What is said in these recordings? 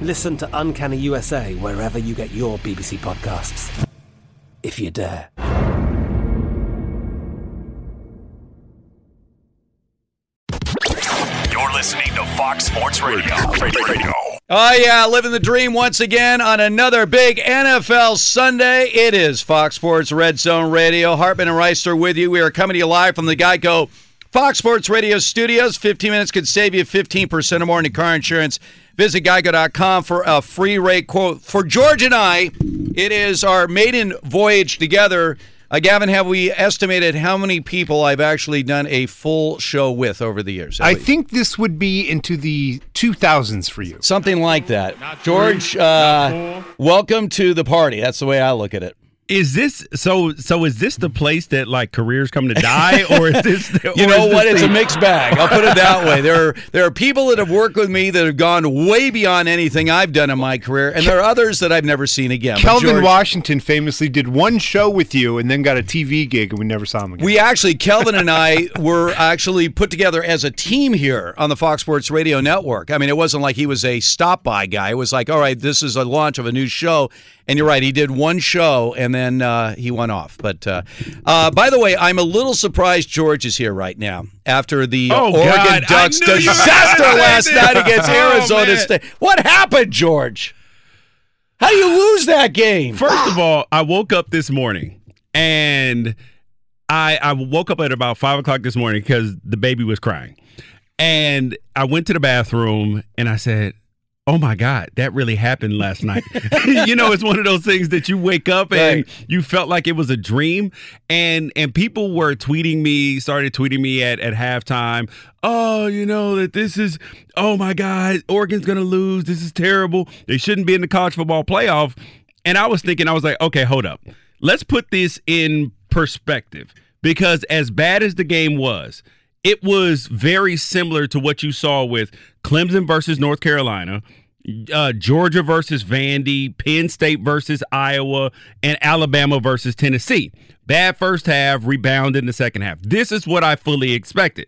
Listen to Uncanny USA wherever you get your BBC podcasts. If you dare. You're listening to Fox Sports Radio. Radio. Oh, yeah, living the dream once again on another big NFL Sunday. It is Fox Sports Red Zone Radio. Hartman and Wrighster with you. We are coming to you live from the Geico Fox Sports Radio studios. 15 minutes could save you 15% or more in car insurance. Visit geico.com for a free rate quote. For George and I, it is our maiden voyage together. Uh, Gavin, have we estimated how many people I've actually done a full show with over the years? I think this would be into the 2000s for you. Something like that. George, uh, welcome to the party. That's the way I look at it. Is this so? So is this the place that like careers come to die, or is this? you know what? It's a mixed bag. I'll put it that way. There are there are people that have worked with me that have gone way beyond anything I've done in my career, and there are others that I've never seen again. Kelvin George, Washington famously did one show with you, and then got a TV gig, and we never saw him again. We actually, Kelvin and I were actually put together as a team here on the Fox Sports Radio Network. I mean, it wasn't like he was a stop by guy. It was like, all right, this is a launch of a new show, and you're right, he did one show and then uh, he went off. But uh, uh, by the way, I'm a little surprised George is here right now after the oh, Oregon God. Ducks disaster last night against oh, Arizona man. State. What happened, George? How do you lose that game? First of all, I woke up this morning and I, I woke up at about five o'clock this morning because the baby was crying. And I went to the bathroom and I said, oh my God, that really happened last night. you know, it's one of those things that you wake up and right. you felt like it was a dream. And and people were tweeting me, started tweeting me at, at halftime, oh, you know, that this is, oh my God, Oregon's gonna lose. This is terrible. They shouldn't be in the college football playoff. And I was thinking, I was like, okay, hold up. Let's put this in perspective. Because as bad as the game was, it was very similar to what you saw with Clemson versus North Carolina, uh, Georgia versus Vandy, Penn State versus Iowa, and Alabama versus Tennessee. Bad first half, rebound in the second half. This is what I fully expected.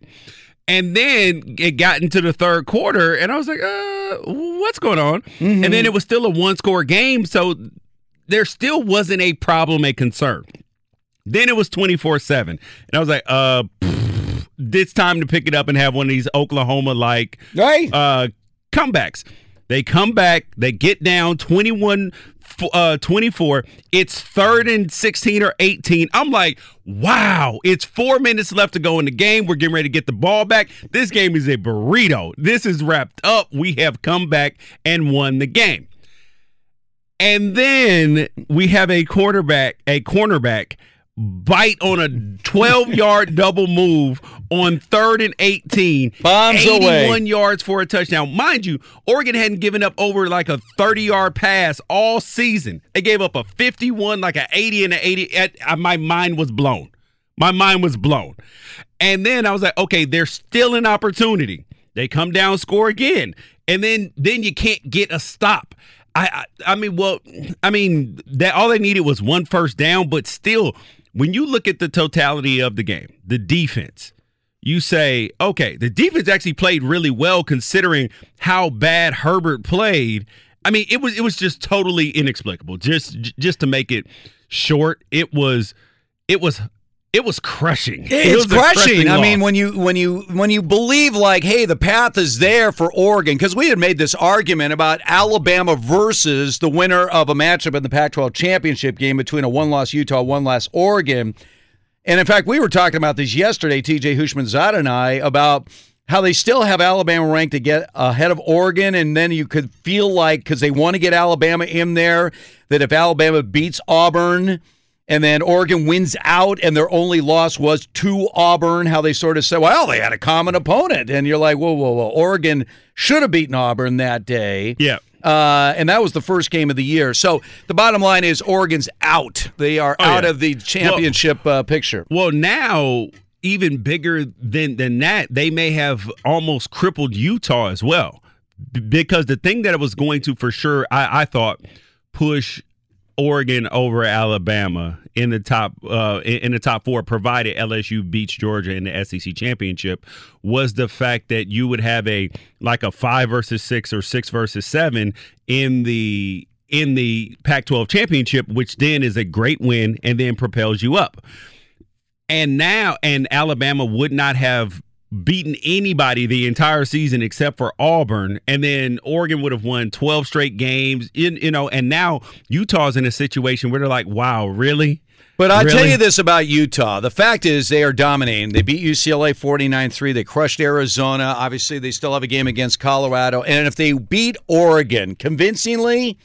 And then it got into the third quarter, and I was like, uh, what's going on? Mm-hmm. And then it was still a one score game. So there still wasn't a problem, a concern. Then it was 24 7. And I was like, uh, it's time to pick it up and have one of these Oklahoma like right. uh, comebacks. They come back, they get down 21 uh, 24. It's third and 16 or 18. I'm like, wow, it's four minutes left to go in the game. We're getting ready to get the ball back. This game is a burrito. This is wrapped up. We have come back and won the game. And then we have a quarterback, a cornerback bite on a 12 yard double move on third and 18. Bombs 81 away. yards for a touchdown. Mind you, Oregon hadn't given up over like a 30 yard pass all season. They gave up a 51, like an 80 and an 80. At- uh, My mind was blown. My mind was blown. And then I was like, okay, there's still an opportunity. They come down, score again, and then then you can't get a stop. I I, I mean, well, I mean that all they needed was one first down, but still, when you look at the totality of the game, the defense, you say, okay, the defense actually played really well considering how bad Herbert played. I mean, it was it was just totally inexplicable. Just just to make it short, it was it was it was crushing. It was a crushing. I mean, when you when you when you believe like, hey, the path is there for Oregon, because we had made this argument about Alabama versus the winner of a matchup in the Pac-12 championship game between a one-loss Utah, one-loss Oregon. And in fact, we were talking about this yesterday, TJ Houshmandzadeh and I, about how they still have Alabama ranked to get ahead of Oregon. And then you could feel like, because they want to get Alabama in there, that if Alabama beats Auburn and then Oregon wins out and their only loss was to Auburn, how they sort of said, well, they had a common opponent. And you're like, whoa, whoa, whoa. Oregon should have beaten Auburn that day. Yeah. Uh, and that was the first game of the year. So the bottom line is Oregon's out. They are Oh, out yeah. of the championship uh, picture. Well, now even bigger than than that, they may have almost crippled Utah as well, because the thing that it was going to for sure, I, I thought, push Oregon over Alabama in the top uh, in the top four, provided LSU beats Georgia in the SEC championship, was the fact that you would have a like a five versus six or six versus seven in the in the Pac-12 championship, which then is a great win and then propels you up. And now, and Alabama would not have beaten anybody the entire season except for Auburn, and then Oregon would have won 12 straight games. In you know, and now Utah's in a situation where they're like, "Wow, really?" But I'll tell you this about Utah. The fact is, they are dominating. They beat UCLA 49 3. They crushed Arizona. Obviously, they still have a game against Colorado. And if they beat Oregon convincingly,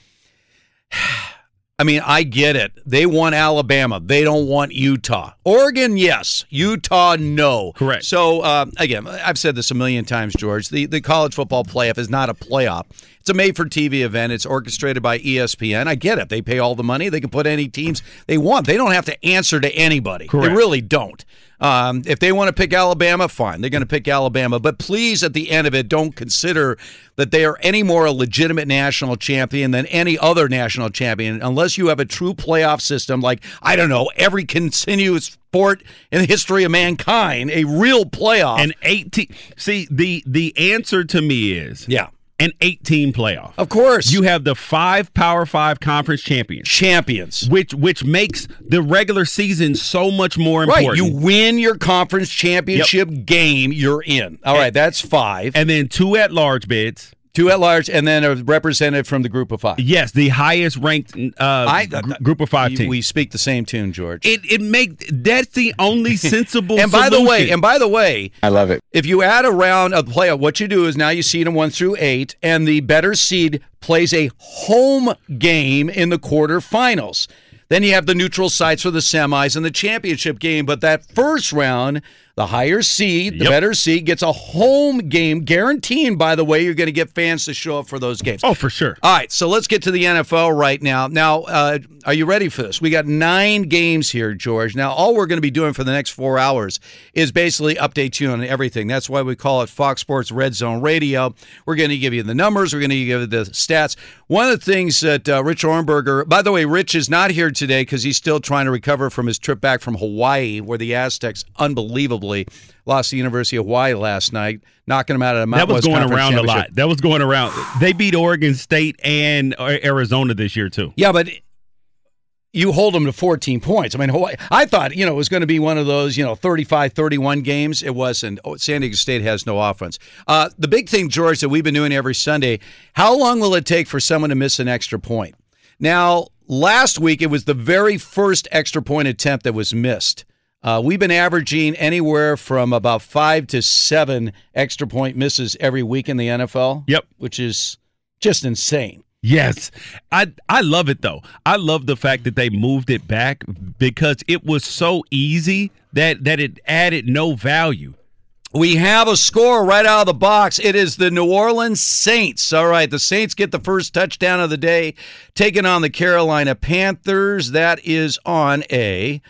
I mean, I get it. They want Alabama. They don't want Utah. Oregon, yes. Utah, no. Correct. So, uh, again, I've said this a million times, George. The, the college football playoff is not a playoff. It's a made for TV event. It's orchestrated by ESPN. I get it. They pay all the money. They can put any teams they want. They don't have to answer to anybody. Correct. They really don't. Um, if they want to pick Alabama, fine. They're going to pick Alabama. But please, at the end of it, don't consider that they are any more a legitimate national champion than any other national champion unless you have a true playoff system like, I don't know, every continuous sport in the history of mankind, a real playoff. An 18. See, the the answer to me is yeah, an 18 playoff. of course. You have the five Power Five conference champions, champions. which which makes the regular season so much more Right. important. You win your conference championship game, you're in. All right, that's five. and then two at large bids. Two at large, and then a representative from the group of five. Yes, the highest ranked uh, gr- group of five We- teams. We speak the same tune, George. it it make that's the only sensible. and by the way, and by the way, I love it. if you add a round of playoff, what you do is now you seed them one through eight, and the better seed plays a home game in the quarterfinals. Then you have the neutral sites for the semis and the championship game. But that first round, the higher seed, the Yep. better seed, gets a home game, guaranteeing, by the way, you're going to get fans to show up for those games. oh, for sure. All right, so let's get to the NFL right now. Now, uh, are you ready for this? We got nine games here, George. Now, all we're going to be doing for the next four hours is basically update you on everything. That's why we call it Fox Sports Red Zone Radio. We're going to give you the numbers, we're going to give you the stats. One of the things that uh, Rich Ohrnberger, by the way, Rich is not here today because he's still trying to recover from his trip back from Hawaii, where the Aztecs unbelievably lost the University of Hawaii last night, knocking them out of the mouth. That was West going Conference around a lot. That was going around. They beat Oregon State and Arizona this year too. Yeah, but you hold them to 14 points. I mean, Hawaii, I thought, you know, it was going to be one of those, you know, 35 31 games. It wasn't. Oh, San Diego State has no offense. Uh, the big thing, George, that we've been doing every Sunday how long will it take for someone to miss an extra point? Now, last week, it was the very first extra point attempt that was missed. Uh, we've been averaging anywhere from about five to seven extra point misses every week in the NFL. Yep. Which is just insane. Yes. I I love it though. I love the fact that they moved it back because it was so easy that that it added no value. We have a score right out of the box. It is the New Orleans Saints. All right, the Saints get the first touchdown of the day, taking on the Carolina Panthers. That is on a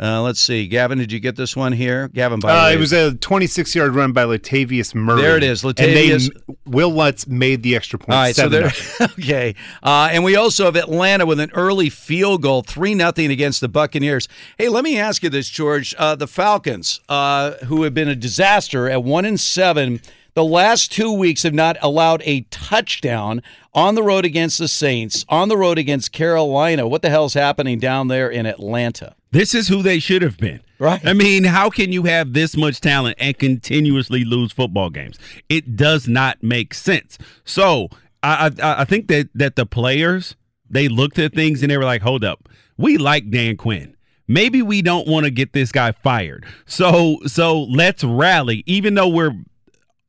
uh, let's see, Gavin, did you get this one here? Gavin, by uh, it was a 26 yard run by Latavius Murray. There it is, Latavius. And they, Wil Lutz made the extra point. All right, so there. okay, uh, and we also have Atlanta with an early field goal, three nothing against the Buccaneers. Hey, let me ask you this, George. Uh, the Falcons, uh, who have been a disaster at one and seven the last two weeks have not allowed a touchdown on the road against the Saints, on the road against Carolina. What the hell's happening down there in Atlanta? This is who they should have been. Right. I mean, how can you have this much talent and continuously lose football games? It does not make sense. So I, I, I think that that the players they looked at things and they were like, "Hold up, we like Dan Quinn." maybe we don't want to get this guy fired. So so let's rally even though we're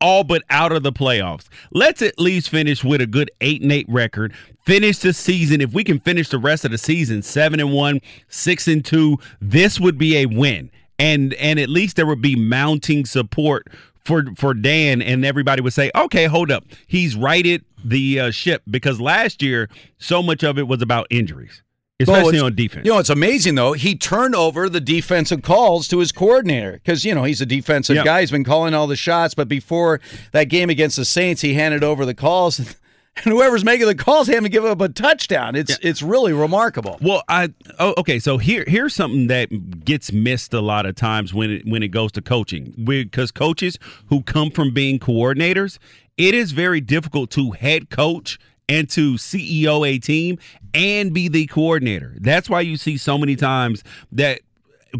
all but out of the playoffs. Let's at least finish with a good 8 and 8 record. Finish the season if we can finish the rest of the season 7 and 1, 6 and 2, this would be a win. And and at least there would be mounting support for for Dan and everybody would say, "Okay, hold up. He's righted the uh, ship because last year so much of it was about injuries." Especially on defense. You know, it's amazing though. He turned over the defensive calls to his coordinator because you know he's a defensive yep. guy. He's been calling all the shots, but before that game against the Saints, he handed over the calls. And whoever's making the calls haven't given up a touchdown. It's yeah. it's really remarkable. Well, I oh, okay. So here here's something that gets missed a lot of times when it when it goes to coaching because coaches who come from being coordinators, it is very difficult to head coach and to CEO a team and be the coordinator. That's why you see so many times that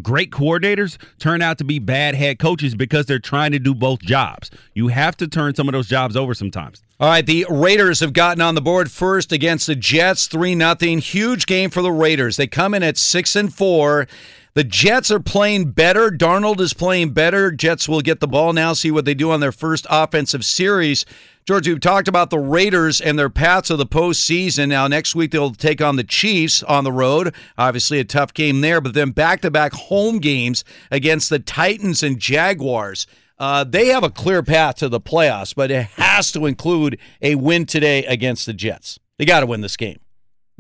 great coordinators turn out to be bad head coaches because they're trying to do both jobs. You have to turn some of those jobs over sometimes. All right, the Raiders have gotten on the board first against the Jets, 3 nothing. Huge game for the Raiders. They come in at 6 and 4. The Jets are playing better. Darnold is playing better. Jets will get the ball now, see what they do on their first offensive series. George, we've talked about the Raiders and their paths to the postseason. Now, next week they'll take on the Chiefs on the road. Obviously, a tough game there, but then back to back home games against the Titans and Jaguars. Uh, they have a clear path to the playoffs, but it has to include a win today against the Jets. They got to win this game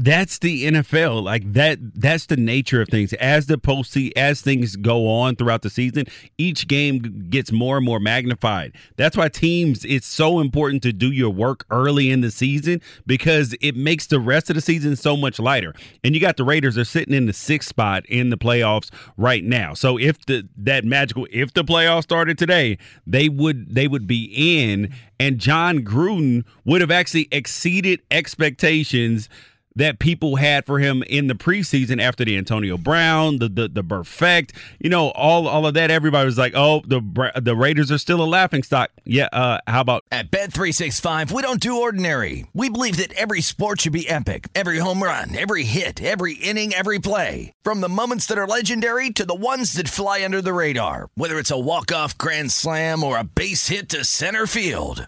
that's the NFL. Like that that's the nature of things. As the postseason as things go on throughout the season, each game gets more and more magnified. That's why teams it's so important to do your work early in the season because it makes the rest of the season so much lighter. And you got the Raiders are sitting in the sixth spot in the playoffs right now. So if the that magical if the playoffs started today, they would they would be in and Jon Gruden would have actually exceeded expectations that people had for him in the preseason after the Antonio Brown, the the the perfect, you know, all all of that. Everybody was like, "Oh, the the Raiders are still a laughing stock." Yeah. Uh, how about at Bet three six five? We don't do ordinary. We believe that every sport should be epic. Every home run, every hit, every inning, every play. From the moments that are legendary to the ones that fly under the radar. Whether it's a walk off grand slam or a base hit to center field.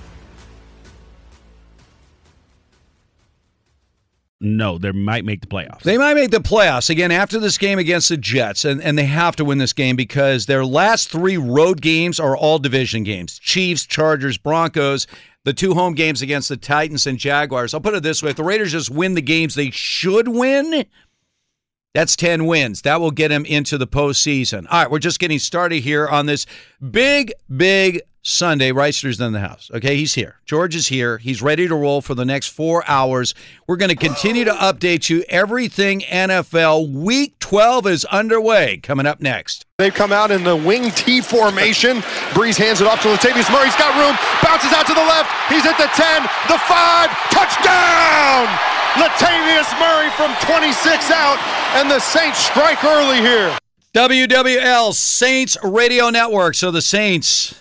No, they might make the playoffs. They might make the playoffs again after this game against the Jets, and, and they have to win this game because their last three road games are all division games Chiefs, Chargers, Broncos. The two home games against the Titans and Jaguars. I'll put it this way if the Raiders just win the games they should win, that's 10 wins. That will get them into the postseason. All right, we're just getting started here on this big, big Sunday. Wrighster's in the house. Okay, he's here. George is here. He's ready to roll for the next four hours. We're going to continue to update you everything NFL. Week 12 is underway. Coming up next. They've come out in the wing T formation. Brees hands it off to Latavius Murray. He's got room. Bounces out to the left. He's at the 10, the 5. Touchdown! Latavius Murray from 26 out, and the Saints strike early here. WWL Saints Radio Network. So the Saints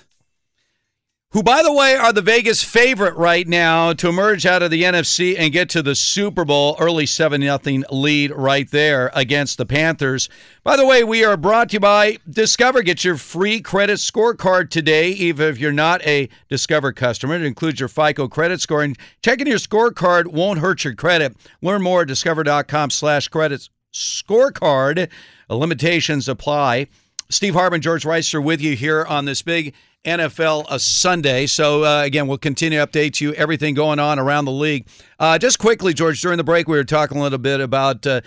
who, by the way, are the Vegas favorite right now to emerge out of the NFC and get to the Super Bowl. Early 7 0 lead right there against the Panthers. By the way, we are brought to you by Discover. Get your free credit scorecard today, even if you're not a Discover customer. It includes your FICO credit score. And checking your scorecard won't hurt your credit. Learn more at discover.com slash credit scorecard. Limitations apply. Steve Hartman, George Wrighster with you here on this big NFL a Sunday. So, uh, again, we'll continue to update you everything going on around the league. Uh, just quickly, George, during the break, we were talking a little bit about. Uh,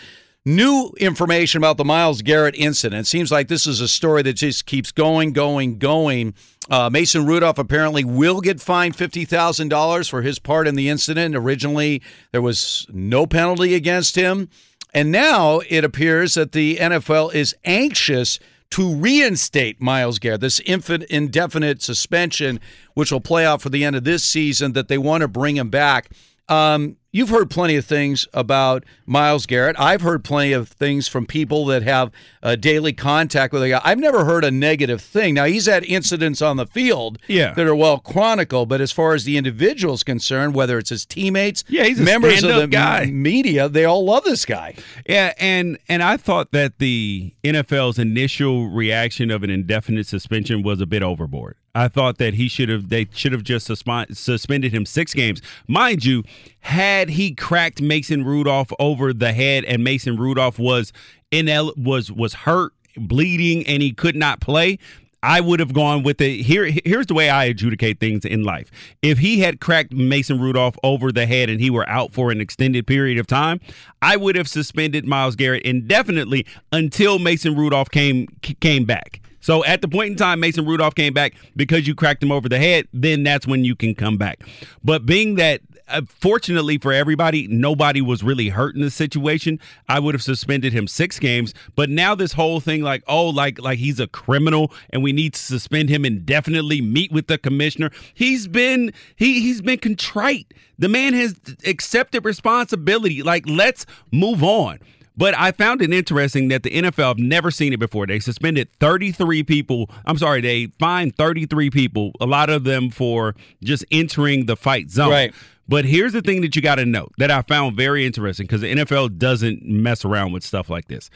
new information about the Myles Garrett incident. Seems like this is a story that just keeps going, going, going. Uh, Mason Rudolph apparently will get fined $50,000 for his part in the incident. Originally, there was no penalty against him. And now it appears that the NFL is anxious to reinstate Myles Garrett, this indefinite suspension, which will play out for the end of this season, that they want to bring him back. Um, you've heard plenty of things about Myles Garrett. I've heard plenty of things from people that have uh, daily contact with a guy. I've never heard a negative thing. Now he's had incidents on the field yeah. that are well chronicled, but as far as the individual is concerned, whether it's his teammates, yeah, he's members of the guy. Media, they all love this guy. Yeah, and and I thought that the NFL's initial reaction of an indefinite suspension was a bit overboard. I thought that he should have they should have just suspended him six games. Mind you, had he cracked Mason Rudolph over the head and Mason Rudolph was in was was hurt, bleeding, and he could not play, I would have gone with it. Here, here's the way I adjudicate things in life. If he had cracked Mason Rudolph over the head and he were out for an extended period of time, I would have suspended Myles Garrett indefinitely until Mason Rudolph came came back. So at the point in time Mason Rudolph came back because you cracked him over the head, then that's when you can come back. But being that uh, fortunately for everybody, nobody was really hurt in the situation. I would have suspended him six games. But now this whole thing, like, oh, like like he's a criminal and we need to suspend him indefinitely. Meet with the commissioner. He's been he he's been contrite. The man has accepted responsibility. Like, let's move on. But I found it interesting that the NFL have never seen it before. They suspended 33 people. I'm sorry, they fined 33 people, a lot of them for just entering the fight zone. Right. But here's the thing that you got to know that I found very interesting because the NFL doesn't mess around with stuff like this.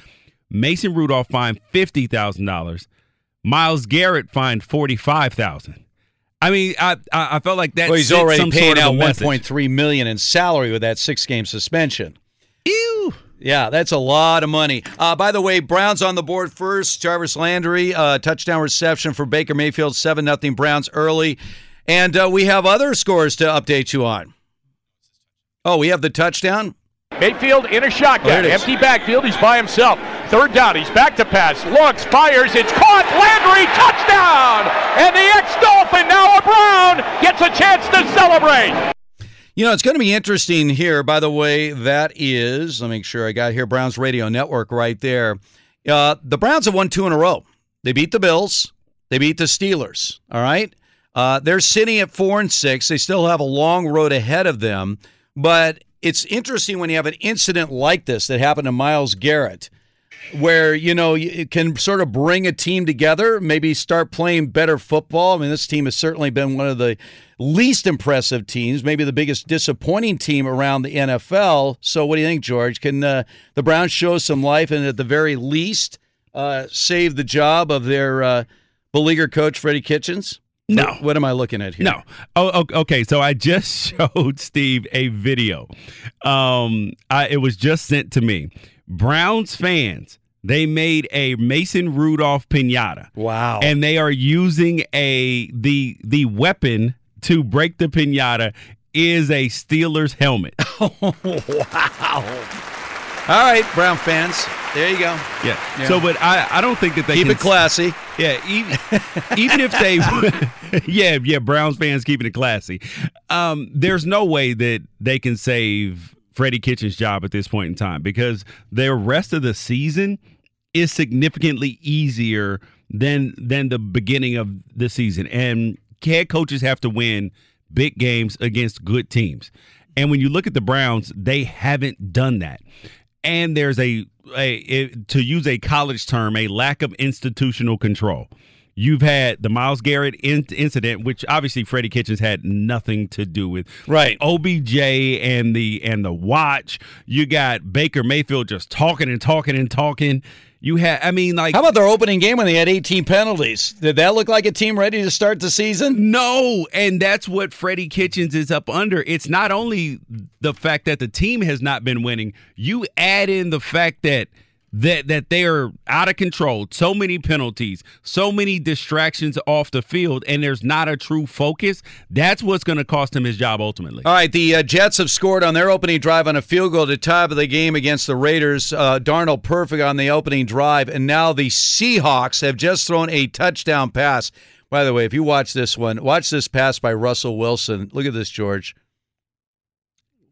Mason Rudolph fined fifty thousand dollars. Myles Garrett fined forty five thousand. I mean, I I felt like that. Well, he's already paying sort of out one point three million in salary with that six game suspension. Ew. Yeah, that's a lot of money. Uh, by the way, Browns on the board first. Jarvis Landry, uh, touchdown reception for Baker Mayfield, 7 0 Browns early. And uh, we have other scores to update you on. Oh, we have the touchdown? Mayfield in a shotgun. is. Empty backfield. He's by himself. Third down. He's back to pass. Looks, fires. It's caught. Landry, touchdown! And the ex-Dolphin, now a Brown, gets a chance to celebrate. You know, it's going to be interesting here. By the way, that is, let me make sure I got here Browns Radio Network right there. Uh, the Browns have won two in a row. They beat the Bills, they beat the Steelers. All right. Uh, they're sitting at four and six. They still have a long road ahead of them. But it's interesting when you have an incident like this that happened to Myles Garrett where you know it can sort of bring a team together, maybe start playing better football. I mean, this team has certainly been one of the least impressive teams, maybe the biggest disappointing team around the NFL. So, what do you think, George? Can uh, the Browns show some life and at the very least uh, save the job of their uh, beleaguered coach, Freddie Kitchens? No. What, what am I looking at here? No. Oh, okay. So I just showed Steve a video. Um, I, it was just sent to me. Browns fans, they made a Mason Rudolph pinata. Wow. And they are using a the the weapon to break the pinata is a Steelers helmet. wow. All right, Brown fans. There you go. Yeah. Yeah. So, but I, I don't think that they Keep it classy. Yeah. Even, even if they, yeah, yeah, Browns fans keeping it classy. Um, there's no way that they can save Freddie Kitchens' job at this point in time because their rest of the season is significantly easier than than the beginning of the season, and head coaches have to win big games against good teams. And when you look at the Browns, they haven't done that. And there's a, a, to use a college term, a lack of institutional control. You've had the Myles Garrett in- incident, which obviously Freddie Kitchens had nothing to do with. Right. OBJ and the and the watch. You got Baker Mayfield just talking and talking and talking. You had, I mean, like How about their opening game when they had 18 penalties? Did that look like a team ready to start the season? No, and that's what Freddie Kitchens is up under. It's not only the fact that the team has not been winning. You add in the fact that that that they are out of control. So many penalties, so many distractions off the field, and there's not a true focus. That's what's going to cost him his job ultimately. All right, the uh, Jets have scored on their opening drive on a field goal to tie up the game against the Raiders. Uh, Darnold perfect on the opening drive, and now the Seahawks have just thrown a touchdown pass. By the way, if you watch this one, watch this pass by Russell Wilson. Look at this, George.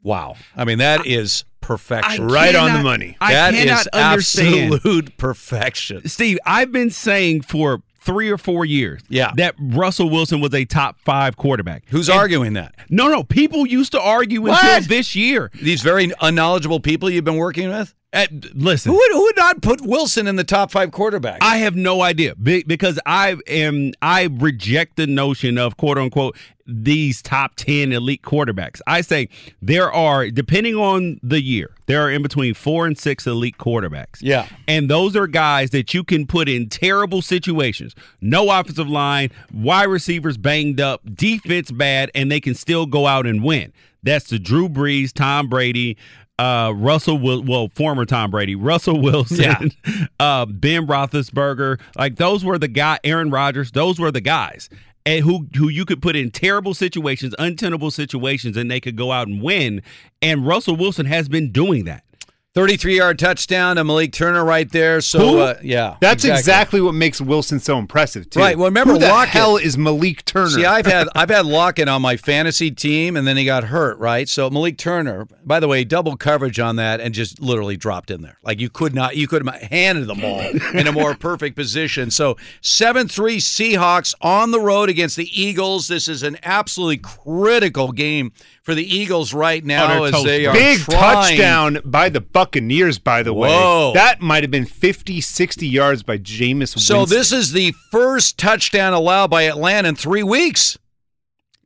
Wow. I mean, that is perfection. I Right on the money. I That is understand. absolute perfection. Steve, I've been saying for three or four years Yeah. that Russell Wilson was a top five quarterback. Who's And- arguing that? No, no. People used to argue What? until this year. These very unknowledgeable people you've been working with? Uh, listen, Who would, who would not put Wilson in the top five quarterback? I have no idea Be- because I am I reject the notion of quote unquote these top 10 elite quarterbacks. I say there are depending on the year, there are in between 4 and 6 elite quarterbacks. Yeah. And those are guys that you can put in terrible situations. No offensive line, wide receivers banged up, defense bad and they can still go out and win. That's the Drew Brees, Tom Brady, uh, Russell, Wil- well, former Tom Brady, Russell Wilson, Yeah. uh, Ben Roethlisberger, like those were the guy, Aaron Rodgers, those were the guys, and who who you could put in terrible situations, untenable situations, and they could go out and win. And Russell Wilson has been doing that. 33 yard touchdown to Malik Turner right there. So, uh, yeah. That's exactly. what makes Wilson so impressive, too. Right, well, remember Who the Lockett- hell is Malik Turner? See, I've had I've had Lockett on my fantasy team, and then he got hurt. Right, so Malik Turner, by the way, double coverage on that, and just literally dropped in there. Like you could not, you could have handed the ball in a more perfect position. So seven three Seahawks on the road against the Eagles. This is an absolutely critical game for the Eagles right now they're as toast. they are Big trying- touchdown by the Buccaneers, by the way. Whoa. That might have been 50, 60 yards by Jameis So Winston. this is the first touchdown allowed by Atlanta in three weeks.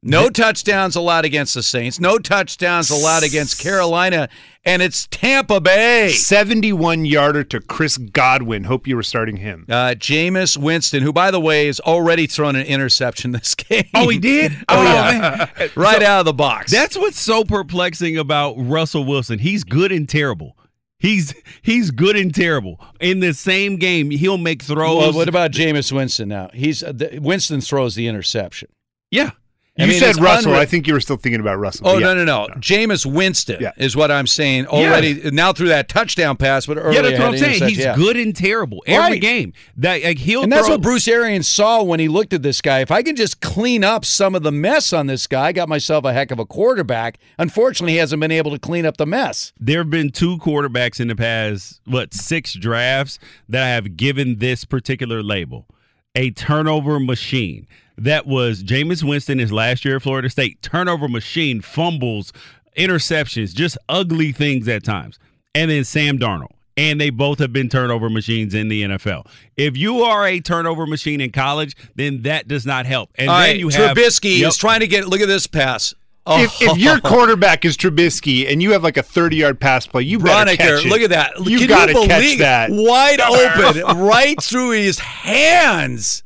No touchdowns allowed against the Saints. No touchdowns allowed against Carolina, and it's Tampa Bay. 71 yarder to Chris Godwin. Hope you were starting him. Uh, Jameis Winston, who by the way has already thrown an interception this game. Oh, he did. Oh, yeah. yeah. right out of the box. That's what's so perplexing about Russell Wilson. He's good and terrible. He's he's good and terrible. In the same game, he'll make throws. well, what about Jameis Winston now? He's uh, the, Winston throws the interception. yeah. You I mean, said Russell. I think you were still thinking about Russell. Oh yeah. no no no! Jameis Winston is what I'm saying already. Now through that touchdown pass, but earlier yeah, that's what I'm saying. He's yeah. good and terrible every Right. game. That like, he'll and that's what Bruce Arians saw when he looked at this guy. If I can just clean up some of the mess on this guy, I got myself a heck of a quarterback. Unfortunately, he hasn't been able to clean up the mess. there have been two quarterbacks in the past what six drafts that I have given this particular label a turnover machine that was Jameis Winston his last year at Florida State turnover machine fumbles interceptions just ugly things at times and then Sam Darnold and they both have been turnover machines in the NFL. If you are a turnover machine in college, then that does not help. And All then right, you have Trubisky Yep. is trying to get. Look at this pass. Oh, If, if your oh. quarterback is Trubisky and you have like a 30 yard pass play, you better Braunecker, catch it. look at that. You got to believe catch that. Wide open, right through his hands.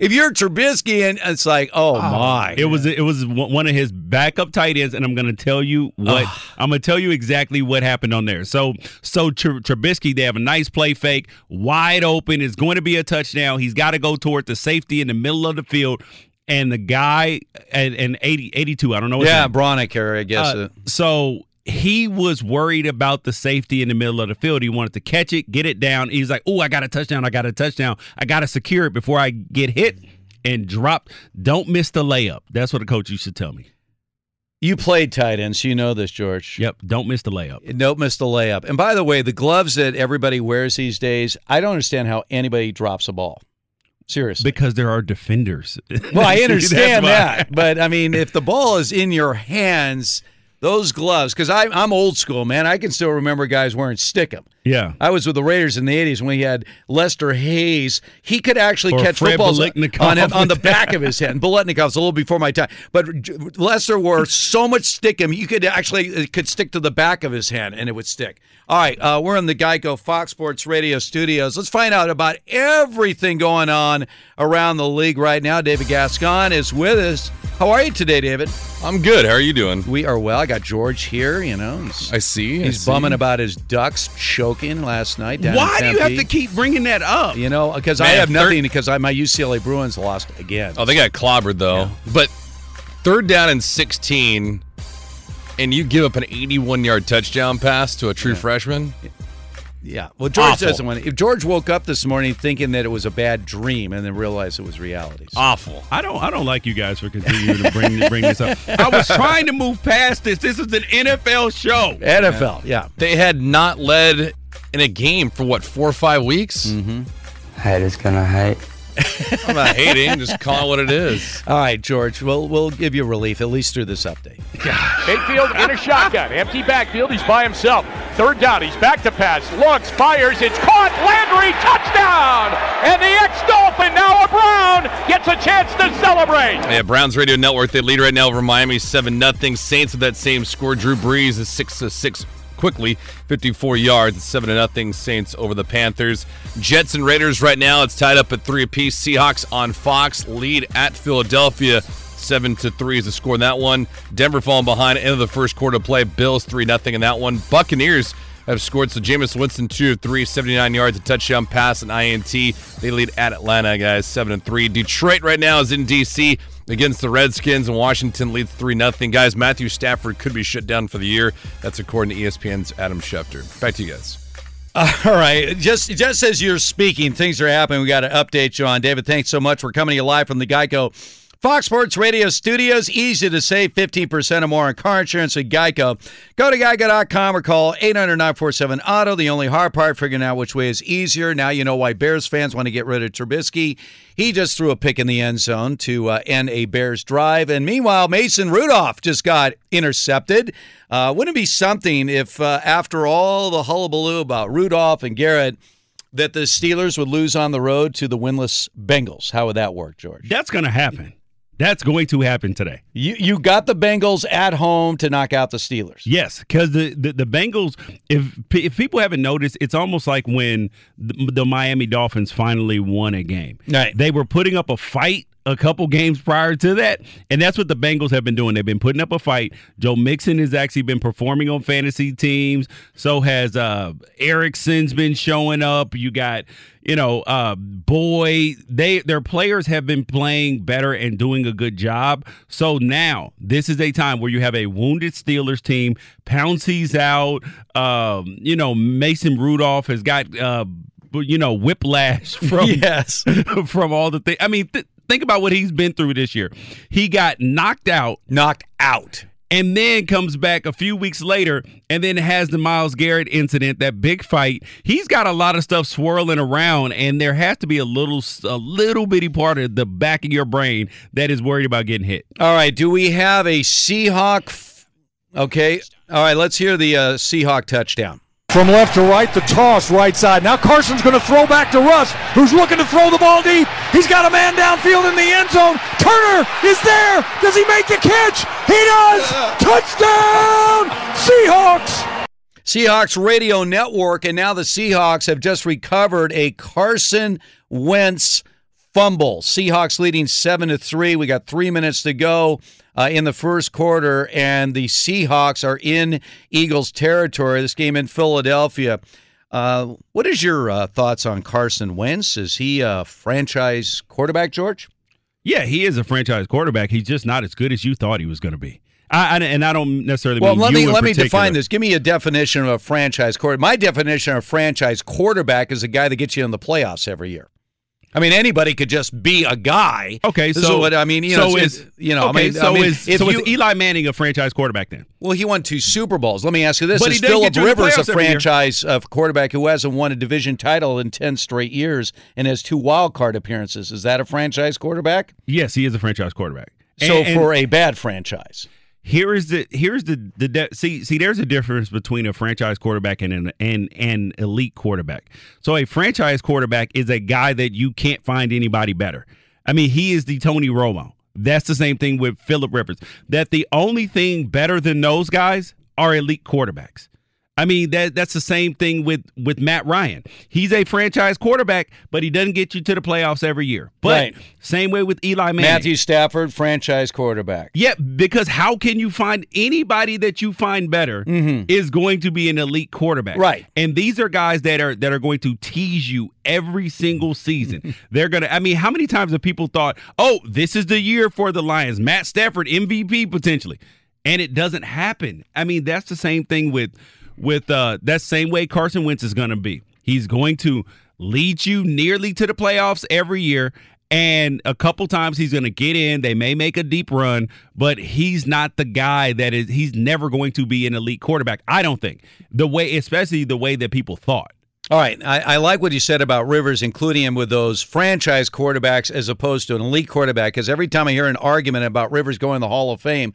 If you're Trubisky, and it's like, oh, my. It was it was one one of his backup tight ends, and I'm going to tell you what I'm going to tell you exactly what happened on there. So so Tr- Trubisky, they have a nice play fake, wide open. It's going to be a touchdown. He's got to go toward the safety in the middle of the field, and the guy and, and 80, 82, I don't know. What yeah, Braunecker, I guess. uh, so he was worried about the safety in the middle of the field. He wanted to catch it, get it down. He's like, "Oh, I got a touchdown! I got a touchdown! I got to secure it before I get hit and drop. Don't miss the layup." That's what a coach used to tell me. you played tight end, so you know this, George. Yep, don't miss the layup. Don't miss the layup. And by the way, the gloves that everybody wears these days, I don't understand how anybody drops a ball. Seriously. Because there are defenders. Well, I understand that, but I mean, if the ball is in your hands, those gloves, because I'm old school, man. I can still remember guys wearing stickum. Yeah. I was with the Raiders in the '80s when we had Lester Hayes. He could actually Or catch Fred footballs on him, on the back of his head. And a little before my time, but Lester wore so much stickum, you could actually it could stick to the back of his hand, and it would stick. All right, uh, we're in the Geico Fox Sports Radio studios. Let's find out about everything going on around the league right now. David Gascon is with us. How are you today, David? I'm good. How are you doing? We are well. I got George here. You know, I see. I he's see. bumming about his Ducks choking last night. Down Why do you have to keep bringing that up? You know, because I have nothing because I, my UCLA Bruins lost again. Oh, they got clobbered though. But third down and 16, and you give up an 81 yard touchdown pass to a true freshman. Yeah. Well, George Awful. doesn't want. If George woke up this morning thinking that it was a bad dream and then realized it was reality. Awful. I don't. I don't like you guys for continuing to bring bring this up. I was trying to move past this. This is an NFL show. NFL, yeah. They had not led in a game for what four or five weeks. Mm-hmm. Haters gonna hate. I'm not hating, just call it what it is. All right, George. We'll we'll give you relief at least through this update. Mayfield in a shotgun. Empty backfield. He's by himself. Third down. He's back to pass. Looks, fires. It's caught. Landry, touchdown! And the ex-Dolphin, now a Brown, gets a chance to celebrate. Yeah, Browns Radio Network. They lead right now over Miami seven nothing. Saints with that same score. Drew Brees is six to six quickly, 54 yards, seven to nothing. Saints over the Panthers. Jets and Raiders right now. It's tied up at three apiece. Seahawks on Fox lead at Philadelphia. Seven to three is the score in that one. Denver falling behind end of the first quarter play. Bills three nothing in that one. Buccaneers have scored. So Jameis Winston two of three, 79 yards, a touchdown pass, and INT. They lead at Atlanta, guys, seven and three. Detroit right now is in DC against the Redskins, and Washington leads three nothing. Guys, Matthew Stafford could be shut down for the year. That's according to ESPN's Adam Schefter. Back to you guys. All right. Just just as you're speaking, things are happening. We got to update you on. David, thanks so much for coming to you live from the Geico Fox Sports Radio studios. Easy to save 15% or more on car insurance with Geico. Go to geico.com or call 800 947 Auto. The only hard part, figuring out which way is easier. Now you know why Bears fans want to get rid of Trubisky. He just threw a pick in the end zone to uh, end a Bears drive. And meanwhile, Mason Rudolph just got intercepted. Uh, wouldn't it be something if, uh, after all the hullabaloo about Rudolph and Garrett, that the Steelers would lose on the road to the winless Bengals? How would that work, George? That's going to happen. That's going to happen today. You you got the Bengals at home to knock out the Steelers. Yes, because the, the the Bengals. If if people haven't noticed, it's almost like when the, the Miami Dolphins finally won a game. Right. They were putting up a fight a couple games prior to that, and that's what the Bengals have been doing. They've been putting up a fight. Joe Mixon has actually been performing on fantasy teams. So has uh Erickson's been showing up. You got you know, uh, boy, they their players have been playing better and doing a good job. So now this is a time where you have a wounded Steelers team. Pouncey's out. Um, you know, Mason Rudolph has got uh, you know, whiplash from yes from all the things. I mean, th- think about what he's been through this year. He got knocked out, knocked out, and then comes back a few weeks later and then has the Myles Garrett incident, that big fight. He's got a lot of stuff swirling around, and there has to be a little, a little bitty part of the back of your brain that is worried about getting hit. All right, do we have a Seahawk? F- okay, all right, let's hear the uh, Seahawk touchdown. From left to right, the toss right side. Now Carson's going to throw back to Russ, who's looking to throw the ball deep. He's got a man downfield in the end zone. Turner is there. Does he make the catch? He does. Touchdown, Seahawks. Seahawks radio network, and now the Seahawks have just recovered a Carson Wentz fumble. Seahawks leading seven to three. We got three minutes to go uh, in the first quarter, and the Seahawks are in Eagles territory. This game in Philadelphia. Uh, what is your uh, thoughts on Carson Wentz? Is he a franchise quarterback, George? Yeah, he is a franchise quarterback. He's just not as good as you thought he was going to be. I, I, and I don't necessarily. Well, let me let particular. me define this. Give me a definition of a franchise quarterback. My definition of a franchise quarterback is a guy that gets you in the playoffs every year. I mean, anybody could just be a guy. Okay, so so what I mean, you so know, is you know, okay, I mean, so I mean, is if so you, is Eli Manning a franchise quarterback then? Well, he won two Super Bowls. Let me ask you this: But Is he Philip get you in the Rivers a playoffs every year. franchise uh, quarterback who hasn't won a division title in ten straight years and has two wild card appearances? Is that a franchise quarterback? Yes, he is a franchise quarterback. So And- and for a bad franchise, here is the here's the the de- see see there's a difference between a franchise quarterback and an and an elite quarterback. So a franchise quarterback is a guy that you can't find anybody better. I mean, he is the Tony Romo. That's the same thing with Philip Rivers. That the only thing better than those guys are elite quarterbacks. I mean that that's the same thing with with Matt Ryan. He's a franchise quarterback, but he doesn't get you to the playoffs every year. But Right. same way with Eli Manning. Matthew Stafford, franchise quarterback. Yeah, because how can you find anybody that you find better is going to be an elite quarterback. Mm-hmm. Right. And these are guys that are that are going to tease you every single season. They're gonna I mean, how many times have people thought, oh, this is the year for the Lions, Matt Stafford, MVP potentially. And it doesn't happen. I mean, that's the same thing with with uh that same way Carson Wentz is gonna be. He's going to lead you nearly to the playoffs every year. And a couple times he's going to get in. They may make a deep run, but he's not the guy that is. He's never going to be an elite quarterback. I don't think the way, especially the way that people thought. All right, I, I like what you said about Rivers, including him with those franchise quarterbacks as opposed to an elite quarterback. Because every time I hear an argument about Rivers going to the Hall of Fame,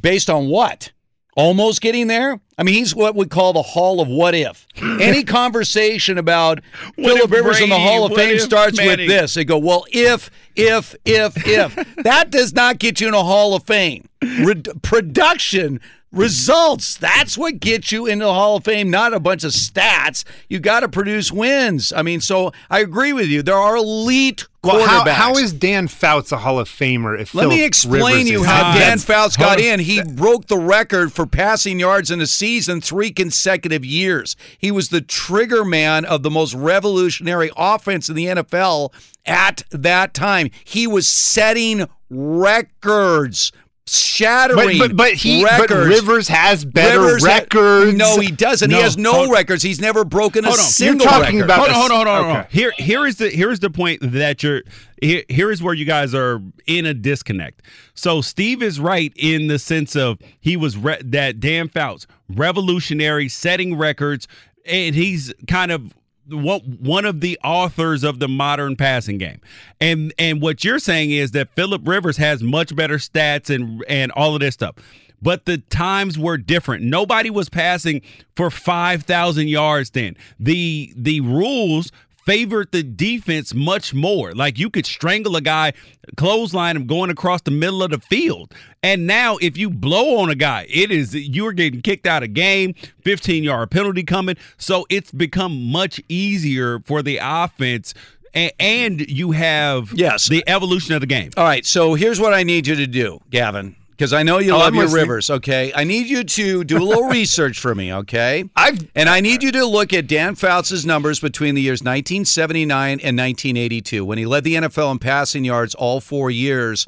based on what? Almost getting there? I mean, he's what we call the Hall of What If. Any conversation about Philip Rivers in the Hall of Fame starts with this. They go, well, if, if, if, if. that does not get you in a Hall of Fame. Re- production results. That's what gets you into the Hall of Fame, not a bunch of stats. You got to produce wins. I mean, so I agree with you. There are elite Well, how, how is Dan Fouts a Hall of Famer? If Let me explain Rivers you is how not? Dan That's- Fouts got in. He broke the record for passing yards in a season three consecutive years. He was the trigger man of the most revolutionary offense in the NFL at that time. He was setting records. Shattering, But- but- but he- but records. Rivers has better Rivers ha- records. no, he doesn't. he has no hold- records. He's never broken a Hold on. single You're talking record. about hold on, hold on, hold on, hold on. okay. Here, here is the here is the point that you're here. Here is where you guys are in a disconnect. So Steve is right in the sense of he was re- that Dan Fouts revolutionary, setting records, and he's kind of one one of the authors of the modern passing game. And and what you're saying is that Philip Rivers has much better stats and and all of this stuff. But the times were different. Nobody was passing for 5,000 yards then. The the rules favored the defense much more. Like you could strangle a guy, clothesline him going across the middle of the field. And now if you blow on a guy, it is you're getting kicked out of game, 15 yard penalty coming. So it's become much easier for the offense and, and you have yes the evolution of the game. All right, so here's what I need you to do, Gavin, because I know you Oh, love I'm your listening. rivers. Okay, I need you to do a little research for me. Okay, I've and I need you to look at Dan Fouts' numbers between the years 1979 and 1982 when he led the NFL in passing yards all four years,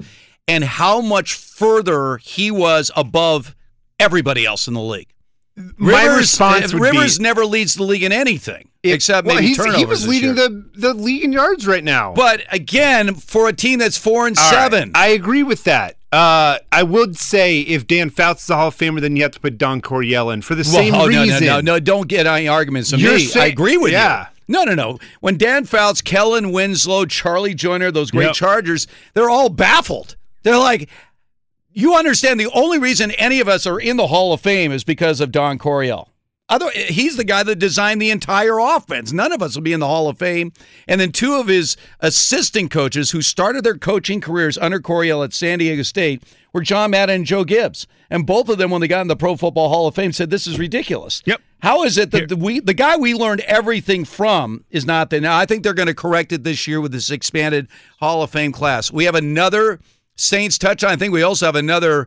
and how much further he was above everybody else in the league. My response would be- Rivers never leads the league in anything except well, maybe turnovers. he was leading year. the the league in yards right now. But again, for a team that's four and All right, seven, I agree with that. Uh, I would say if Dan Fouts is a Hall of Famer, then you have to put Don Coryell in for the same Well, oh, no, reason. No, no, no, don't get any arguments from You're me. saying- I agree with yeah. you. No, no, no. When Dan Fouts, Kellen Winslow, Charlie Joiner, those great Yep. Chargers, they're all baffled. They're like, you understand the only reason any of us are in the Hall of Fame is because of Don Coryell. Other, he's the guy that designed the entire offense. None of us will be in the Hall of Fame. And then two of his assistant coaches who started their coaching careers under Coryell at San Diego State were John Madden and Joe Gibbs. And both of them, when they got in the Pro Football Hall of Fame, said, This is ridiculous. Yep. How is it that the, we, the guy we learned everything from is not there? Now, I think they're going to correct it this year with this expanded Hall of Fame class. We have another Saints touchdown. I think we also have another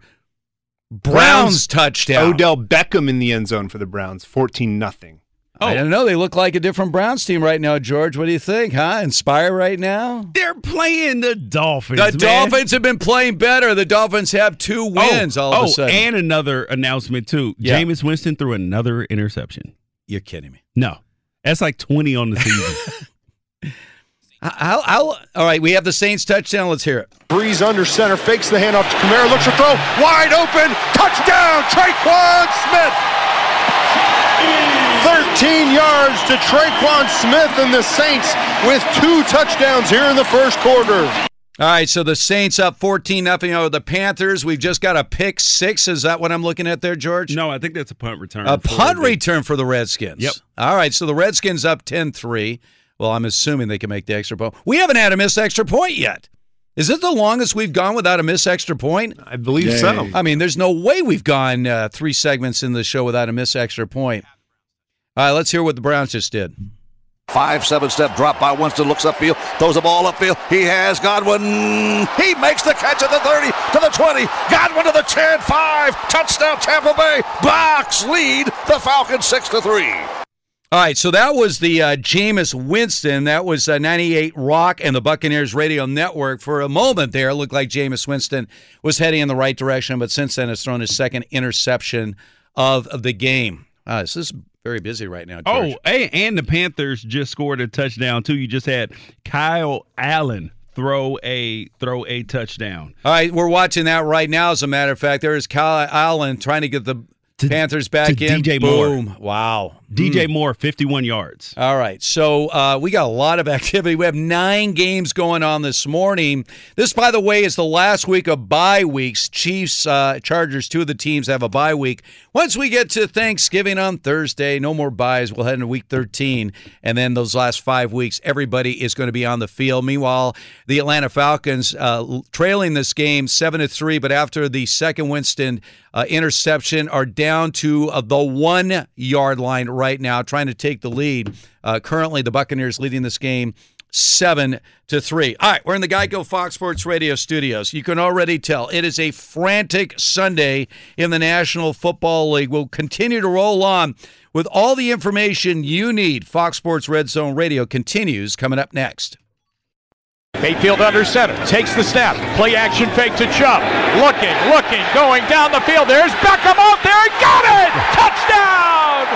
Browns, touchdown. Odell Beckham in the end zone for the Browns, fourteen nothing. I oh. don't know. They look like a different Browns team right now, George. What do you think, huh? Inspire right now? They're playing the Dolphins. The man. Dolphins have been playing better. The Dolphins have two oh. wins oh, all of oh, a sudden. and another announcement too. Yeah. Jameis Winston threw another interception. You're kidding me. No, that's like twenty on the season. How, how, all right, we have the Saints touchdown. Let's hear it. Brees under center, fakes the handoff to Kamara, looks for throw, wide open, touchdown, Tre'Quan Smith. 13 yards to Tre'Quan Smith and the Saints with two touchdowns here in the first quarter. All right, so the Saints up 14 nothing over the Panthers. We've just got a pick six. Is that what I'm looking at there, George? no, I think that's a punt return. A punt return for the Redskins. Yep. All right, so the Redskins up 10 3. Well, I'm assuming they can make the extra point. We haven't had a missed extra point yet. Is it the longest we've gone without a missed extra point? I believe so. I mean, there's no way we've gone uh, three segments in the show without a missed extra point. All right, let's hear what the Browns just did. Five, seven step drop by Winston, looks upfield, throws the ball upfield. He has Godwin. He makes the catch at the 30 to the 20. Godwin to the 10, 5. Touchdown Tampa Bay. Bucs lead the Falcons 6 to 3. All right, so that was the uh, Jameis Winston. That was uh, 98 Rock and the Buccaneers Radio Network. For a moment there, it looked like Jameis Winston was heading in the right direction, but since then has thrown his second interception of, of the game. Uh, this is very busy right now, George. Oh, hey, and the Panthers just scored a touchdown too. You just had Kyle Allen throw a throw a touchdown. All right, we're watching that right now. As a matter of fact, there is Kyle Allen trying to get the Panthers back to in. DJ Moore. Boom. Wow. DJ Moore, 51 yards. All right. So uh, we got a lot of activity. We have nine games going on this morning. This, by the way, is the last week of bye weeks. Chiefs, uh, Chargers, two of the teams have a bye week. Once we get to Thanksgiving on Thursday, no more buys. We'll head into week 13. And then those last five weeks, everybody is going to be on the field. Meanwhile, the Atlanta Falcons uh, trailing this game 7 to 3, but after the second Winston uh, interception, are down to uh, the one yard line right now, trying to take the lead. Uh, currently, the Buccaneers leading this game seven to three. All right, we're in the Geico Fox Sports Radio studios. You can already tell it is a frantic Sunday in the National Football League. We'll continue to roll on with all the information you need. Fox Sports Red Zone Radio continues coming up next. Mayfield under center, takes the snap, play action fake to Chubb. Looking, looking, going down the field. There's Beckham out there, he got it! Touchdown!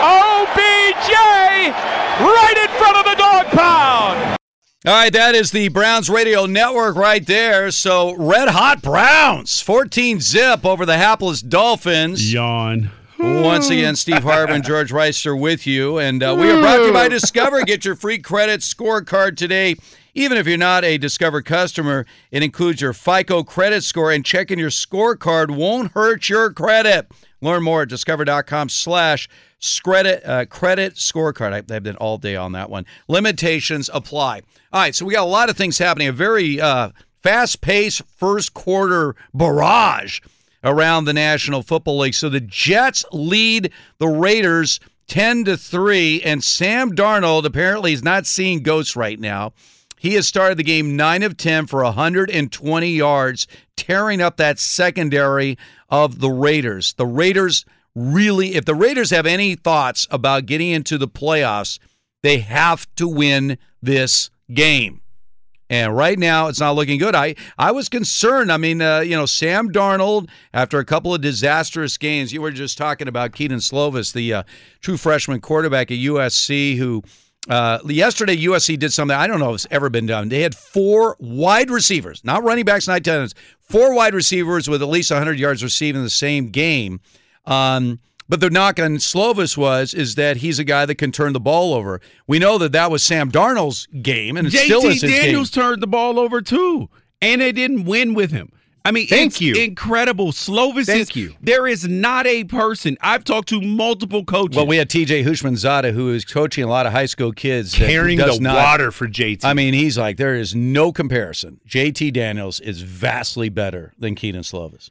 OBJ right in front of the dog pound. All right, that is the Browns Radio Network right there. So, red hot Browns, 14 zip over the hapless Dolphins. Yawn. Once again, Steve Harvey and George Wrighster with you. And uh, we are brought to you by Discover. Get your free credit scorecard today. Even if you're not a Discover customer, it includes your FICO credit score, and checking your scorecard won't hurt your credit. Learn more at discover.com slash credit, uh, credit scorecard. I, I've been all day on that one. Limitations apply. All right, so we got a lot of things happening. A very uh, fast-paced first quarter barrage around the National Football League. So the Jets lead the Raiders 10 to 3. And Sam Darnold apparently is not seeing ghosts right now. He has started the game 9 of 10 for 120 yards, tearing up that secondary of the Raiders. The Raiders really, if the Raiders have any thoughts about getting into the playoffs, they have to win this game. And right now, it's not looking good. I, I was concerned. I mean, uh, you know, Sam Darnold, after a couple of disastrous games, you were just talking about Kedon Slovis, the uh, true freshman quarterback at USC, who uh, yesterday USC did something I don't know if it's ever been done. They had four wide receivers, not running backs, not tight ends, four wide receivers with at least 100 yards receiving the same game. Um, but the knock on Slovis was is that he's a guy that can turn the ball over. We know that that was Sam Darnold's game, and it still is his Daniels game. turned the ball over too, and they didn't win with him. I mean, Thank it's you. incredible. Slovis Thank is, you. There is not a person. I've talked to multiple coaches. Well, we had TJ Houshmandzadeh, who is coaching a lot of high school kids, Carrying the not- water for JT. I mean, he's like, there is no comparison. JT Daniels is vastly better than Keenan Slovis.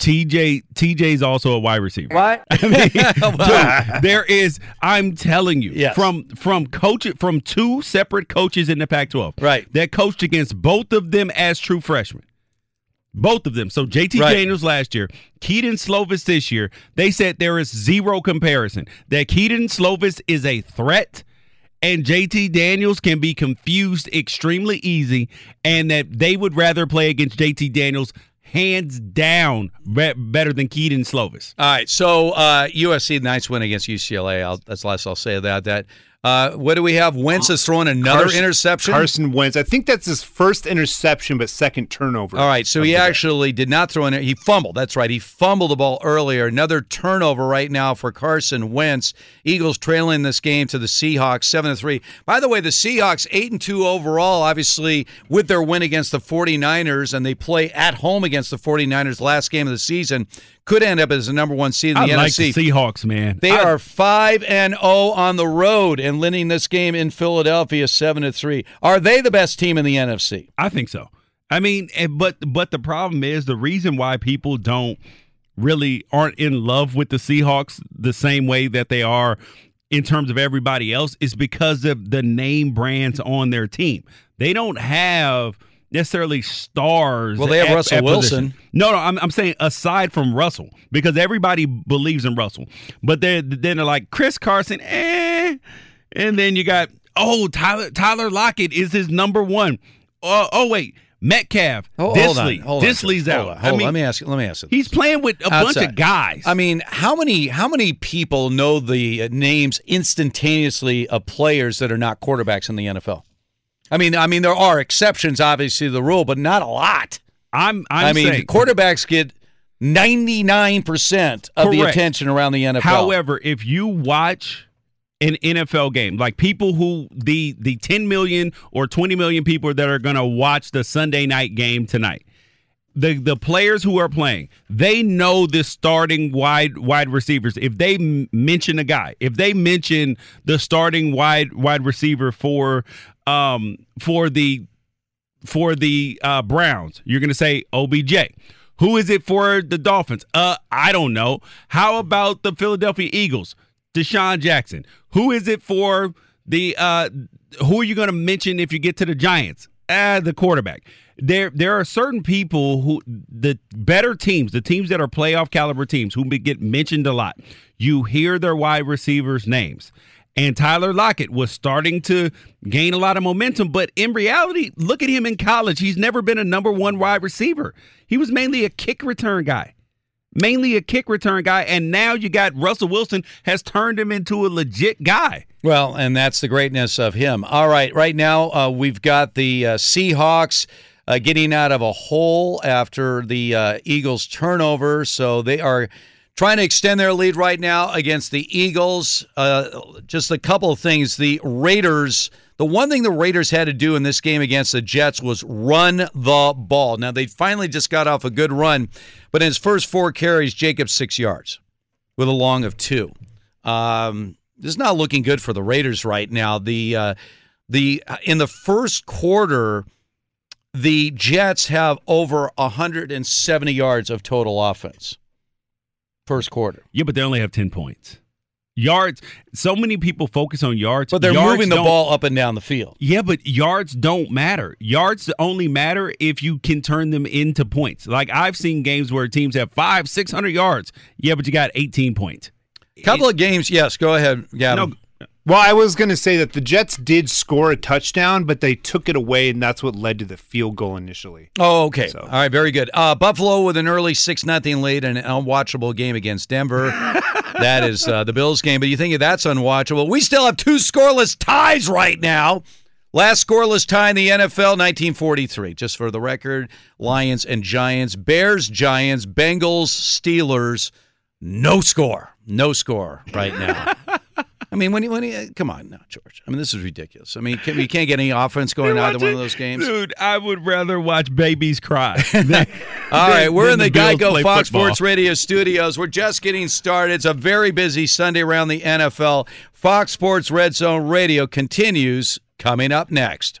TJ TJ's also a wide receiver. What? I mean, dude, there is. I'm telling you, Yes. from from coach from two separate coaches in the Pac-12, right? That coached against both of them as true freshmen. Both of them. So JT Right. Daniels last year, Kedon Slovis this year. They said there is zero comparison. That Kedon Slovis is a threat. And JT Daniels can be confused extremely easy, and that they would rather play against JT Daniels hands down be- better than Kedon Slovis. All right, so uh, USC nice win against UCLA. I'll, that's the last I'll say about that. Uh, what do we have? Wentz is throwing another Carson- interception. Carson Wentz. I think that's his first interception, but second turnover. All right, so he actually did not throw in. He fumbled. That's right. He fumbled the ball earlier. Another turnover right now for Carson Wentz. Eagles trailing this game to the Seahawks seven to three. By the way, the Seahawks eight and two overall. Obviously, with their win against the 49ers, and they play at home against the 49ers last game of the season, could end up as the number one seed in I the like NFC. the Seahawks, man. They I- are five and zero on the road and winning this game in Philadelphia seven to three. Are they the best team in the NFC? I think so. I mean, eh, but but the problem is the reason why people don't really aren't in love with the Seahawks the same way that they are in terms of everybody else is because of the name brands on their team. They don't have necessarily stars. Well, they have at- Russell at Wilson. position. No, no, I'm, I'm saying aside from Russell, because everybody believes in Russell, but then they're like Chris Carson, eh, and then you got oh Tyler Tyler Lockett is his number one. Oh, oh wait, Metcalf, Oh, hold on, Dissly, hold on, Dissly's hold out. on, hold I mean, let me ask you. Let me ask you. he's playing with a bunch of guys. I mean, how many how many people know the uh, names instantaneously of players that are not quarterbacks in the NFL? I mean, I mean there are exceptions, obviously, to the rule, but not a lot. I'm, I'm I mean, saying- quarterbacks get ninety nine percent of the attention around the NFL. However, if you watch an NFL game, like people who the the 10 million or 20 million people that are going to watch the Sunday night game tonight, the the players who are playing, they know the starting wide wide receivers. If they m- mention a guy, if they mention the starting wide wide receiver for um for the for the uh, Browns, you're going to say OBJ. Who is it for the Dolphins? Uh, I don't know. How about the Philadelphia Eagles? DeSean Jackson. Who is it for the? Uh, who are you going to mention if you get to the Giants? Ah, the quarterback. There, there are certain people who the better teams, the teams that are playoff caliber teams, who get mentioned a lot. You hear their wide receivers' names. And Tyler Lockett was starting to gain a lot of momentum, but in reality, look at him in college. He's never been a number one wide receiver. He was mainly a kick return guy, mainly a kick return guy. And now you got Russell Wilson has turned him into a legit guy. Well, and that's the greatness of him. All right, right now uh, we've got the uh, Seahawks uh, getting out of a hole after the uh, Eagles' turnover, so they are trying to extend their lead right now against the Eagles. Uh, just a couple of things. The Raiders. The one thing the Raiders had to do in this game against the Jets was run the ball. Now they finally just got off a good run, but in his first four carries, Jacobs six yards with a long of two. Um, this is not looking good for the Raiders right now. The uh, the in the first quarter, the Jets have over 170 yards of total offense. First quarter. Yeah, but they only have 10 points. Yards. So many people focus on yards, But they're Yards moving the ball up and down the field. Yeah, but yards don't matter. Yards only matter if you can turn them into points. Like I've seen games where teams have five, six hundred yards. Yeah, but you got eighteen points. Couple of games, yes. Go ahead, Gavin. Well, I was going to say that the Jets did score a touchdown, but they took it away, and that's what led to the field goal initially. Oh, okay. All right, very good. Uh, Buffalo with an early six nothing lead and an unwatchable game against Denver. that is uh, the Bills game. But you think that's unwatchable? We still have two scoreless ties right now. Last scoreless tie in the NFL, 1943. Just for the record, Lions and Giants, Bears, Giants, Bengals, Steelers. No score. No score right now. I mean, when you, when you, uh, come on now, George. I mean, this is ridiculous. I mean, can, we can't get any offense going out of one of those games. Dude, I would rather watch babies cry. All right, we're in the, Bills Geico Fox football. Sports Radio studios. We're just getting started. It's a very busy Sunday around the NFL. Fox Sports Red Zone Radio continues coming up next.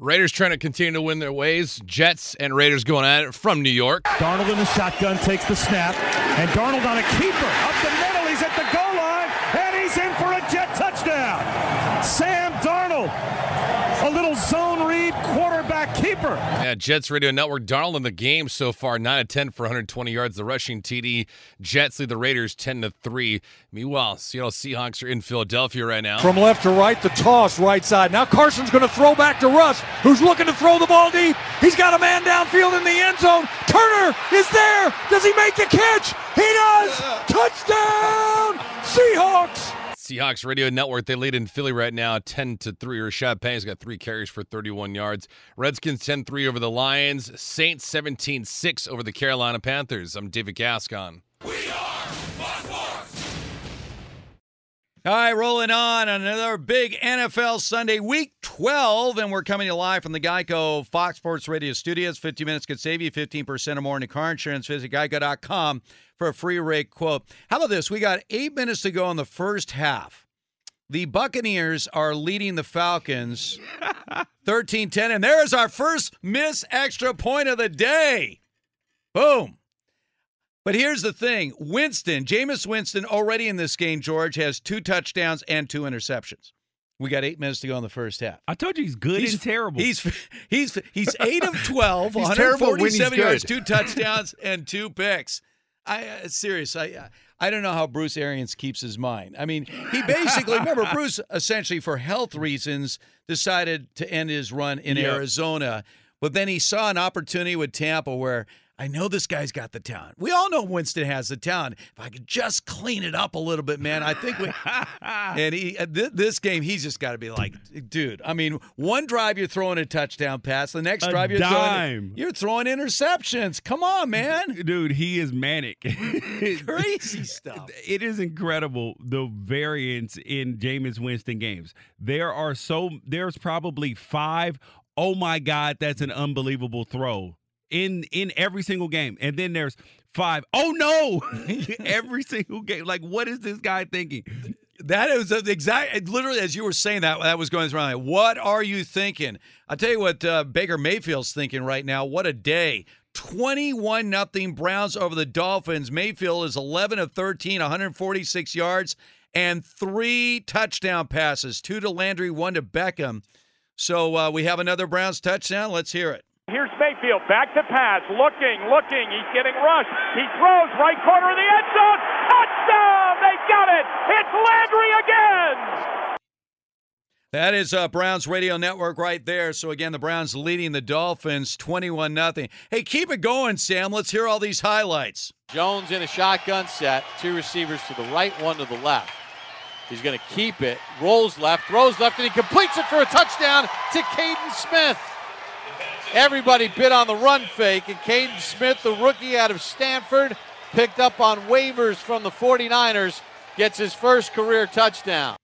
Raiders trying to continue to win their ways. Jets and Raiders going at it from New York. Darnold in the shotgun takes the snap, and Darnold on a keeper up the middle. He's at the goal line, and he's in for a jet touchdown. Sam Darnold, a little zone read quarterback keeper. Yeah, Jets Radio Network. Darnold in the game so far, 9 of 10 for 120 yards. The rushing TD. Jets lead the Raiders 10 to 3. Meanwhile, Seattle Seahawks are in Philadelphia right now. From left to right, the toss right side. Now Carson's going to throw back to Russ, who's looking to throw the ball deep. He's got a man downfield in the end zone. Turner is there. Does he make the catch? He does. Touchdown, Seahawks. Seahawks Radio Network, they lead in Philly right now, 10 to 3. Rashad Penny's got three carries for 31 yards. Redskins 10 3 over the Lions. Saints 17 6 over the Carolina Panthers. I'm David Gascon. All right, rolling on another big NFL Sunday, week 12, and we're coming to you live from the Geico Fox Sports Radio studios. 50 minutes could save you 15% or more in car insurance. Visit geico.com for a free rate quote. How about this? We got eight minutes to go in the first half. The Buccaneers are leading the Falcons 13 10, and there's our first miss extra point of the day. Boom. But here's the thing Winston, Jameis Winston, already in this game, George, has two touchdowns and two interceptions. We got eight minutes to go in the first half. I told you he's good He's- and terrible. He's he's he's eight of twelve, He's terrible when he's 147 yards, good. two touchdowns, and two picks. I uh, serious. I I don't know how Bruce Arians keeps his mind. I mean, he basically remember Bruce essentially for health reasons decided to end his run in Yeah. Arizona, but then he saw an opportunity with Tampa where. I know this guy's got the talent. We all know Winston has the talent. If I could just clean it up a little bit, man, I think we. and he, uh, th- this game, he's just got to be like, dude. I mean, one drive you're throwing a touchdown pass, the next A drive you're dime. throwing, you're throwing interceptions. Come on, man, Dude, he is manic. crazy stuff. It is incredible the variance in Jameis Winston games. There are so there's probably five. Oh my God, that's an unbelievable throw in in every single game, and then there's five. Oh no, every single game. Like, what is this guy thinking? That is exact. Literally, as you were saying that, that was going around. What are you thinking? I'll tell you what uh, Baker Mayfield's thinking right now. What a day! Twenty-one nothing Browns over the Dolphins. Mayfield is eleven of 13, 146 yards and three touchdown passes. Two to Landry, one to Beckham. So uh, we have another Browns touchdown. Let's hear it. Here's Mayfield back to pass, looking, looking. He's getting rushed. He throws right corner of the end zone. Touchdown! They got it. It's Landry again. That is uh, Browns Radio Network right there. So again, the Browns leading the Dolphins twenty-one nothing. Hey, keep it going, Sam. Let's hear all these highlights. Jones in a shotgun set, two receivers to the right, one to the left. He's going to keep it, rolls left, throws left, and he completes it for a touchdown to Kaden Smith. Everybody bid on the run fake, and Kaden Smith, the rookie out of Stanford, picked up on waivers from the 49ers, gets his first career touchdown.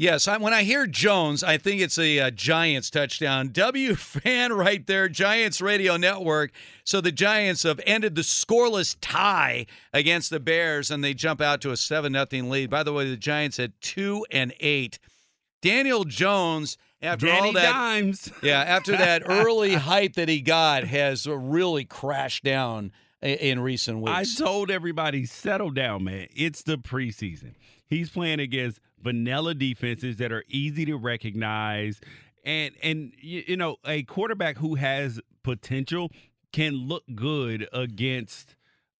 Yes, I, when I hear Jones, I think it's a, uh Giants touchdown. W fan right there, Giants Radio Network. So the Giants have ended the scoreless tie against the Bears, and they jump out to a seven nothing lead. By the way, the Giants had two and eight. Daniel Jones, after all Danny that, Dimes. yeah, after that early hype that he got, has really crashed down in recent weeks. I told everybody, settle down, man. It's the preseason. He's playing against vanilla defenses that are easy to recognize, and and you, you know a quarterback who has potential can look good against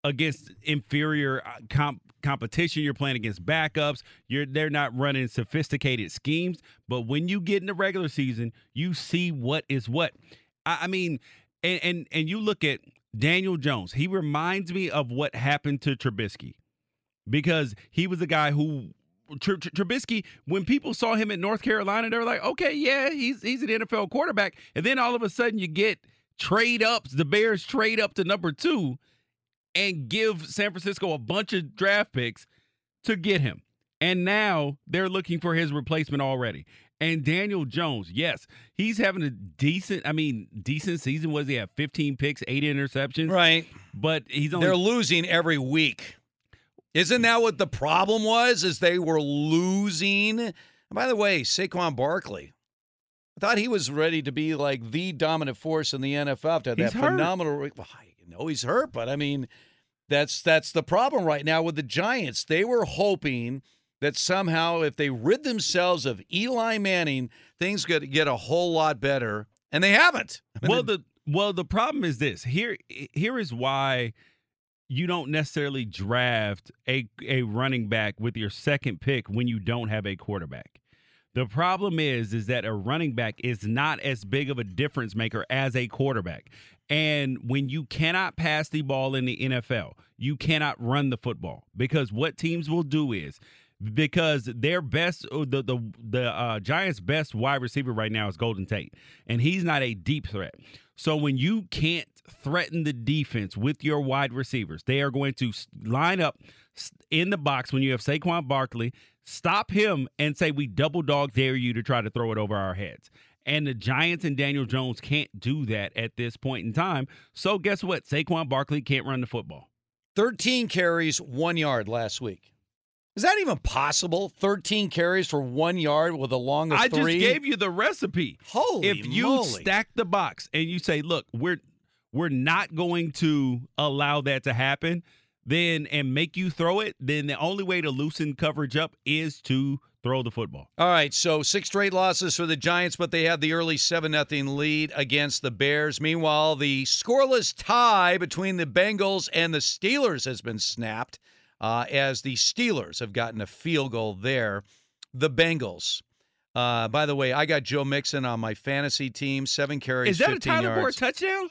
against inferior uh, comp, competition. You're playing against backups. You're they're not running sophisticated schemes. But when you get in the regular season, you see what is what. I, I mean, and, and and you look at Daniel Jones. He reminds me of what happened to Trubisky because he was a guy who. Tr- Tr- Trubisky, when people saw him at North Carolina, they were like, "Okay, yeah, he's he's an NFL quarterback." And then all of a sudden, you get trade ups. The Bears trade up to number two, and give San Francisco a bunch of draft picks to get him. And now they're looking for his replacement already. And Daniel Jones, yes, he's having a decent, I mean, decent season. Was he have 15 picks, eight interceptions? Right. But he's only They're losing every week. Isn't that what the problem was? Is they were losing. And by the way, Saquon Barkley. I thought he was ready to be like the dominant force in the NFL after that He's hurt. phenomenal. Well, know he's hurt, but I mean, that's that's the problem right now with the Giants. They were hoping that somehow, if they rid themselves of Eli Manning, things could get a whole lot better, and they haven't. well the well the problem is this here here is why you don't necessarily draft a a running back with your second pick when you don't have a quarterback the problem is is that a running back is not as big of a difference maker as a quarterback and when you cannot pass the ball in the NFL you cannot run the football because what teams will do is because their best uh, the the the uh, Giants' best wide receiver right now is Golden Tate, and he's not a deep threat. So when you can't threaten the defense with your wide receivers, they are going to line up in the box when you have Saquon Barkley, stop him, and say we double dog dare you to try to throw it over our heads. And the Giants and Daniel Jones can't do that at this point in time. So guess what? Saquon Barkley can't run the football. 13 carries, one yard last week. Is that even possible? 13 carries for one yard with a long of I three? just gave you the recipe. Holy if you moly. stack the box and you say, "Look, we're we're not going to allow that to happen," then and make you throw it, then the only way to loosen coverage up is to throw the football. All right, so six straight losses for the Giants, but they had the early 7 0 lead against the Bears. Meanwhile, the scoreless tie between the Bengals and the Steelers has been snapped uh, as the Steelers have gotten a field goal there. The Bengals. Uh, by the way, I got Joe Mixon on my fantasy team, seven carries, Is that a 15 Tyler Moore touchdown?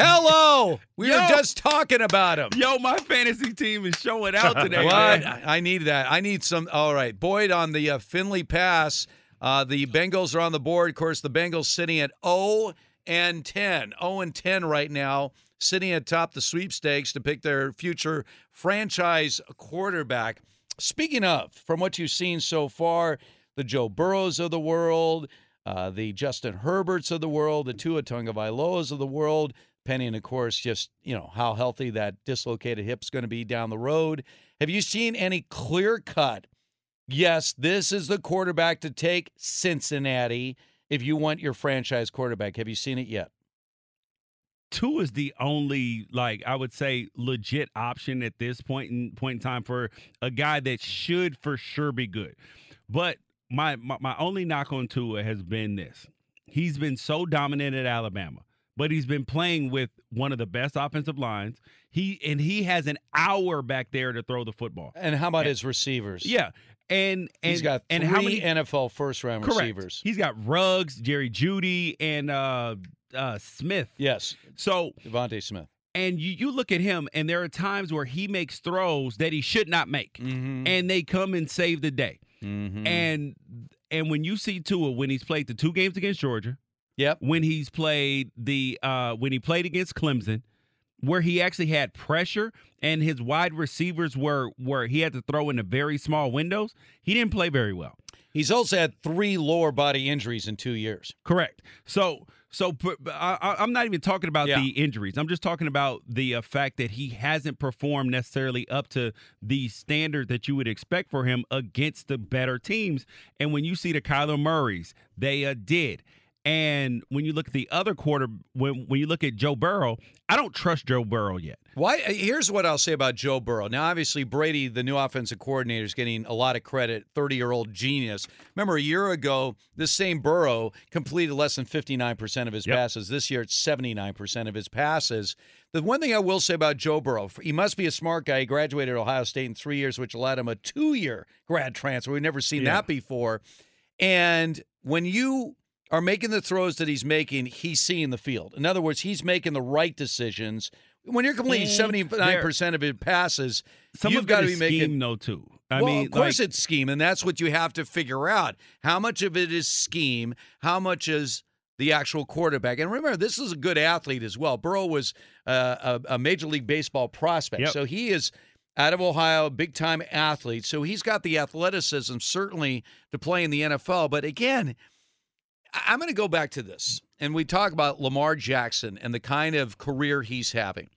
Hello, we Yo. were just talking about him. Yo, my fantasy team is showing out today. What? I need that. I need some. All right, Boyd on the uh, Finley pass. Uh, the Bengals are on the board. Of course, the Bengals sitting at 0 and 10. 0 and 10 right now, sitting atop the sweepstakes to pick their future franchise quarterback. Speaking of, from what you've seen so far, the Joe Burrows of the world, uh, the Justin Herberts of the world, the Tua Tagovailoas of the world, depending, of course, just you know how healthy that dislocated hip's going to be down the road. Have you seen any clear cut? Yes, this is the quarterback to take Cincinnati if you want your franchise quarterback. Have you seen it yet? Tua is the only like I would say legit option at this point in point in time for a guy that should for sure be good. But my my, my only knock on Tua has been this. He's been so dominant at Alabama, but he's been playing with one of the best offensive lines. He and he has an hour back there to throw the football. And how about his receivers? Yeah. And and He's got and how many NFL first round Correct. receivers. He's got Ruggs, Jerry Jeudy, and uh, uh, Smith. Yes. So DeVonta Smith. and you, you look at him, and there are times where he makes throws that he should not make, Mm-hmm. and they come and save the day. And and when you see Tua when he's played the two games against Georgia, yep, when he's played the uh, when he played against Clemson, where he actually had pressure and his wide receivers were where he had to throw in the very small windows, he didn't play very well. He's also had three lower body injuries in two years. Correct. So, so I, I'm not even talking about Yeah. the injuries. I'm just talking about the uh, fact that he hasn't performed necessarily up to the standard that you would expect for him against the better teams. And when you see the Kyler Murrays, they uh, did. And when you look at the other quarter, when when you look at Joe Burrow, I don't trust Joe Burrow yet. Why? Uh, here's what I'll say about Joe Burrow. Now, obviously, Brady, the new offensive coordinator, is getting a lot of credit. Thirty-year-old genius. Remember, a year ago, this same Burrow completed less than fifty-nine percent of his passes. This year, it's seventy-nine percent of his passes. The one thing I will say about Joe Burrow, he must be a smart guy. He graduated Ohio State in three years, which allowed him a two-year grad transfer. We've never seen Yeah. that before. And when you are making the throws that he's making, he's seeing the field. In other words, he's making the right decisions. When you're completing seventy nine percent of his passes, Some you've got to be making scheme, though, too. I well, mean, of course like- it's scheme, and that's what you have to figure out. How much of it is scheme? How much is the actual quarterback? And remember, this is a good athlete as well. Burrow was uh, a, a major league baseball prospect, Yep. so he is out of Ohio, big time athlete. So he's got the athleticism certainly to play in the NFL. But again, I'm going to go back to this, and we talk about Lamar Jackson and the kind of career he's having.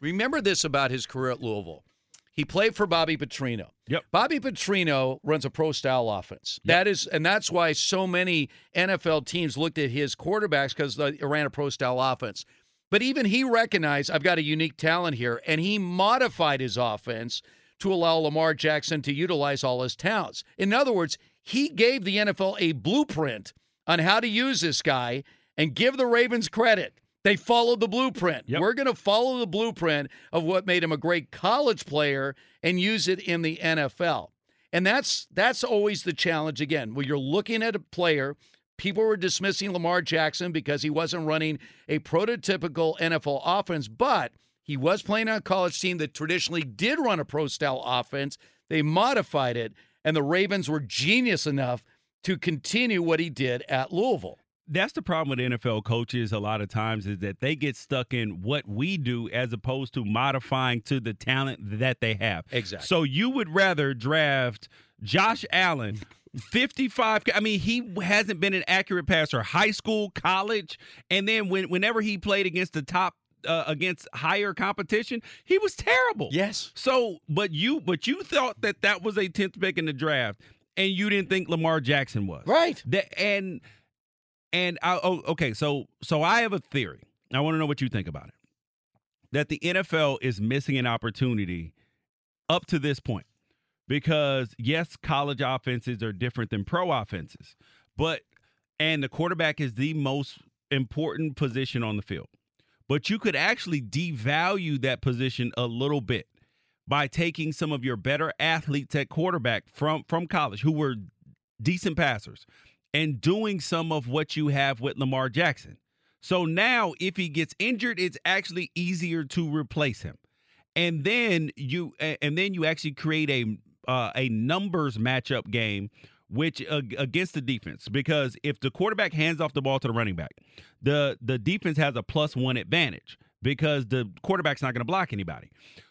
Remember this about his career at Louisville. He played for Bobby Petrino. Yep. Bobby Petrino runs a pro style offense. That is, and that's why so many NFL teams looked at his quarterbacks because they ran a pro style offense. But even he recognized I've got a unique talent here, and he modified his offense to allow Lamar Jackson to utilize all his talents. In other words, he gave the NFL a blueprint on how to use this guy and give the Ravens credit. They followed the blueprint. We're going to follow the blueprint of what made him a great college player and use it in the NFL. And that's that's always the challenge again. When you're looking at a player, people were dismissing Lamar Jackson because he wasn't running a prototypical NFL offense, but he was playing on a college team that traditionally did run a pro style offense. They modified it, and the Ravens were genius enough to continue what he did at Louisville. that's the problem with NFL coaches a lot of times is that they get stuck in what we do as opposed to modifying to the talent that they have. Exactly. So you would rather draft Josh Allen 55 I mean he hasn't been an accurate passer high school, college, and then when whenever he played against the top uh, against higher competition, he was terrible. Yes. So, but you but you thought that that was a 10th pick in the draft and you didn't think Lamar Jackson was. Right. That and and I, oh, okay, so so I have a theory. I want to know what you think about it. that the NFL is missing an opportunity up to this point. Because yes, college offenses are different than pro offenses, but and the quarterback is the most important position on the field. But you could actually devalue that position a little bit by taking some of your better athletes at quarterback from from college who were decent passers and doing some of what you have with Lamar Jackson. So now if he gets injured it's actually easier to replace him. And then you and then you actually create a uh, a numbers matchup game which uh, against the defense because if the quarterback hands off the ball to the running back, the the defense has a plus 1 advantage because the quarterback's not going to block anybody.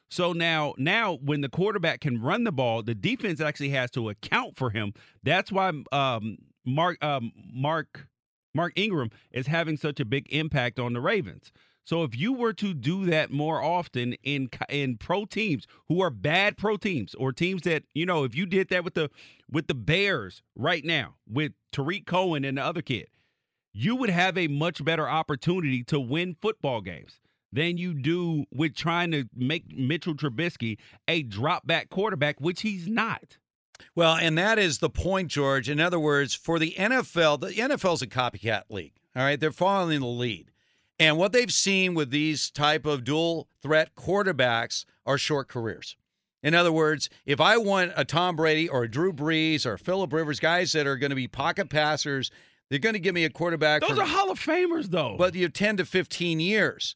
So now, now when the quarterback can run the ball, the defense actually has to account for him. That's why um, Mark um, Mark Mark Ingram is having such a big impact on the Ravens. So if you were to do that more often in in pro teams who are bad pro teams or teams that you know, if you did that with the with the Bears right now with Tarik Cohen and the other kid, you would have a much better opportunity to win football games than you do with trying to make Mitchell Trubisky a drop back quarterback, which he's not. Well, and that is the point, George. In other words, for the NFL, the NFL is a copycat league. All right, they're following the lead. And what they've seen with these type of dual threat quarterbacks are short careers. In other words, if I want a Tom Brady or a Drew Brees or Philip Rivers, guys that are going to be pocket passers, they're going to give me a quarterback. Those for, are Hall of Famers, though. But you have 10 to 15 years.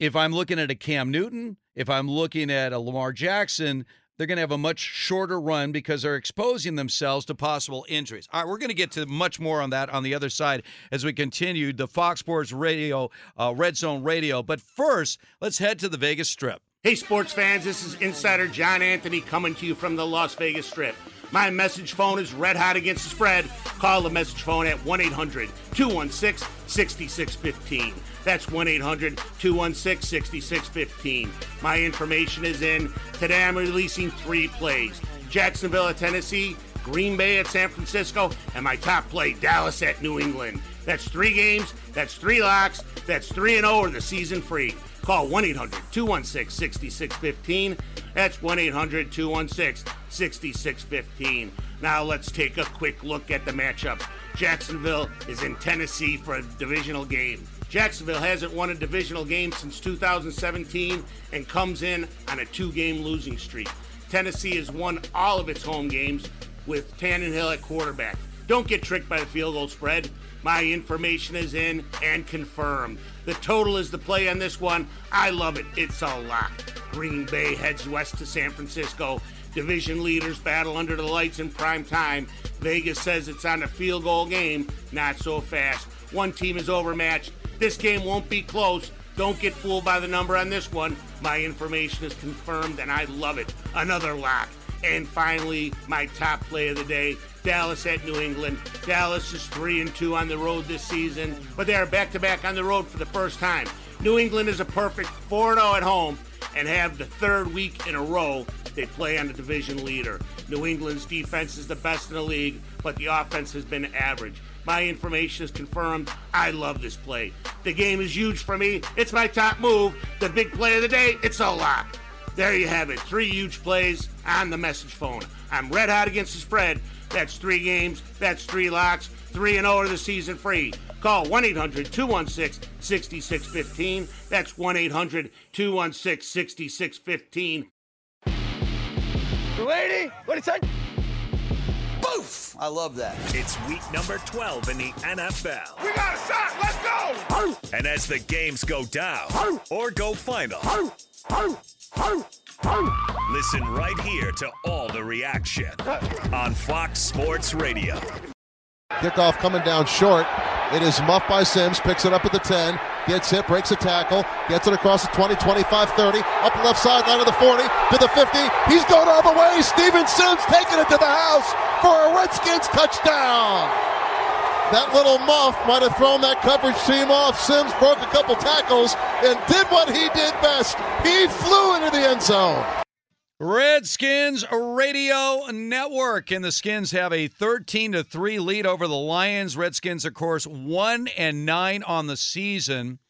If I'm looking at a Cam Newton, if I'm looking at a Lamar Jackson, they're going to have a much shorter run because they're exposing themselves to possible injuries. All right, we're going to get to much more on that on the other side as we continue the Fox Sports Radio, uh, Red Zone Radio. But first, let's head to the Vegas Strip. Hey, sports fans, this is insider John Anthony coming to you from the Las Vegas Strip. My message phone is red hot against the spread. Call the message phone at 1 800 216 6615. That's 1 800 216 6615. My information is in. Today I'm releasing three plays Jacksonville at Tennessee, Green Bay at San Francisco, and my top play, Dallas at New England. That's three games, that's three locks, that's 3 and 0 or the season free. Call 1 800 216 6615. That's 1 800 216 6615. Now let's take a quick look at the matchup. Jacksonville is in Tennessee for a divisional game. Jacksonville hasn't won a divisional game since 2017 and comes in on a two game losing streak. Tennessee has won all of its home games with Tannehill at quarterback. Don't get tricked by the field goal spread. My information is in and confirmed. The total is the play on this one. I love it. It's a lock. Green Bay heads west to San Francisco. Division leaders battle under the lights in prime time. Vegas says it's on a field goal game. Not so fast. One team is overmatched. This game won't be close. Don't get fooled by the number on this one. My information is confirmed and I love it. Another lock. And finally, my top play of the day Dallas at New England. Dallas is 3 and 2 on the road this season, but they are back to back on the road for the first time. New England is a perfect 4 0 at home and have the third week in a row they play on the division leader. New England's defense is the best in the league, but the offense has been average. My information is confirmed. I love this play. The game is huge for me. It's my top move. The big play of the day, it's a lock. There you have it. Three huge plays on the message phone. I'm red hot against the spread. That's three games. That's three locks. 3 and 0 of the season free. Call 1 800 216 6615. That's 1 800 216 6615. Lady, what it say? Boof! I love that. It's week number 12 in the NFL. We got a shot. Let's go. And as the games go down or go final, listen right here to all the reaction on Fox Sports Radio. Kickoff coming down short. It is muffed by Sims, picks it up at the 10, gets hit, breaks a tackle, gets it across the 20, 25, 30, up the left sideline of the 40, to the 50. He's going all the way. Steven Sims taking it to the house for a Redskins touchdown. That little muff might have thrown that coverage team off. Sims broke a couple tackles and did what he did best. He flew into the end zone. Redskins Radio Network, and the Skins have a 13 to 3 lead over the Lions. Redskins, of course, 1 and 9 on the season.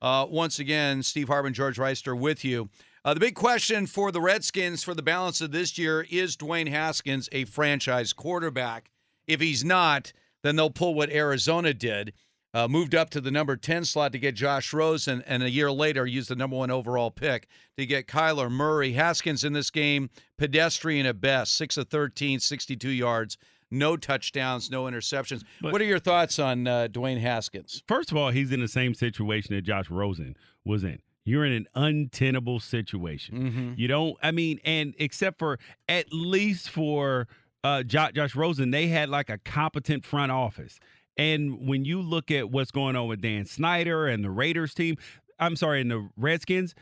Uh, once again, Steve Hartman, George Wrighster with you. Uh, the big question for the Redskins for the balance of this year is Dwayne Haskins a franchise quarterback? If he's not, then they'll pull what Arizona did. Uh, moved up to the number 10 slot to get Josh Rosen, and a year later used the number one overall pick to get Kyler Murray. Haskins in this game, pedestrian at best, 6 of 13, 62 yards, no touchdowns, no interceptions. But- what are your thoughts on uh, Dwayne Haskins? First of all, he's in the same situation that Josh Rosen was in. You're in an untenable situation. Mm-hmm. You don't. I mean, and except for at least for uh, Josh, Josh Rosen, they had like a competent front office. And when you look at what's going on with Dan Snyder and the Raiders team, I'm sorry, and the Redskins.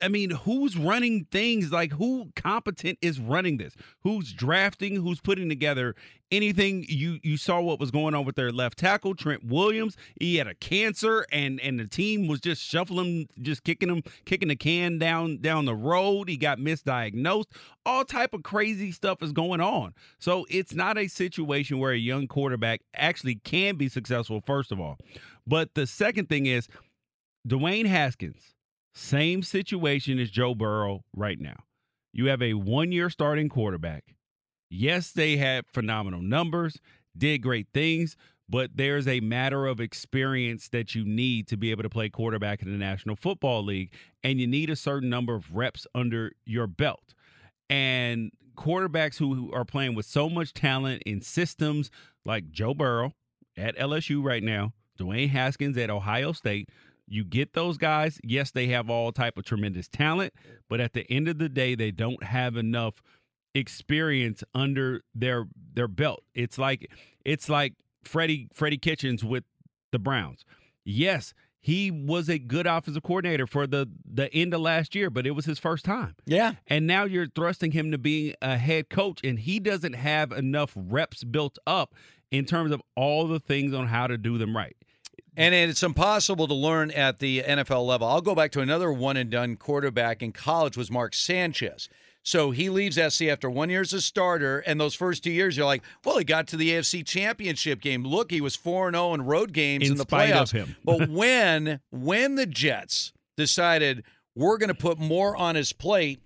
I mean, who's running things? Like, who competent is running this? Who's drafting? Who's putting together anything? You you saw what was going on with their left tackle, Trent Williams. He had a cancer, and and the team was just shuffling, just kicking him, kicking the can down down the road. He got misdiagnosed. All type of crazy stuff is going on. So it's not a situation where a young quarterback actually can be successful. First of all, but the second thing is Dwayne Haskins. Same situation as Joe Burrow right now. You have a one year starting quarterback. Yes, they had phenomenal numbers, did great things, but there's a matter of experience that you need to be able to play quarterback in the National Football League, and you need a certain number of reps under your belt. And quarterbacks who are playing with so much talent in systems like Joe Burrow at LSU right now, Dwayne Haskins at Ohio State, you get those guys yes they have all type of tremendous talent but at the end of the day they don't have enough experience under their their belt it's like it's like freddie freddie kitchens with the browns yes he was a good offensive coordinator for the the end of last year but it was his first time Yeah. and now you're thrusting him to being a head coach, and he doesn't have enough reps built up in terms of all the things on how to do them right. And it's impossible to learn at the NFL level. I'll go back to another one and done quarterback in college was Mark Sanchez. So he leaves SC after one year as a starter, and those first two years, you're like, well, he got to the AFC Championship game. Look, he was four and zero in road games In in, the playoffs. him. but when when the Jets decided we're going to put more on his plate,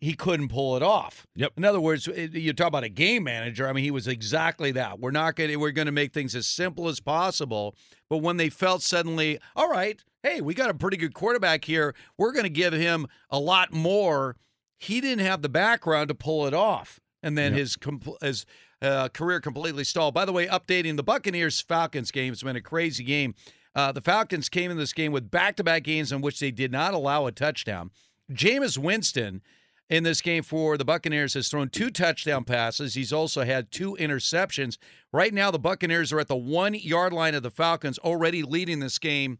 he couldn't pull it off. Yep. In other words, you talk about a game manager. I mean, he was exactly that. We're not going to we're going to make things as simple as possible. But when they felt suddenly, all right, hey, we got a pretty good quarterback here. We're going to give him a lot more. He didn't have the background to pull it off, and then his compl- his uh, career completely stalled. By the way, updating the Buccaneers Falcons game. It's been a crazy game. Uh, the Falcons came in this game with back to back games in which they did not allow a touchdown. Jameis Winston in this game for the Buccaneers has thrown two touchdown passes. He's also had two interceptions. Right now, the Buccaneers are at the one yard line of the Falcons, already leading this game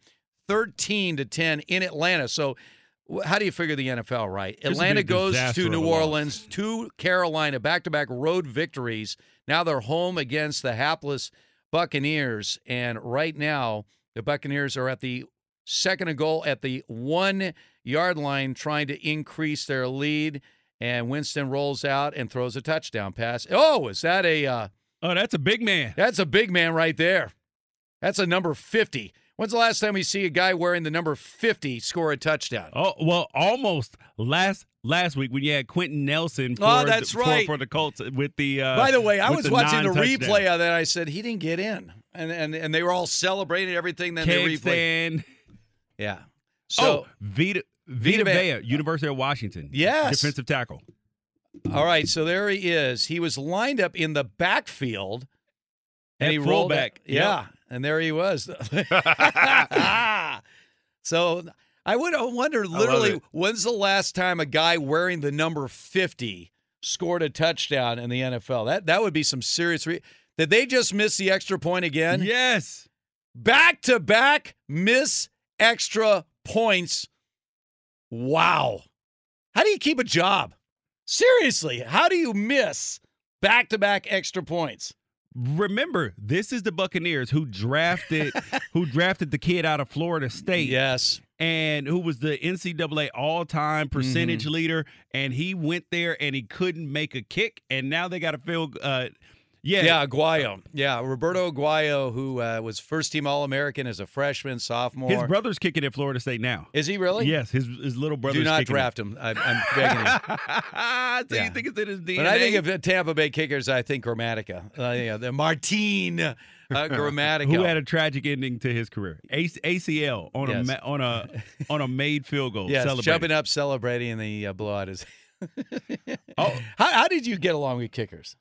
13 to 10 in Atlanta. So, how do you figure the NFL, right? This Atlanta goes to New. Orleans, to Carolina, back to back road victories. Now they're home against the hapless Buccaneers. And right now, the Buccaneers are at the second and goal at the one yard line, trying to increase their lead. And Winston rolls out and throws a touchdown pass. Oh, is that a? Uh, oh, that's a big man. That's a big man right there. That's a number fifty. When's the last time we see a guy wearing the number fifty score a touchdown? Oh well, almost last last week when you had Quenton Nelson. For Oh, that's the, right. For, for the Colts with the. Uh, By the way, I was the watching the replay of that. I said he didn't get in, and and and they were all celebrating everything. Then they replayed. stand. Yeah. So oh, Vita Vita Vita Vea, University of Washington. Yes. defensive tackle. all right, so there he is. He was lined up in the backfield, and At he rolled back. Yeah, Yep. and there he was. so I would wonder, literally, when's the last time a guy wearing the number fifty scored a touchdown in the NFL? That that would be some serious. Re- Did they just miss the extra point again? Yes. back to back miss extra points. Wow. How do you keep a job? Seriously, how do you miss back to back extra points? Remember, this is the Buccaneers who drafted who drafted the kid out of Florida State. Yes. And who was the NCAA all time percentage Mm-hmm. leader. And he went there and he couldn't make a kick. And now they got to fill uh Yeah, yeah, Aguayo. Yeah, Roberto Aguayo, who uh, was first team All American as a freshman, sophomore. His brother's kicking at Florida State now. Is he really? Yes, his his little brother. Do not draft him. I, am begging you. so Yeah. you think it's in his DNA? When I think of Tampa Bay kickers, I think Gramatica. Uh, yeah, the Martine uh, Gramatica. Who had a tragic ending to his career? AC- ACL on Yes. a ma- on a on a made field goal. yes, celebrating. jumping up, celebrating, and the uh, blowout is. oh, how, how did you get along with kickers?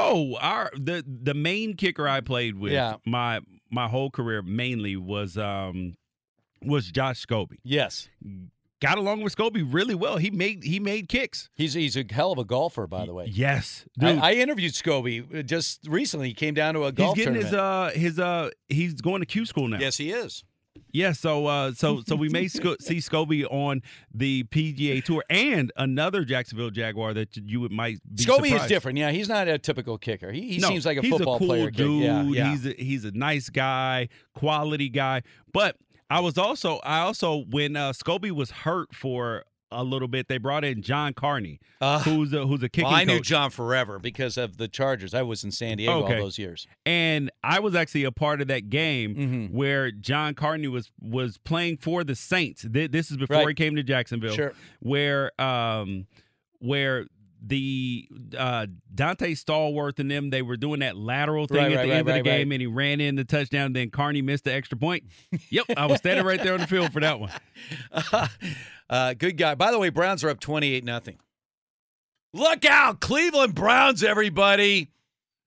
Oh, our the the main kicker I played with Yeah. my my whole career mainly was um was Josh Scobee. Yes. Got along with Scobee really well. He made he made kicks. He's he's a hell of a golfer, by the way. Yes. I, Dude. I interviewed Scobee uh, just recently. He came down to a He's getting tournament. his uh his uh he's going to Q school now. yes, he is. Yeah, so uh, so so we may sco- see Scobee on the PGA Tour and another Jacksonville Jaguar that you would might be Scobee is different. Yeah, he's not a typical kicker. He, he No, seems like a football cool player. Dude. Yeah, yeah. He's a, he's a nice guy, quality guy. But I was also I also when uh, Scobee was hurt for a little bit, they brought in John Carney, Uh, who's a, who's a kicking well, I knew. John forever because of the Chargers. I was in San Diego Okay. all those years. and I was actually a part of that game Mm-hmm. where John Carney was was playing for the Saints. This is before Right. he came to Jacksonville. Sure. Where um where the uh Donté Stallworth and them they were doing that lateral thing Right, at right, the right, end of the right, game right. and he ran in the touchdown then Carney missed the extra point. Yep, I was standing right there on the field for that one. uh, good guy. By the way, Browns are up twenty-eight nothing. Look out, Cleveland Browns! Everybody.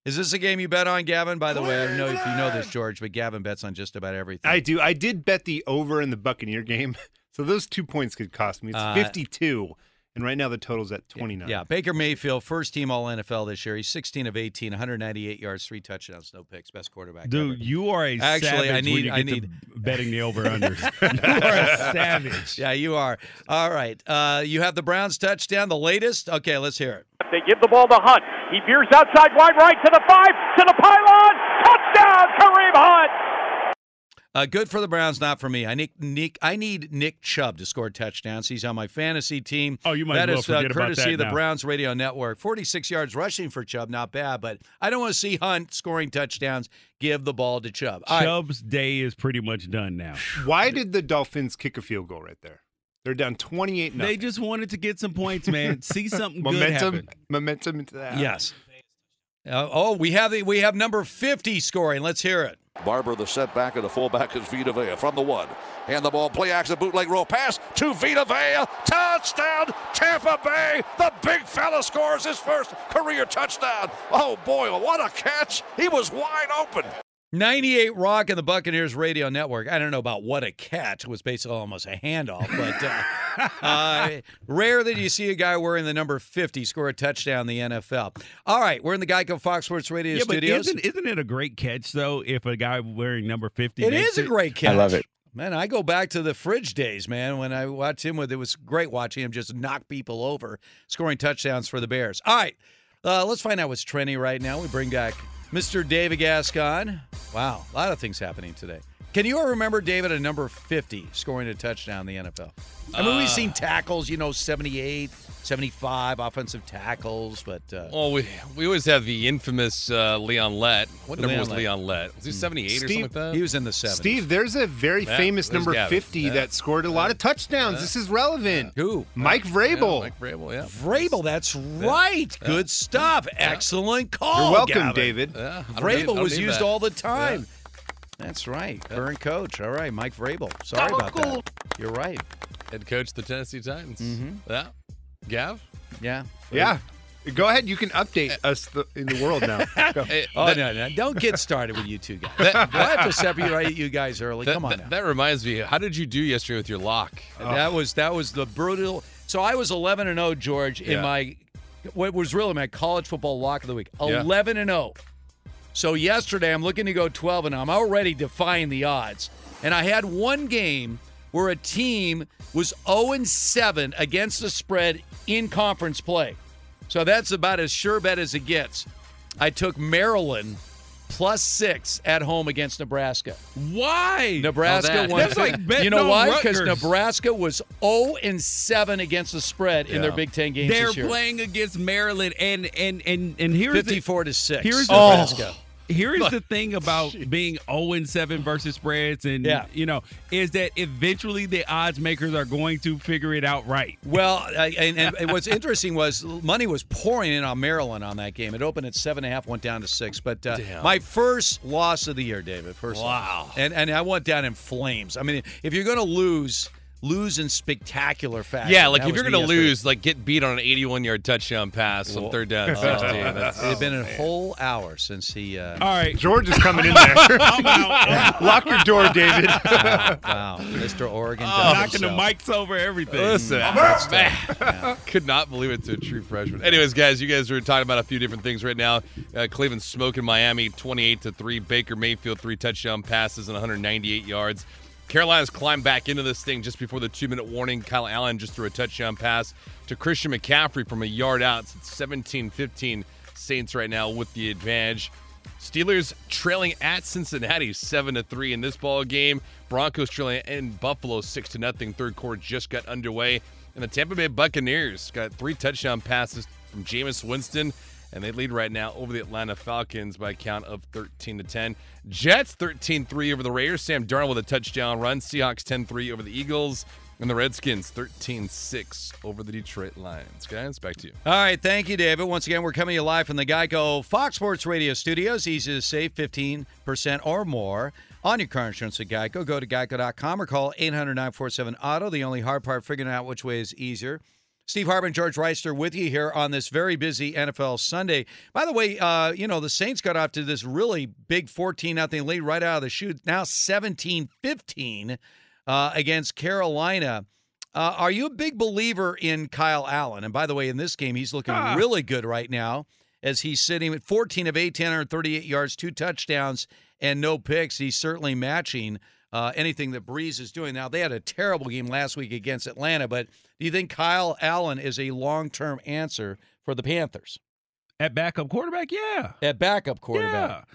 Is this a game you bet on, Gavin? By the way, I don't know if you know this, George, but Gavin bets on just about everything. I do. I did bet the over in the Buccaneer game, so those two points could cost me. It's Uh, 52, and right now the total's at 29. Yeah, Baker Mayfield, first team All NFL this year. He's 16 of 18, 198 yards, three touchdowns, no picks, best quarterback. Dude, ever. you are a Actually, savage I when need, you I get to need betting the over unders. you are a savage. Yeah, you are. All right, uh, you have the Browns touchdown, the latest. Okay, let's hear it. They give the ball to Hunt. He veers outside wide right to the five, to the pylon. Touchdown, Uh, good for the Browns, not for me. I need Nick. I need Nick Chubb to score touchdowns. He's on my fantasy team. Oh, you might That as well is, uh, forget about courtesy that of the now. Browns Radio Network. Forty-six yards rushing for Chubb, not bad. But I don't want to see Hunt scoring touchdowns. Give the ball to Chubb. All right. Chubb's day is pretty much done now. Why did the Dolphins kick a field goal right there? They're down 28 They just wanted to get some points, man. See something good momentum, happen. momentum into that. Yes. Uh, oh, we have the we have number fifty scoring. Let's hear it. Barber, the setback, and the fullback is Vita Vea from the one. And the ball, play action, bootleg roll pass to Vita Vea. Touchdown, Tampa Bay. The big fella scores his first career touchdown. Oh, boy, what a catch. He was wide open. 98 Rock and the Buccaneers Radio Network. I don't know about what a catch was basically almost a handoff, but uh, uh, rare that you see a guy wearing the number 50 score a touchdown in the NFL. All right, we're in the Geico Fox Sports Radio Yeah, but isn't, isn't it a great catch though? If a guy wearing number fifty, It makes is a great catch. I love it. Man, I go back to the fridge days, man, when I watched him with it was great watching him just knock people over, scoring touchdowns for the Bears. All right. Uh, let's find out what's trending right now. We bring back Mr. David Gascon. Wow, a lot of things happening today. Can you remember David at number 50 scoring a touchdown in the NFL? I mean, Uh, we've seen tackles, you know, 78, 75 offensive tackles, but uh, Well, we we always have the infamous uh, Leon Lett. What number was Lett. Leon Lett? Was he 78 or something like that? he was in the 70s. Steve, there's a very Yeah, famous number Gavin. 50 Yeah. that scored a lot of touchdowns. Yeah. This is relevant. Who? Mike Yeah, Vrabel. Mike Vrabel, yeah. Vrabel, that's right. Good stuff. Excellent call. You're welcome, Gavin. David. Yeah, I need- Vrabel was used that. all the time. That's right. Current coach. All right, Mike Vrabel. Sorry about that. You're right. Head coach of the Tennessee Titans. Mhm. Yeah. Gav? Yeah. Yeah. Go ahead. You can update us th- in the world now. Go. Oh no, no! Don't get started with you two guys. That- I have to separate you guys early. that- Come on that- now. that reminds me. How did you do yesterday with your lock? That was that was the brutal. So I was 11 and 0, George, in Yeah. my what was really my college football lock of the week. Yeah. 11 and 0. So yesterday I'm looking to go 12 and I'm already defying the odds. And I had one game where a team was 0 and 7 against the spread in conference play. So that's about as sure bet as it gets. I took Maryland plus six at home against Nebraska. Why? Nebraska that. won. That's like you know why? Because Nebraska was 0 and 7 against the spread in their Big Ten games They're this year. playing against Maryland, and and and and here's the- 54 to 6. Here's oh. Nebraska. Here is But- the thing about being 0 and 7 versus spreads, and Yeah. you know, is that eventually the odds makers are going to figure it out right. Well, I- and, and what's interesting was money was pouring in on Maryland on that game. It opened at seven and a half, went down to six. But uh, my first loss of the year, David. First, Wow. loss. and and I went down in flames. I mean, if you're going to lose, lose in spectacular fashion. Yeah, like That if you're going to lose, like get beat on an 81 yard touchdown pass on third down. and 16. That's- it had been a whole hour since he. Uh, All right, George is coming in there. Lock your door, David. wow, wow, Mr. Oregon. Oh, done knocking the mics over everything. Listen, That's man, could not believe it to a true freshman. Anyways, guys, you guys are talking about a few different things right now. Uh, Cleveland smoking Miami, twenty-eight to three. Baker Mayfield three touchdown passes and 198 yards. Carolina's climbed back into this thing just before the two-minute warning. Kyle Allen just threw a touchdown pass to Christian McCaffrey from a yard out. It's 17-15 Saints right now with the advantage. Steelers trailing at Cincinnati seven to three in this ball game. Broncos trailing in Buffalo six to nothing. Third quarter just got underway, and the Tampa Bay Buccaneers got three touchdown passes from Jameis Winston, and they lead right now over the Atlanta Falcons by a count of 13 to 10. Jets 13-3 over the Raiders. Sam Darnold with a touchdown run. Seahawks 10-3 over the Eagles. And the Redskins 13-6 over the Detroit Lions. Guys, back to you. All right, thank you, David. Once again, we're coming to you live from the Geico Fox Sports Radio studios. Easy to save 15% or more on your car insurance at Geico. Go to geico.com or call 800 947 Auto. The only hard part, figuring out which way is easier. Steve Hartman, George Wrighster with you here on this very busy NFL Sunday. By the way, uh, you know, the Saints got off to this really big 14 nothing lead right out of the chute. Now 17 15 uh, against Carolina. Uh, are you a big believer in Kyle Allen? And by the way, in this game, he's looking Ah. really good right now as he's sitting at 14 of 18, 138 yards, two touchdowns, and no picks. He's certainly matching uh, anything that Brees is doing. Now, they had a terrible game last week against Atlanta, but do you think Kyle Allen is a long term answer for the Panthers? At backup quarterback, yeah. At backup quarterback.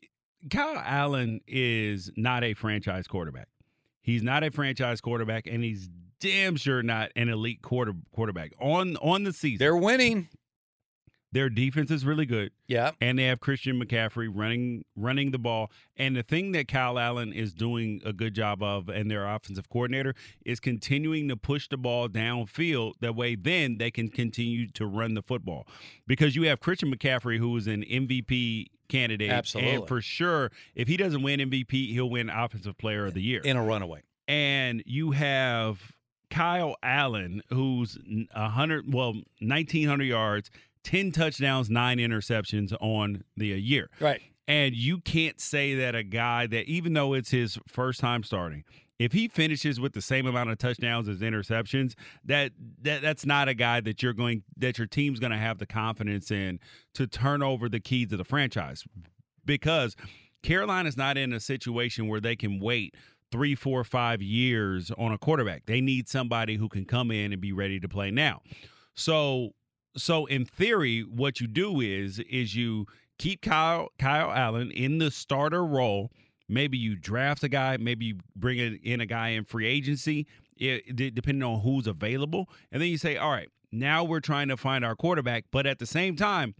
Yeah. Kyle Allen is not a franchise quarterback. He's not a franchise quarterback, and he's damn sure not an elite quarter quarterback. On on the season, They're winning. Their defense is really good. Yeah. and they have Christian McCaffrey running running the ball. And the thing that Kyle Allen is doing a good job of, and their offensive coordinator is continuing to push the ball downfield. That way, then they can continue to run the football because you have Christian McCaffrey, who is an MVP candidate, Absolutely. and for sure, if he doesn't win MVP, he'll win Offensive Player of the Year In a runaway. and you have Kyle Allen, who's a hundred, well, nineteen hundred yards, ten touchdowns, nine interceptions on the year. Right. And you can't say that a guy that, even though it's his first time starting, if he finishes with the same amount of touchdowns as interceptions, that that that's not a guy that you're going that your team's going to have the confidence in to turn over the keys of the franchise because Carolina's not in a situation where they can wait three, four, five years on a quarterback. They need somebody who can come in and be ready to play now. So, so in theory, what you do is is you keep Kyle Kyle Allen in the starter role. Maybe you draft a guy. Maybe you bring in a guy in free agency, eh, it, depending on who's available. And then you say, all right, now we're trying to find our quarterback, but at the same time,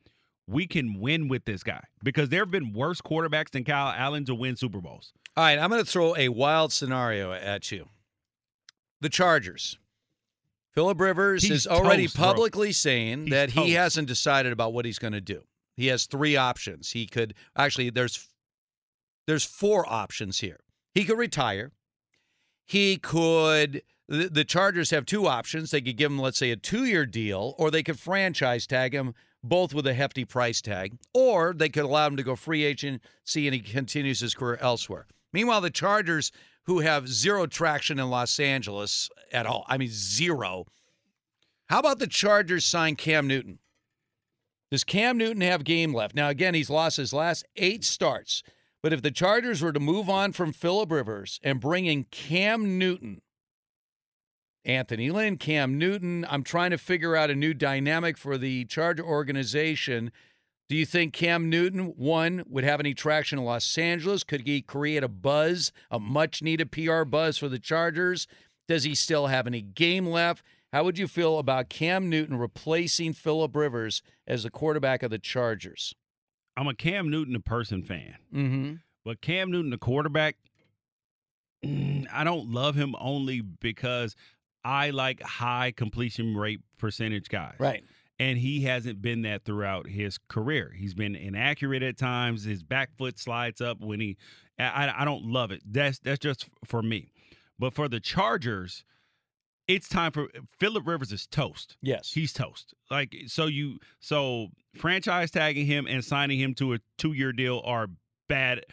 we can win with this guy because there have been worse quarterbacks than Kyle Allen to win Super Bowls. All right, I'm going to throw a wild scenario at you. The Chargers. Philip Rivers He's is already toast, bro. publicly saying He's that he toast. hasn't decided about what he's going to do. He has three options. He could actually there's there's four options here. He could retire. He could the, the Chargers have two options. They could give him let's say a 2-year deal or they could franchise tag him both with a hefty price tag or they could allow him to go free agency and he continues his career elsewhere. Meanwhile, the Chargers who have zero traction in Los Angeles at all. I mean zero. How about the Chargers sign Cam Newton? Does Cam Newton have game left? Now, again, he's lost his last eight starts. But if the Chargers were to move on from Philip Rivers and bring in Cam Newton, Anthony Lynn, Cam Newton, I'm trying to figure out a new dynamic for the Charger organization. Do you think Cam Newton, one, would have any traction in Los Angeles? Could he create a buzz, a much needed PR buzz for the Chargers? Does he still have any game left? How would you feel about Cam Newton replacing Philip Rivers as the quarterback of the Chargers? I'm a Cam Newton a person fan. Mm-hmm. But Cam Newton, the quarterback, mm, I don't love him only because I like high completion rate percentage guys. Right. And he hasn't been that throughout his career. He's been inaccurate at times. His back foot slides up when he. I, I don't love it. That's that's just for me. But for the Chargers, it's time for Philip Rivers is toast. Yes. He's toast. Like so you so franchise tagging him and signing him to a 2-year deal are bad.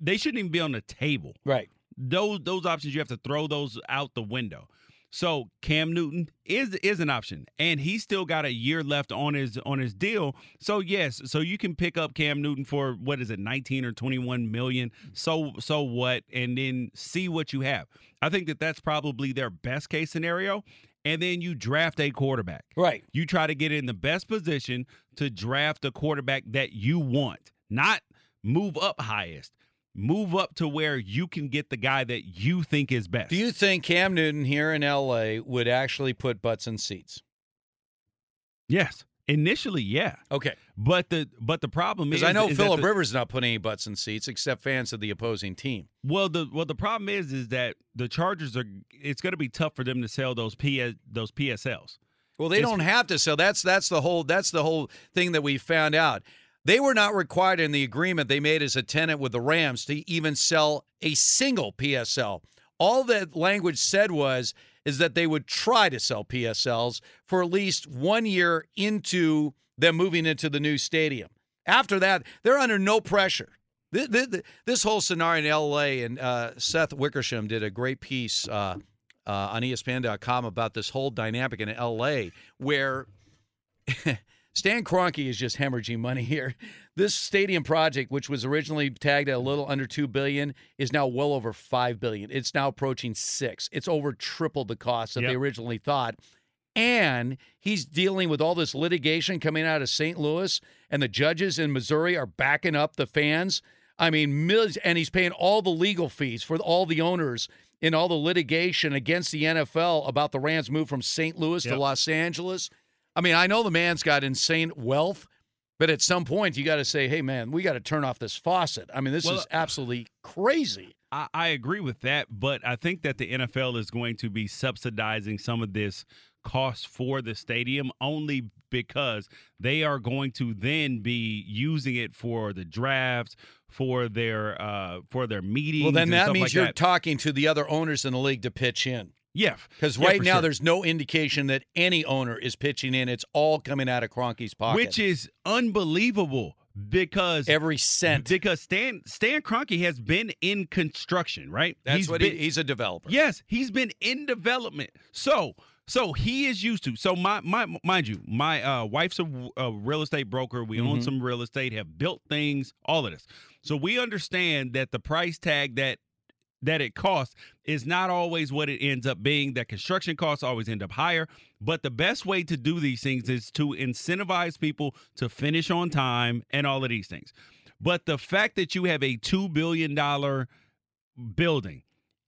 They shouldn't even be on the table. Right. Those those options you have to throw those out the window. So Cam Newton is is an option, and he's still got a year left on his on his deal. So yes, so you can pick up Cam Newton for what is it, nineteen or twenty one million? So so what, and then see what you have. I think that that's probably their best case scenario. And then you draft a quarterback. Right. You try to get in the best position to draft a quarterback that you want, not move up highest move up to where you can get the guy that you think is best. Do you think Cam Newton here in LA would actually put butts in seats? Yes. Initially, yeah. Okay. But the but the problem is I know is Philip the- Rivers not putting any butts in seats except fans of the opposing team. Well, the well the problem is is that the Chargers are it's going to be tough for them to sell those P those PSLs. Well, they It's- don't have to sell. That's that's the whole that's the whole thing that we found out. They were not required in the agreement they made as a tenant with the Rams to even sell a single PSL. All that language said was is that they would try to sell PSLs for at least one year into them moving into the new stadium. After that, they're under no pressure. This, whole scenario in LA, and uh, Seth Wickersham did a great piece uh, uh, on ESPN.com about this whole dynamic in LA where Stan Kroenke is just hemorrhaging money here. This stadium project, which was originally tagged at a little under two billion, is now well over five billion. It's now approaching six. It's over triple the cost that they originally thought. And he's dealing with all this litigation coming out of St. Louis, and the judges in Missouri are backing up the fans. I mean, millions, and he's paying all the legal fees for all the owners in all the litigation against the NFL about the Rams move from St. Louis to Los Angeles. I mean, I know the man's got insane wealth, but at some point you got to say, "Hey, man, we got to turn off this faucet." I mean, this Well, is absolutely crazy. I, I agree with that, but I think that the NFL is going to be subsidizing some of this cost for the stadium only because they are going to then be using it for the drafts, for their uh for their meetings. Well, then that means like you're that. talking to the other owners in the league to pitch in. Yeah, Because Yeah, right now, sure. there's no indication that any owner is pitching in. It's all coming out of Kroenke's pocket. which is unbelievable because every cent. Because Stan Stan Kroenke has been in construction, right? That's what been, he, he's a developer. Yes, he's been in development. So, so he is used to. So, my, my mind you, my uh, wife's a, a real estate broker. We own Mhm. some real estate, have built things, all of this. So we understand that the price tag that that it costs is not always what it ends up being. That construction costs always end up higher. But the best way to do these things is to incentivize people to finish on time and all of these things. But the fact that you have a $2 billion building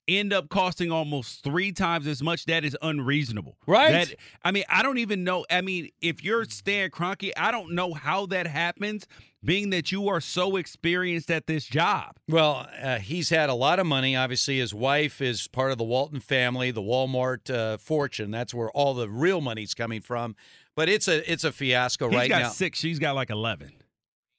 end up costing almost three times as much, that is unreasonable. Right. That, I mean, I don't even know. I mean, if you're Stan Kroenke, I don't know how that happens, being that you are so experienced at this job. Well, uh, he's had a lot of money. Obviously, his wife is part of the Walton family, the Walmart uh, fortune. That's where all the real money's coming from. But it's a it's a fiasco He's right got now. six. She's got like 11.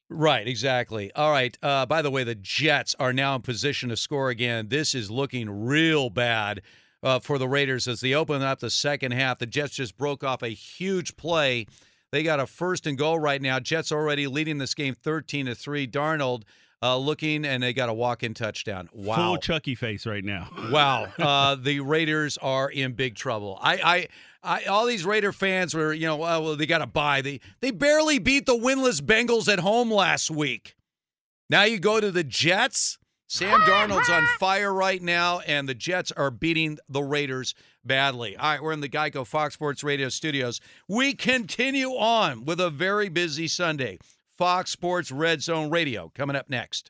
Right, exactly. All right. Uh, by the way, the Jets are now in position to score again. This is looking real bad uh, for the Raiders as they open up the second half. The Jets just broke off a huge play. They got a first and goal right now. Jets already leading this game 13 to 3. Darnold uh, looking, and they got a walk in touchdown. Wow. Full Chucky face right now. Wow, uh, the Raiders are in big trouble. I, I, I, all these Raider fans were, you know, oh, well, they got to buy. They, they barely beat the winless Bengals at home last week. Now you go to the Jets. Sam Darnold's on fire right now, and the Jets are beating the Raiders badly. All right, we're in the Geico Fox Sports Radio studios. We continue on with a very busy Sunday. Fox Sports Red Zone Radio. Coming up next.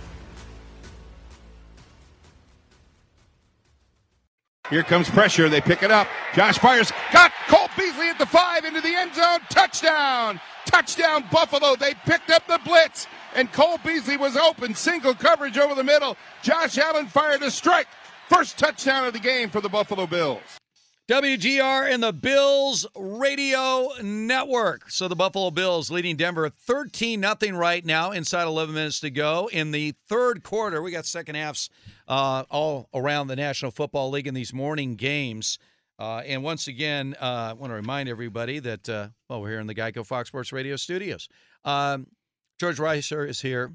Here comes pressure. They pick it up. Josh Myers got Cole Beasley at the five into the end zone. Touchdown. Touchdown, Buffalo. They picked up the blitz, and Cole Beasley was open. Single coverage over the middle. Josh Allen fired a strike. First touchdown of the game for the Buffalo Bills. WGR and the Bills Radio Network. So the Buffalo Bills leading Denver 13 nothing right now, inside 11 minutes to go. In the third quarter, we got second halves uh, all around the National Football League in these morning games. Uh, and once again, uh, I want to remind everybody that, uh, well, we're here in the Geico Fox Sports Radio studios. Um, George Wrighster is here.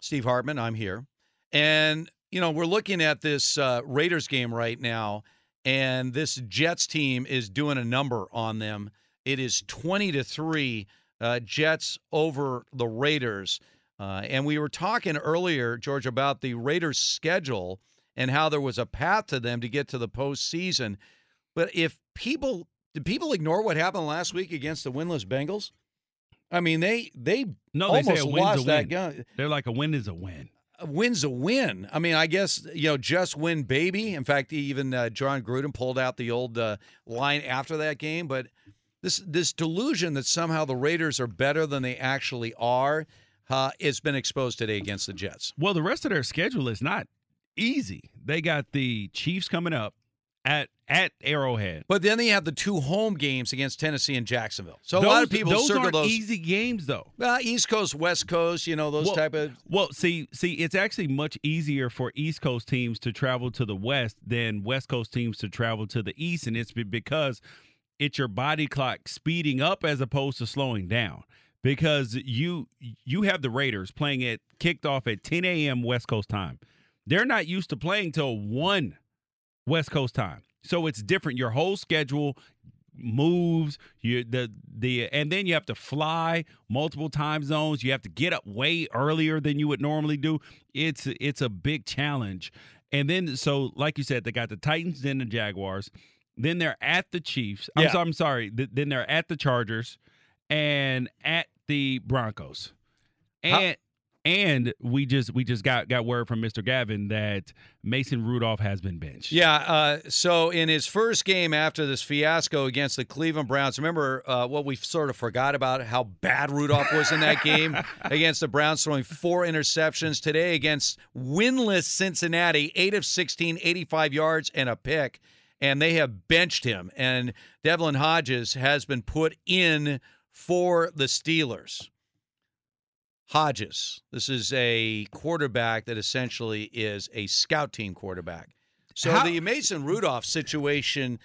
Steve Hartman, I'm here. And, you know, we're looking at this uh, Raiders game right now and this Jets team is doing a number on them. It is 20 to 3 uh, Jets over the Raiders. Uh, and we were talking earlier, George, about the Raiders' schedule and how there was a path to them to get to the postseason. But if people did people ignore what happened last week against the winless Bengals? I mean, they they no, they almost say a win's lost a that win. gun They're like a win is a win. a win's a win. I mean, I guess you know, just win, baby. In fact, even uh, Jon Gruden pulled out the old uh, line after that game. But this this delusion that somehow the Raiders are better than they actually are, uh, has been exposed today against the Jets. Well, the rest of their schedule is not easy. They got the Chiefs coming up at at Arrowhead. But then they have the two home games against Tennessee and Jacksonville. So a lot of people those circle those easy games though. Well, East Coast, West Coast, you know those well, type of. Well, see, see, it's actually much easier for East Coast teams to travel to the West than West Coast teams to travel to the East, and it's because it's your body clock speeding up as opposed to slowing down. Because you you have the Raiders playing it kicked off at 10 a.m. West Coast time. They're not used to playing till one West Coast time, so it's different. Your whole schedule moves you the the and then you have to fly multiple time zones you have to get up way earlier than you would normally do it's it's a big challenge and then so like you said they got the titans then the jaguars then they're at the chiefs i'm, Yeah. so, I'm sorry th- then they're at the chargers and at the broncos How- and And we just we just got got word from Mr. Gavin that Mason Rudolph has been benched. Yeah. Uh, so in his first game after this fiasco against the Cleveland Browns, remember uh, what we sort of forgot about how bad Rudolph was in that game against the Browns, throwing four interceptions. Today against winless Cincinnati, eight of 16, 85 yards and a pick. And they have benched him. And Devlin Hodges has been put in for the Steelers. Hodges. This is a quarterback that essentially is a scout team quarterback. So How- the Mason Rudolph situation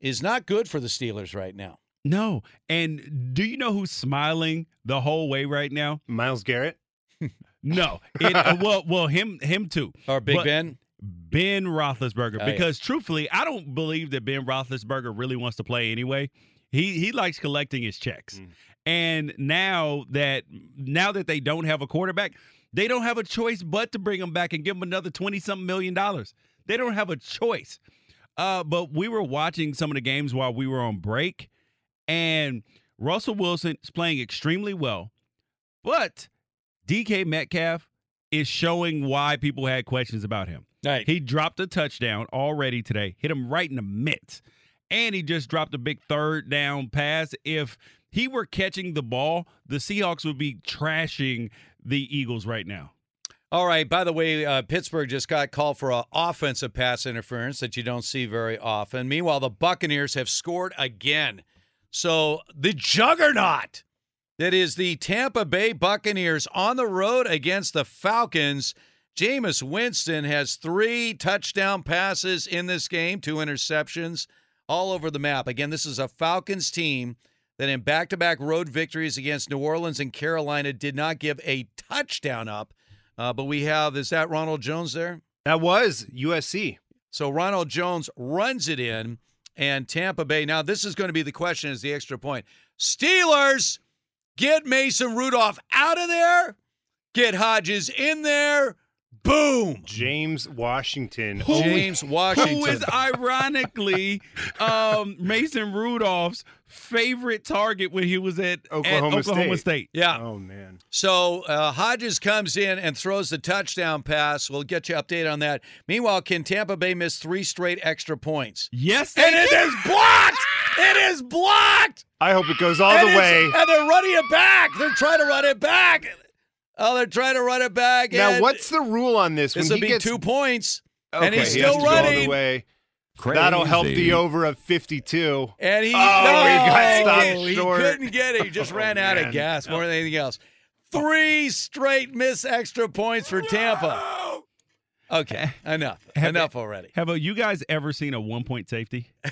is not good for the Steelers right now. No. And do you know who's smiling the whole way right now? Myles Garrett. No. It, well, well, him, him too. Or Big But Ben. Ben Roethlisberger. Oh, yeah. because truthfully, I don't believe that Ben Roethlisberger really wants to play anyway. He he likes collecting his checks. Mm. And now that now that they don't have a quarterback, they don't have a choice but to bring him back and give him another 20 something million dollars. They don't have a choice. Uh, but we were watching some of the games while we were on break, and Russell Wilson is playing extremely well. But DK Metcalf is showing why people had questions about him. Right. He dropped a touchdown already today, hit him right in the mitts. And he just dropped a big third down pass. If he were catching the ball, the Seahawks would be trashing the Eagles right now. All right. By the way, uh, Pittsburgh just got called for an offensive pass interference that you don't see very often. Meanwhile, the Buccaneers have scored again. So the juggernaut that is the Tampa Bay Buccaneers on the road against the Falcons. Jameis Winston has three touchdown passes in this game, two interceptions all over the map. Again, this is a Falcons team that in back to back road victories against New Orleans and Carolina did not give a touchdown up. Uh, but we have, is that Ronald Jones there? That was USC. So Ronald Jones runs it in, and Tampa Bay. Now, this is going to be the question is the extra point. Steelers, get Mason Rudolph out of there, get Hodges in there. Boom. James Washington. James Washington. Who is ironically um, Mason Rudolph's favorite target when he was at Oklahoma at Oklahoma State. State. Yeah. Oh man. So uh, Hodges comes in and throws the touchdown pass. We'll get you update on that. Meanwhile, can Tampa Bay miss three straight extra points? Yes, they and it can. is blocked. It is blocked. I hope it goes all And the way. and they're running it back. They're trying to run it back. Oh, they're trying to run it back. Now, what's the rule on this? This When will he be gets, two points, okay, and he's he has still to go all the running. way. That'll help the over of 52. And he, Oh, no, he got stopped he short. couldn't get it. He just Oh, ran out of man. gas more than anything else. Three straight miss extra points for Tampa. Okay, enough. Have- enough already. Have uh, you guys ever seen a one point safety?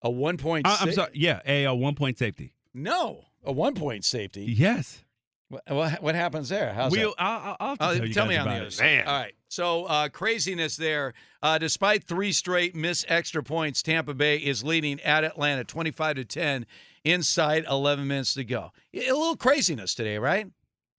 A one point. I, am sorry. Yeah, a, a one point safety. No, a one point safety. Yes. What, what, what happens there? How's We'll, that? I'll, I'll- I'll have to Oh, tell you guys me on about the other side. All right. So uh, craziness there. Uh, despite three straight miss extra points, Tampa Bay is leading at Atlanta 25 to 10 inside 11 minutes to go. A little craziness today, right?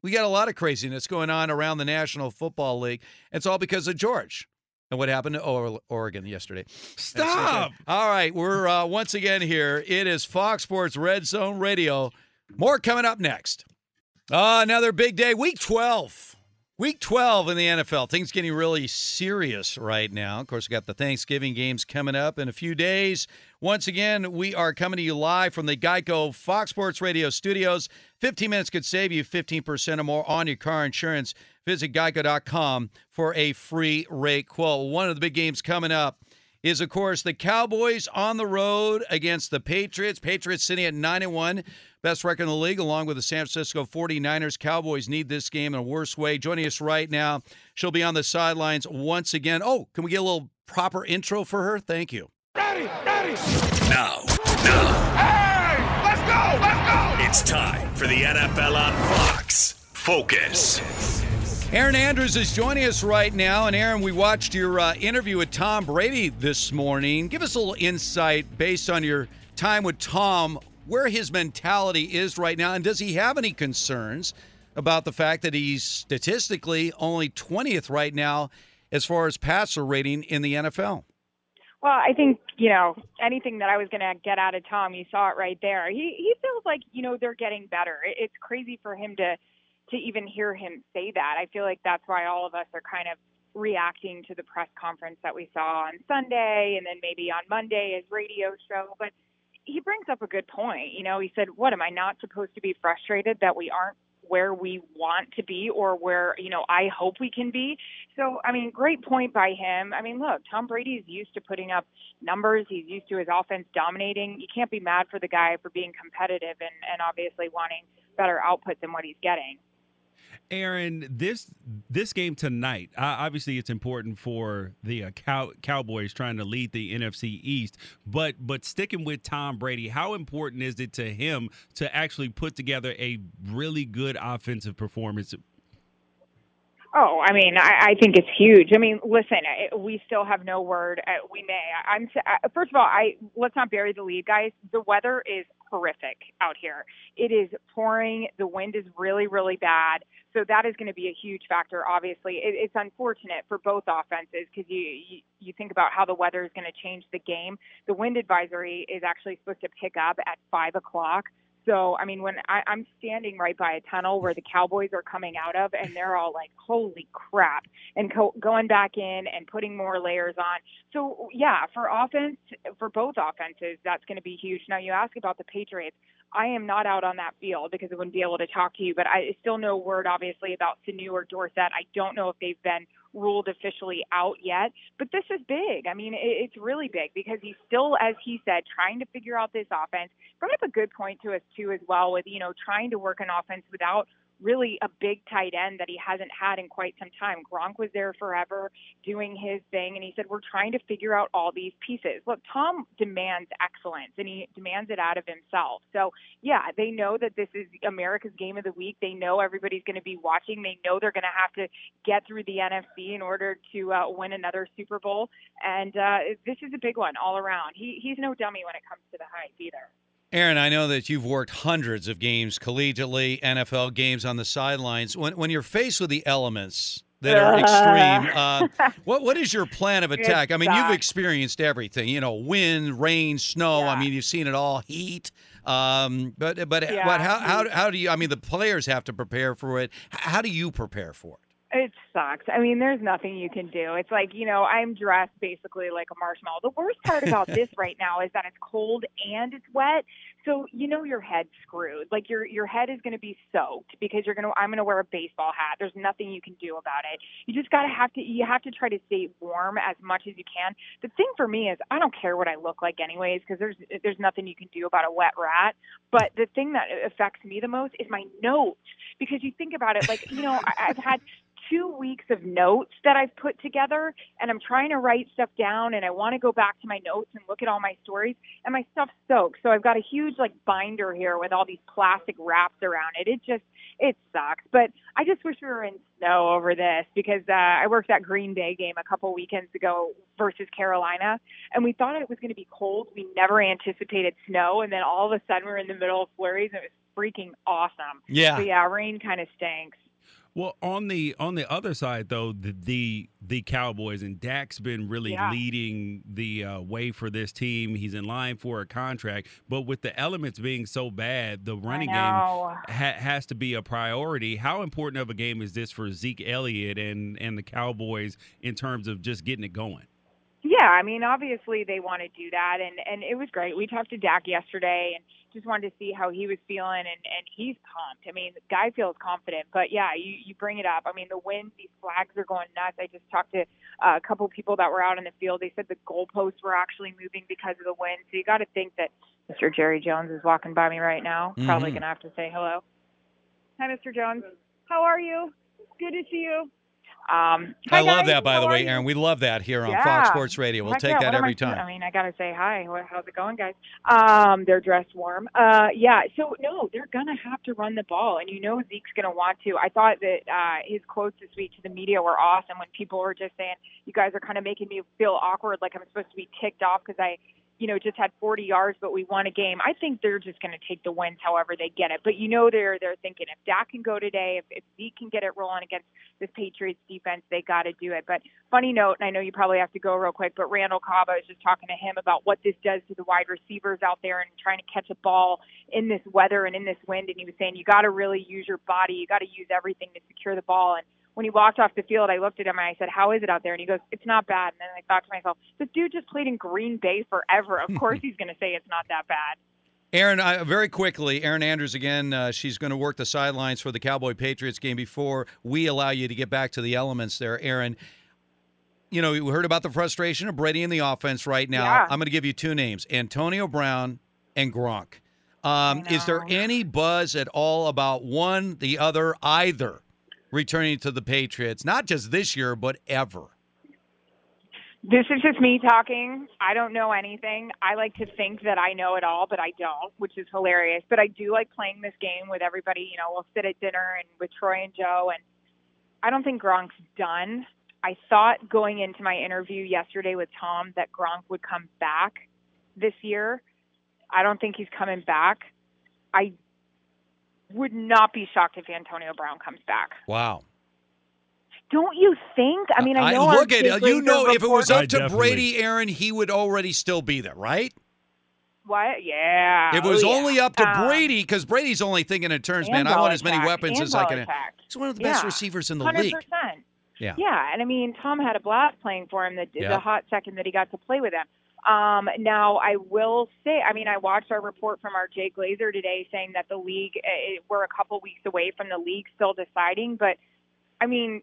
We got a lot of craziness going on around the National Football League. It's all because of George and what happened to Oregon yesterday. Stop. All right, we're uh, once again here. It is Fox Sports Red Zone Radio. More coming up next. Uh, another big day, week 12. Week 12 in the NFL. Things getting really serious right now. Of course, we got the Thanksgiving games coming up in a few days. Once again, we are coming to you live from the Geico Fox Sports Radio studios. 15 minutes could save you 15% or more on your car insurance. Visit geico.com for a free rate quote. One of the big games coming up is, of course, the Cowboys on the road against the Patriots. Patriots sitting at 9 and 1, best record in the league, along with the San Francisco 49ers. Cowboys need this game in a worse way. Joining us right now, she'll be on the sidelines once again. Oh, can we get a little proper intro for her? Thank you. Ready, ready. Now, now. Hey, let's go, let's go. It's time for the NFL on Fox. Focus. Erin Andrews is joining us right now. And Erin, we watched your uh, interview with Tom Brady this morning. Give us a little insight based on your time with Tom, where his mentality is right now, and does he have any concerns about the fact that he's statistically only 20th right now as far as passer rating in the NFL? Well, I think you know anything that I was going to get out of Tom, you saw it right there. He he feels like you know they're getting better. It's crazy for him to to even hear him say that. I feel like that's why all of us are kind of reacting to the press conference that we saw on Sunday and then maybe on Monday his radio show. But he brings up a good point. You know, he said, What am I not supposed to be frustrated that we aren't where we want to be or where, you know, I hope we can be. So, I mean, great point by him. I mean, look, Tom Brady's used to putting up numbers. He's used to his offense dominating. You can't be mad for the guy for being competitive and, and obviously wanting better output than what he's getting. Erin, this this game tonight, uh, obviously it's important for the uh, Cow- Cowboys trying to lead the NFC East, but but sticking with Tom Brady, how important is it to him to actually put together a really good offensive performance Oh, I mean, I, I think it's huge. I mean, listen, we still have no word. Uh, we may. I'm first of all, I let's not bury the lead, guys. The weather is horrific out here. It is pouring. The wind is really, really bad. So that is going to be a huge factor. Obviously, it, it's unfortunate for both offenses because you, you you think about how the weather is going to change the game. The wind advisory is actually supposed to pick up at five o'clock. So, I mean, when I, I'm standing right by a tunnel where the Cowboys are coming out of, and they're all like, holy crap, and co- going back in and putting more layers on. So, yeah, for offense, for both offenses, that's going to be huge. Now, you ask about the Patriots. I am not out on that field because I wouldn't be able to talk to you, but I still no word, obviously, about Sanu or Dorsett. I don't know if they've been ruled officially out yet, but this is big. I mean, it, it's really big because he's still, as he said, trying to figure out this offense. Brought up a good point to us too, as well, with you know trying to work an offense without really a big tight end that he hasn't had in quite some time. Gronk was there forever doing his thing, and he said, We're trying to figure out all these pieces. Look, Tom demands excellence, and he demands it out of himself. So, yeah, they know that this is America's game of the week. They know everybody's going to be watching. They know they're going to have to get through the NFC in order to uh, win another Super Bowl. And uh, this is a big one all around. He, he's no dummy when it comes to the hype either. Erin, I know that you've worked hundreds of games collegiately, NFL games on the sidelines. When when you're faced with the elements that are extreme, uh, what what is your plan of attack? I mean, you've experienced everything. You know, wind, rain, snow. I mean, you've seen it all. Heat. Um, but but Yeah, but how, how how do you? I mean, the players have to prepare for it. How do you prepare for it? It sucks. I mean, there's nothing you can do. It's like, you know, I'm dressed basically like a marshmallow. The worst part about this right now is that it's cold and it's wet. So, you know your head's screwed. Like your your head is going to be soaked because you're going to I'm going to wear a baseball hat. There's nothing you can do about it. You just got to have to you have to try to stay warm as much as you can. The thing for me is I don't care what I look like anyways because there's there's nothing you can do about a wet rat. But the thing that affects me the most is my notes because you think about it like, you know, I, I've had two weeks of notes that I've put together and I'm trying to write stuff down and I want to go back to my notes and look at all my stories and my stuff's soaked. So I've got a huge like binder here with all these plastic wraps around it. It just it sucks. But I just wish we were in snow over this because uh, I worked that Green Bay game a couple weekends ago versus Carolina and we thought it was going to be cold. We never anticipated snow and then all of a sudden we're in the middle of flurries and it was freaking awesome. Yeah. So yeah, rain kind of stinks. Well, on the on the other side though, the the, the Cowboys and Dak's been really Yeah. leading the uh, way for this team. He's in line for a contract, but with the elements being so bad, the running game ha- has to be a priority. How important of a game is this for Zeke Elliott and and the Cowboys in terms of just getting it going? Yeah, I mean, obviously they want to do that, and and it was great. We talked to Dak yesterday, and just wanted to see how he was feeling, and and he's pumped. I mean, the guy feels confident. But yeah, you you bring it up. I mean, the winds, these flags are going nuts. I just talked to uh, a couple people that were out in the field. They said the goalposts were actually moving because of the wind. So you got to think that Mr. Jerry Jones is walking by me right now. Probably Mhm. gonna have to say hello. Hi, Mr. Jones. How are you? Good to see you. Um, I love guys. that, by the How way. Aaron. We love that here on Yeah. Fox Sports Radio. We'll Heck take yeah, that every I time. I mean, I gotta say hi. How's it going, guys? Um, they're dressed warm. Uh, yeah. So no, they're gonna have to run the ball, and you know Zeke's gonna want to. I thought that uh, his quotes this week to the media were awesome when people were just saying, "You guys are kind of making me feel awkward, like I'm supposed to be ticked off because I." you know, just had 40 yards, but we won a game. I think they're just going to take the wins however they get it. But you know, they're they're thinking if Dak can go today, if, if Zeke can get it rolling against this Patriots defense, they got to do it. But funny note, and I know you probably have to go real quick, but Randall Cobb, I was just talking to him about what this does to the wide receivers out there and trying to catch a ball in this weather and in this wind. And he was saying you got to really use your body, you got to use everything to secure the ball. And when he walked off the field, I looked at him and I said, "How is it out there?" And he goes, "It's not bad." And then I thought to myself, "This dude just played in Green Bay forever. Of course he's going to say it's not that bad." Erin, uh, very quickly, Erin Andrews again. Uh, she's going to work the sidelines for the Cowboy Patriots game before we allow you to get back to the elements there, Erin. You know, we heard about the frustration of Brady in the offense right now. Yeah. I'm going to give you two names Antonio Brown and Gronk. Um, is there any buzz at all about one, the other, either returning to the Patriots? Not just this year, but ever. This is just me talking. I don't know anything. I like to think that I know it all, but I don't, which is hilarious. But I do like playing this game with everybody. You know, we'll sit at dinner and with Troy and Joe, and I don't think Gronk's done. I thought going into my interview yesterday with Tom that Gronk would come back this year. I don't think he's coming back. I would not be shocked if Antonio Brown comes back. Wow. Don't you think? I mean, I know our look at it. You know, if it was up to Brady, Erin, he would already still be there, right? What? Yeah. It was Oh, yeah. only up to Um, Brady, because Brady's only thinking in terms, man, I want as many weapons as I can. Belichick. He's one of the best Yeah. receivers in the 100%. league. Yeah. Yeah, and I mean, Tom had a blast playing for him the, Yeah. the hot second that he got to play with him. Um, now, I will say, I mean, I watched our report from our Jay Glazer today saying that the league, uh, we're a couple weeks away from the league still deciding, but I mean,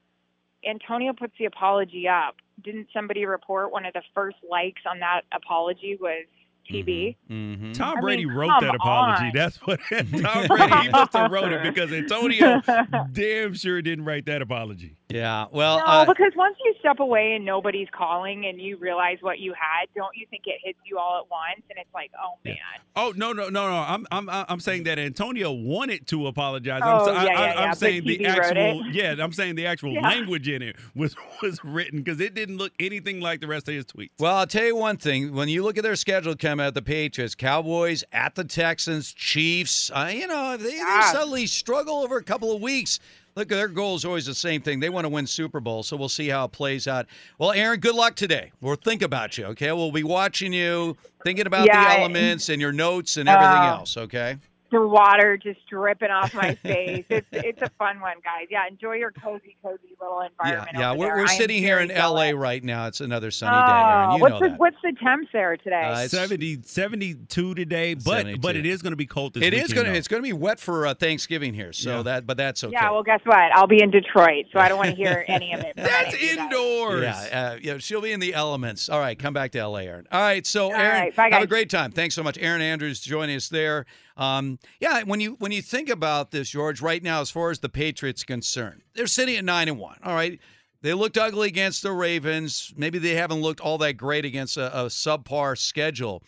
Antonio puts the apology up. Didn't somebody report one of the first likes on that apology was TV? Mm-hmm. Tom I Brady mean, wrote that apology. on. That's what Tom Brady he must have wrote it because Antonio damn sure didn't write that apology. Yeah. Well, no, uh, because once you step away and nobody's calling and you realize what you had, don't you think it hits you all at once? And it's like, oh man. Oh no no no no! I'm I'm I'm saying that Antonio wanted to apologize. Oh, I'm, yeah, I, yeah, I, I'm but saying the actual yeah. I'm saying the actual Yeah. language in it was was written because it didn't look anything like the rest of his tweets. Well, I'll tell you one thing. When you look at their schedule coming at the Patriots, Cowboys, at the Texans, Chiefs, uh, you know, they, they suddenly struggle over a couple of weeks. Look, their goal is always the same thing. They want to win Super Bowl, so we'll see how it plays out. Well, Erin, good luck today. We'll think about you, okay? We'll be watching you, thinking about Yeah, the elements and your notes and everything Uh, else, okay? The water just dripping off my face. It's it's a fun one, guys. Yeah, enjoy your cozy, cozy little environment. yeah. over We're, there. we're sitting here in L.A. jealous. right now. It's another sunny day, Erin. Oh, You what's know the that. what's the temps there today? Uh, it's- 70, 72 today, but 72. but it is going to be cold this It is weekend, going to it's going to be wet for uh, Thanksgiving here, so Yeah. that but that's okay. Yeah, well, guess what? I'll be in Detroit, so I don't want to hear any of it. That's any of you guys. indoors. Yeah, uh, yeah, she'll be in the elements. All right, come back to LA, Erin. All right, so All Erin, right, bye, have a great time. Thanks so much, Erin Andrews, joining us there. Um, yeah, when you when you think about this, George, right now, as far as the Patriots concerned, they're sitting at nine and one. All right, they looked ugly against the Ravens. Maybe they haven't looked all that great against a, a subpar schedule.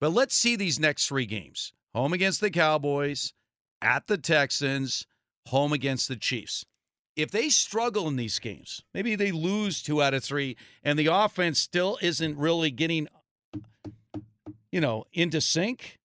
But let's see these next three games: home against the Cowboys, at the Texans, home against the Chiefs if they struggle in these games, maybe they lose two out of three, and the offense still isn't really getting, you know, into sync.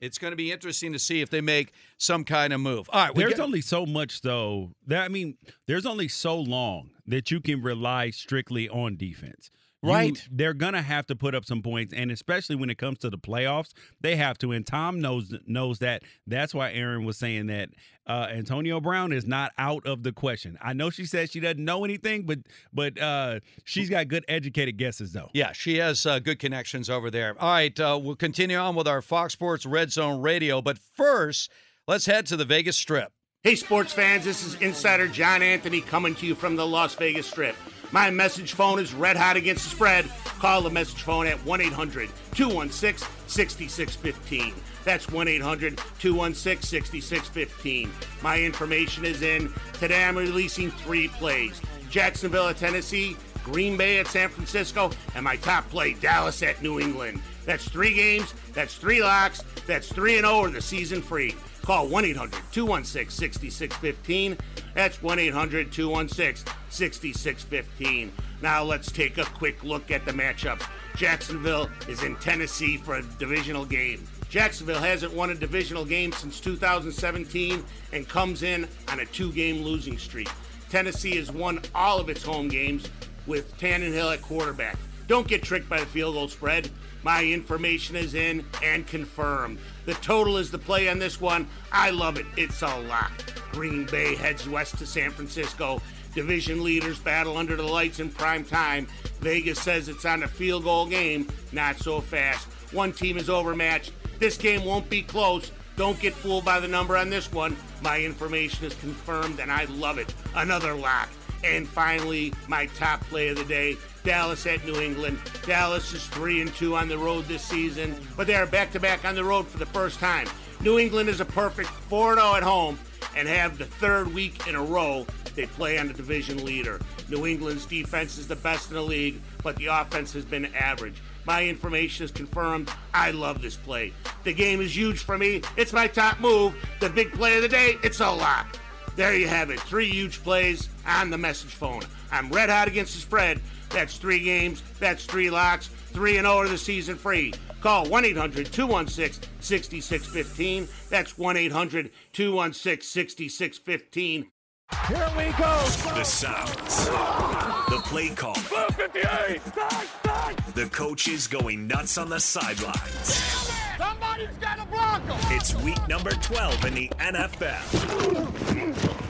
It's going to be interesting to see if they make some kind of move. All right, There's get- only so much though. That I mean, there's only so long that you can rely strictly on defense. You- Right. they're gonna have to put up some points, and especially when it comes to the playoffs, they have to. And Tom knows knows that. That's why Erin was saying that uh, Antonio Brown is not out of the question. I know she said she doesn't know anything, but but uh, she's got good educated guesses though. Yeah, she has uh, good connections over there. All right, uh, we'll continue on with our Fox Sports Red Zone Radio, but first, let's head to the Vegas Strip. Hey, sports fans, this is Insider John Anthony coming to you from the Las Vegas Strip. My message phone is red hot against the spread. Call the message phone at 1 800 216 6615. That's 1 800 216 6615. My information is in. Today I'm releasing three plays Jacksonville at Tennessee, Green Bay at San Francisco, and my top play, Dallas at New England. That's three games, that's three locks, that's 3 and 0 or the season free. Call 1 800 216 6615. That's 1 800 216 6615. Now let's take a quick look at the matchups. Jacksonville is in Tennessee for a divisional game. Jacksonville hasn't won a divisional game since 2017 and comes in on a two game losing streak. Tennessee has won all of its home games with Tannehill at quarterback. Don't get tricked by the field goal spread. My information is in and confirmed. The total is the play on this one. I love it. It's a lock. Green Bay heads west to San Francisco. Division leaders battle under the lights in prime time. Vegas says it's on a field goal game. Not so fast. One team is overmatched. This game won't be close. Don't get fooled by the number on this one. My information is confirmed and I love it. Another lock. And finally, my top play of the day Dallas at New England. Dallas is 3 and 2 on the road this season, but they are back to back on the road for the first time. New England is a perfect 4 0 at home and have the third week in a row they play on the division leader. New England's defense is the best in the league, but the offense has been average. My information is confirmed. I love this play. The game is huge for me. It's my top move. The big play of the day, it's a lock. There you have it. Three huge plays on the message phone. I'm red hot against the spread. That's three games. That's three locks. 3 and 0 of the season free. Call 1 800 216 6615. That's 1 800 216 6615. Here we go. The sounds. The play call. The coaches going nuts on the sidelines. Somebody's got to block him. It's week number 12 in the NFL.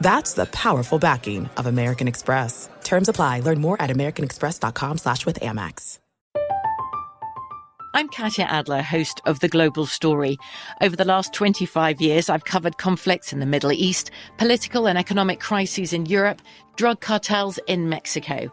That's the powerful backing of American Express. Terms apply. Learn more at americanexpress.com slash with Amex. I'm Katya Adler, host of The Global Story. Over the last 25 years, I've covered conflicts in the Middle East, political and economic crises in Europe, drug cartels in Mexico.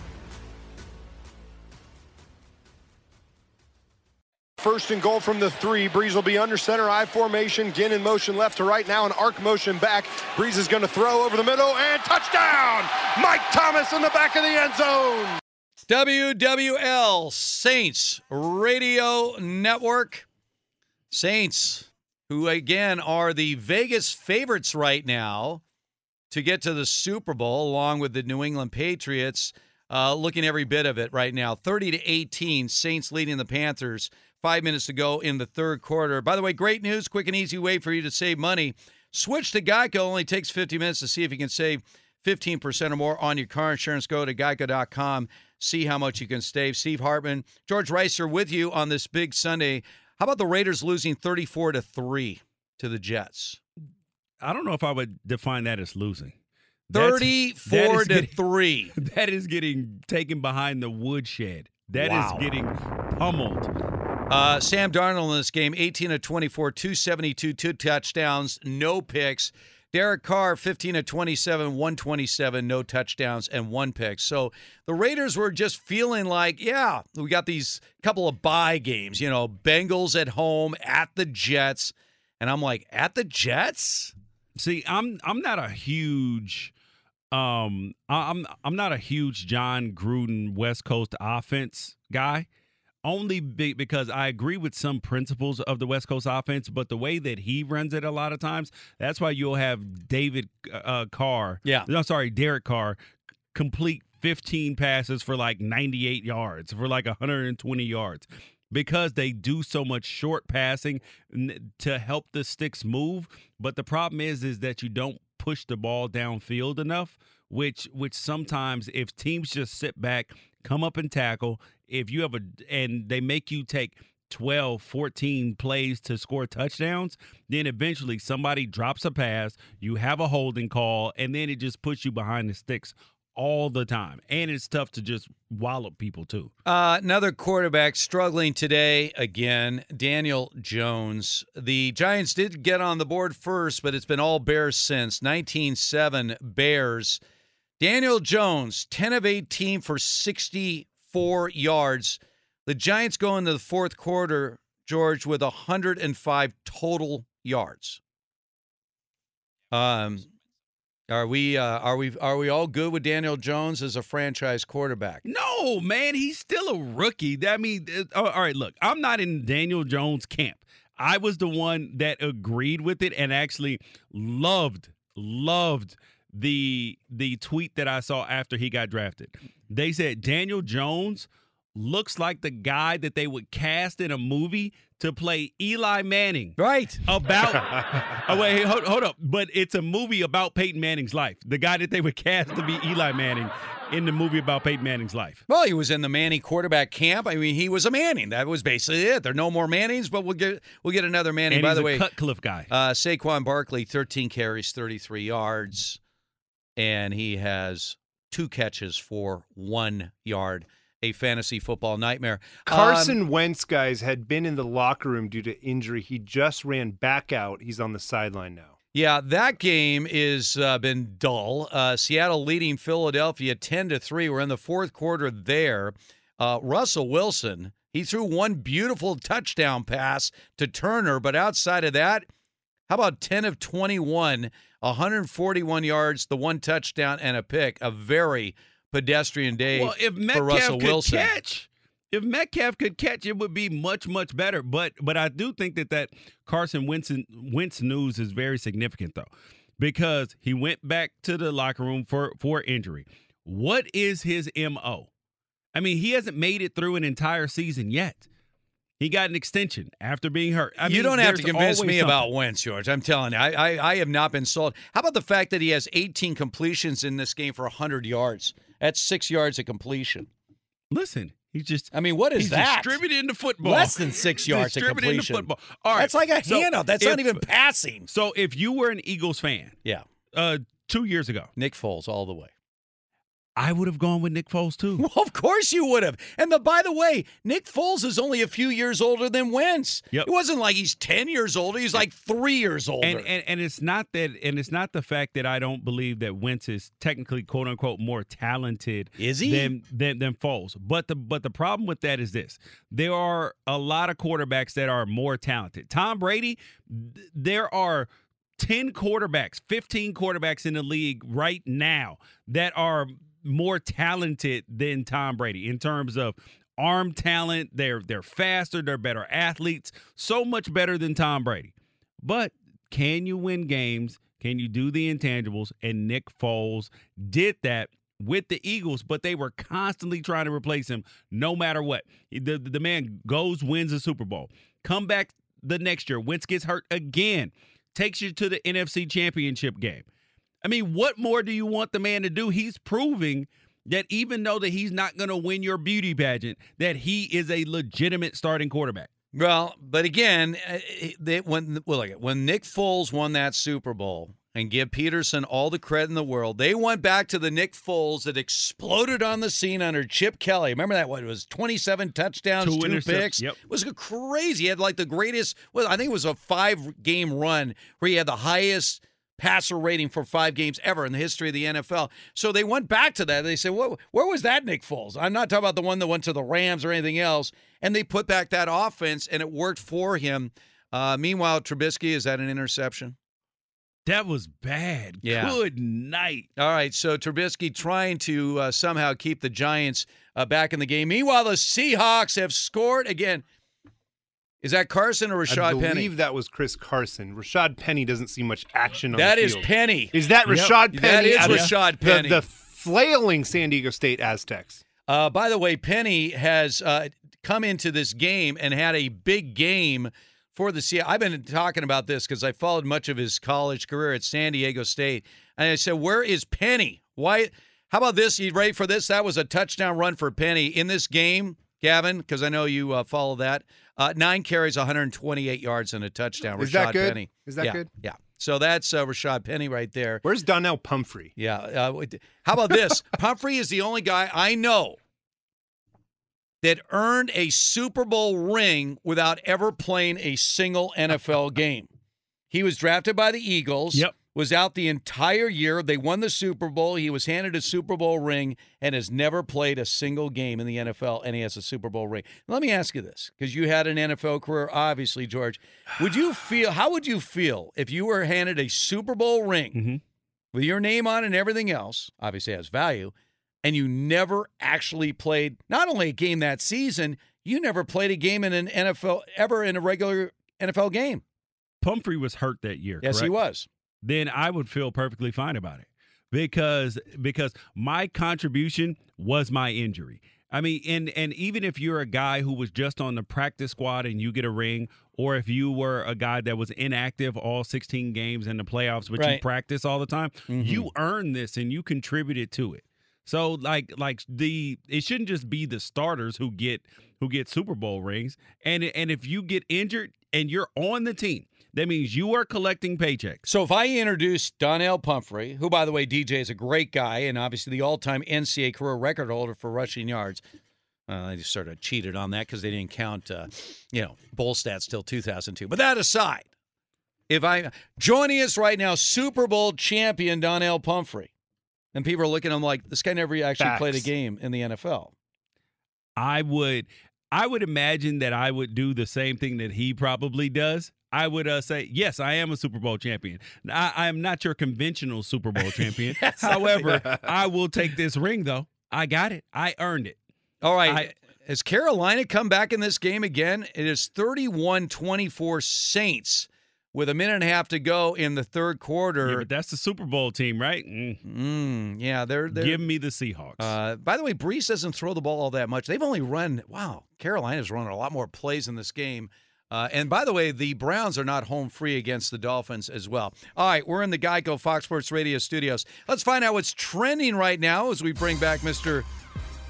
First and goal from the three. Brees will be under center, I formation. Ginn in motion left to right now, an arc motion back. Brees is going to throw over the middle and touchdown! Mike Thomas in the back of the end zone. WWL Saints Radio Network. Saints, who again are the Vegas favorites right now to get to the Super Bowl, along with the New England Patriots, uh, looking every bit of it right now. 30 to 18, Saints leading the Panthers five minutes to go in the third quarter. By the way, great news, quick and easy way for you to save money. Switch to Geico. Only takes 50 minutes to see if you can save 15% or more on your car insurance. Go to geico.com. See how much you can save. Steve Hartman, George Wrighster with you on this big Sunday. How about the Raiders losing 34 to 3 to the Jets? I don't know if I would define that as losing. 34 to getting, 3. That is getting taken behind the woodshed. That Wow. is getting pummeled. Uh, Sam Darnold in this game, 18 of 24, 272, two touchdowns, no picks. Derek Carr, 15 of 27, 127, no touchdowns, and one pick. So the Raiders were just feeling like, yeah, we got these couple of bye games, you know, Bengals at home, at the Jets. And I'm like, at the Jets? See, I'm I'm not a huge um I'm I'm not a huge Jon Gruden West Coast offense guy. Only be, because I agree with some principles of the West Coast offense, but the way that he runs it a lot of times, that's why you'll have David uh, Carr. Yeah. No, sorry, Derek Carr complete 15 passes for like 98 yards, for like 120 yards. Because they do so much short passing to help the sticks move, but the problem is is that you don't push the ball downfield enough, which which sometimes if teams just sit back, come up and tackle, if you have a and they make you take 12, 14 plays to score touchdowns, then eventually somebody drops a pass, you have a holding call, and then it just puts you behind the sticks all the time. And it's tough to just wallop people too. Uh, another quarterback struggling today again, Daniel Jones. The Giants did get on the board first, but it's been all Bears since 19-7 Bears. Daniel Jones, 10 of 18 for 64 yards. The Giants go into the fourth quarter, George, with 105 total yards. Um, are we uh, are we are we all good with Daniel Jones as a franchise quarterback? No, man, he's still a rookie. I mean, uh, all right, look, I'm not in Daniel Jones' camp. I was the one that agreed with it and actually loved loved the the tweet that I saw after he got drafted. They said Daniel Jones looks like the guy that they would cast in a movie to play Eli Manning. Right. About Oh wait, hold, hold up. But it's a movie about Peyton Manning's life. The guy that they would cast to be Eli Manning in the movie about Peyton Manning's life. Well, he was in the Manning quarterback camp. I mean, he was a Manning. That was basically it. There are no more Mannings, but we'll get we'll get another Manning. And By he's the a way, Cutcliffe guy. Uh, Saquon Barkley, 13 carries, 33 yards, and he has two catches for one yard. A fantasy football nightmare. Carson Um, Wentz, guys, had been in the locker room due to injury. He just ran back out. He's on the sideline now. Yeah, that game is uh, been dull. Uh, Seattle leading Philadelphia ten to three. We're in the fourth quarter there. Uh, Russell Wilson he threw one beautiful touchdown pass to Turner, but outside of that, how about ten of twenty one, 141 yards, the one touchdown and a pick. A very pedestrian day Well, if for Metcalf Russell could Wilson. catch, if Metcalf could catch, it would be much much better. But but I do think that that Carson Wentz, Wentz news is very significant though, because he went back to the locker room for for injury. What is his mo? I mean, he hasn't made it through an entire season yet. He got an extension after being hurt. I you mean, don't have to convince me something. about Wentz, George. I'm telling you, I, I I have not been sold. How about the fact that he has 18 completions in this game for 100 yards? That's six yards of completion. Listen, he's just. I mean, what is that? he's that? distributing the football. Less than six yards the completion. football. All right, That's like a so handoff. That's not even passing. So if you were an Eagles fan, Yeah, uh, two years ago, Nick Foles all the way. I would have gone with Nick Foles too. Well, of course you would have. And the, by the way, Nick Foles is only a few years older than Wentz. Yep. It wasn't like he's 10 years older. He's like three years older. And, and and it's not that and it's not the fact that I don't believe that Wentz is technically quote unquote more talented Is he? than than, than Foles. But the but the problem with that is this. There are a lot of quarterbacks that are more talented. Tom Brady, there are 10 quarterbacks, 15 quarterbacks in the league right now that are more talented than Tom Brady in terms of arm talent. They're they're faster, they're better athletes, so much better than Tom Brady. But can you win games? Can you do the intangibles? And Nick Foles did that with the Eagles, but they were constantly trying to replace him no matter what. The, the man goes, wins a Super Bowl. Come back the next year. Wentz gets hurt again. takes you to the NFC Championship game. I mean, what more do you want the man to do? He's proving that even though that he's not going to win your beauty pageant, that he is a legitimate starting quarterback. Well, but again, uh, they, when well, look, when Nick Foles won that Super Bowl, and give Pederson all the credit in the world. They went back to the Nick Foles that exploded on the scene under Chip Kelly. Remember that? one? it was 27 touchdowns, Two two, picks. yep. It was crazy. He had like the greatest. Well, I think it was a five game run where he had the highest passer rating for five games ever in the history of the NFL. So they went back to that. They said, "What? Where was that Nick Foles?" I'm not talking about the one that went to the Rams or anything else. And they put back that offense, and it worked for him. Uh, meanwhile, Trubisky is that an interception? That was bad. Yeah. Good night. All right, so Trubisky trying to uh, somehow keep the Giants uh, back in the game. Meanwhile, the Seahawks have scored again. Is that Carson or Rashad Penny? I believe Penny? that was Chris Carson. Rashad Penny doesn't see much action on That the is field. Penny. Is that Rashad That Penny? is out Rashad Penny. The, flailing San Diego State Aztecs. Uh, by the way, Penny has uh, come into this game and had a big game for the Seattle. I've been talking about this because I followed much of his college career at San Diego State, and I said, "Where is Penny? Why? How about this? You ready for this? That was a touchdown run for Penny in this game." Gavin, because I know you uh, follow that. Uh, nine carries, 128 yards, and a touchdown. Is Rashad that good? Penny. Is that Yeah, good? Yeah. So that's uh, Rashad Penny right there. Where's Donnel Pumphrey? Yeah. Uh, how about this? Pumphrey is the only guy I know that earned a Super Bowl ring without ever playing a single NFL game. He was drafted by the Eagles. Yep. Was out the entire year. They won the Super Bowl. He was handed a Super Bowl ring and has never played a single game in the NFL, and he has a Super Bowl ring. Let me ask you this, because you had an NFL career, obviously, George. Would you feel? How would you feel if you were handed a Super Bowl ring? Mm-hmm. with your name on it and everything else, obviously has value, and you never actually played not only a game that season, you never played a game in an NFL ever in a regular NFL game. Pumphrey was hurt that year. Yes, he was. Then I would feel perfectly fine about it because because my contribution was my injury. I mean, and and even if you're a guy who was just on the practice squad and you get a ring, or if you were a guy that was inactive all 16 games in the playoffs, but you Right. practice all the time, Mhm. you earned this and you contributed to it. So like like the it shouldn't just be the starters who get who get Super Bowl rings. And and if you get injured and you're on the team, that means you are collecting paychecks. So if I introduce Donnel Pumphrey, who by the way DJ is a great guy and obviously the all-time NCAA career record holder for rushing yards. Uh, I just sort of cheated on that because they didn't count, uh, you know, bowl stats till 2002. But that aside, if I joining us right now, Super Bowl champion Donnel Pumphrey, and people are looking at him like this guy never actually played a game in the NFL. I would I would imagine that I would do the same thing that he probably does. I would uh, say, yes, I am a Super Bowl champion. I, I am not your conventional Super Bowl champion. Yes, However, I will take this ring, though. I got it. I earned it. All right. I- Has Carolina come back in this game again? It is 31 24 Saints with a minute and a half to go in the third quarter. Yeah, but that's the Super Bowl team, right? Mm. Mm, yeah, they're, they're Give me the Seahawks. Uh, by the way, Brees doesn't throw the ball all that much. They've only run, wow, Carolina's run a lot more plays in this game. Uh, and by the way, the Browns are not home free against the Dolphins as well. All right, we're in the Geico Fox Sports Radio studios. Let's find out what's trending right now as we bring back Mr.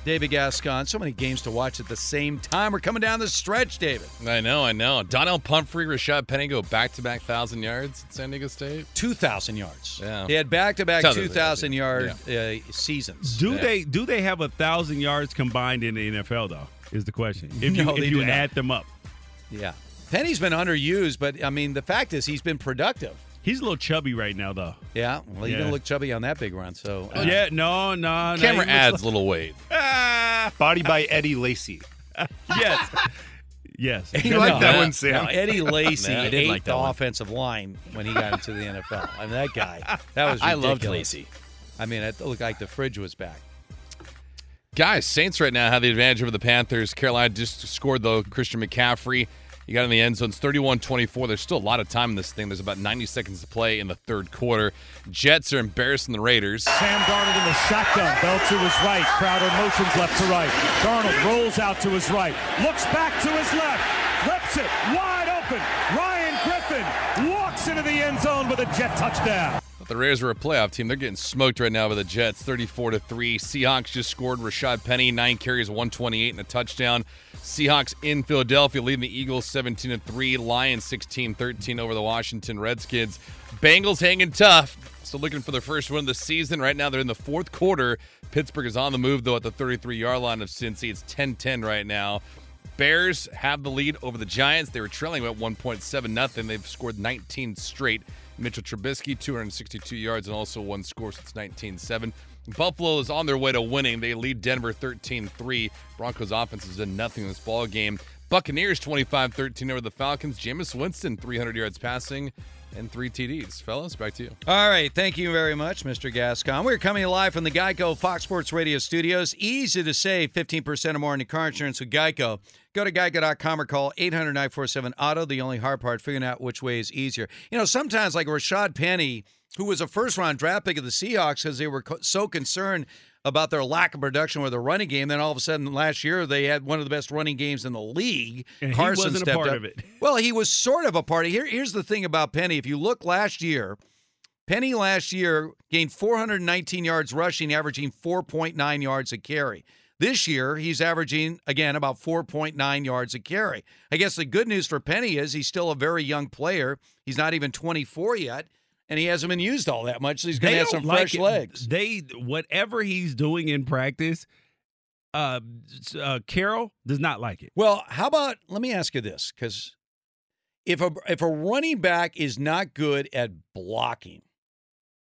David Gascon. So many games to watch at the same time. We're coming down the stretch, David. I know, I know. Donnel Pumphrey, Rashad Penny go back to back thousand yards at San Diego State. 2,000 yards. Yeah. They had back to back 2,000 yard uh, seasons. do Yeah. they do they have a thousand yards combined in the NFL though? Is the question. If you No, they if do you not. add them up, Yeah. Penny's been underused, but I mean, the fact is he's been productive. he's a little chubby right now though. Yeah. Well, he Yeah. didn't look chubby on that big run. So, uh, yeah, no, no. no, Camera he adds like- little weight. Body by Eddie Lacy. yes, yes. You like that No, one, Sam? no, Eddie Lacy Nah, I did ate like the one. offensive line when he got into the NFL. I mean, that guy. That was I loved ridiculous. Lacy. I mean, it looked like the fridge was back. Guys, Saints right now have the advantage over the Panthers. Carolina just scored, though. Christian McCaffrey, you got in the end zone. It's 31 24. There's still a lot of time in this thing. There's about 90 seconds to play in the third quarter. Jets are embarrassing the Raiders. Sam Darnold in the shotgun. Bell to his right. Crowder motions left to right. Darnold rolls out to his right. Looks back to his left. Flips it. Wide open. Ryan Griffin walks into the end zone with a jet touchdown. The Raiders were a playoff team. They're getting smoked right now by the Jets, 34 to 3. Seahawks just scored Rashad Penny, nine carries, 128 and a touchdown. Seahawks in Philadelphia leading the Eagles 17 to 3. Lions 16 13 over the Washington Redskins. Bengals hanging tough. Still looking for their first win of the season. Right now, they're in the fourth quarter. Pittsburgh is on the move, though, at the 33 yard line of Cincy. It's 10 10 right now. Bears have the lead over the Giants. They were trailing at 1.7 nothing. They've scored 19 straight. Mitchell Trubisky, 262 yards, and also one score since 19-7. Buffalo is on their way to winning. They lead Denver 13-3. Broncos offense has done nothing in this ball game. Buccaneers 25-13 over the Falcons. Jameis Winston 300 yards passing and three TDs. Fellas, back to you. All right. Thank you very much, Mr. Gascon. We're coming live from the Geico Fox Sports Radio studios. Easy to save 15% or more on your car insurance with Geico. Go to geico.com or call 800 947 Auto. The only hard part, figuring out which way is easier. You know, sometimes like Rashad Penny, who was a first round draft pick of the Seahawks because they were co- so concerned about their lack of production with the running game. Then all of a sudden, last year they had one of the best running games in the league. And he Carson a stepped part up. of it. Well, he was sort of a part of. Here, here's the thing about Penny. If you look last year, Penny last year gained 419 yards rushing, averaging 4.9 yards a carry. This year, he's averaging, again, about 4.9 yards a carry. I guess the good news for Penny is he's still a very young player. He's not even 24 yet, and he hasn't been used all that much, so he's going to have some like fresh it. legs. They whatever he's doing in practice, uh, uh, Carroll does not like it. Well, how about let me ask you this because if a if a running back is not good at blocking,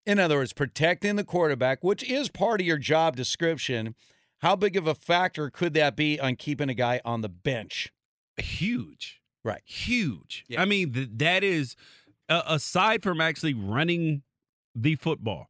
in other words, protecting the quarterback, which is part of your job description, how big of a factor could that be on keeping a guy on the bench? Huge, right? Huge. I mean, th- that is uh, aside from actually running the football.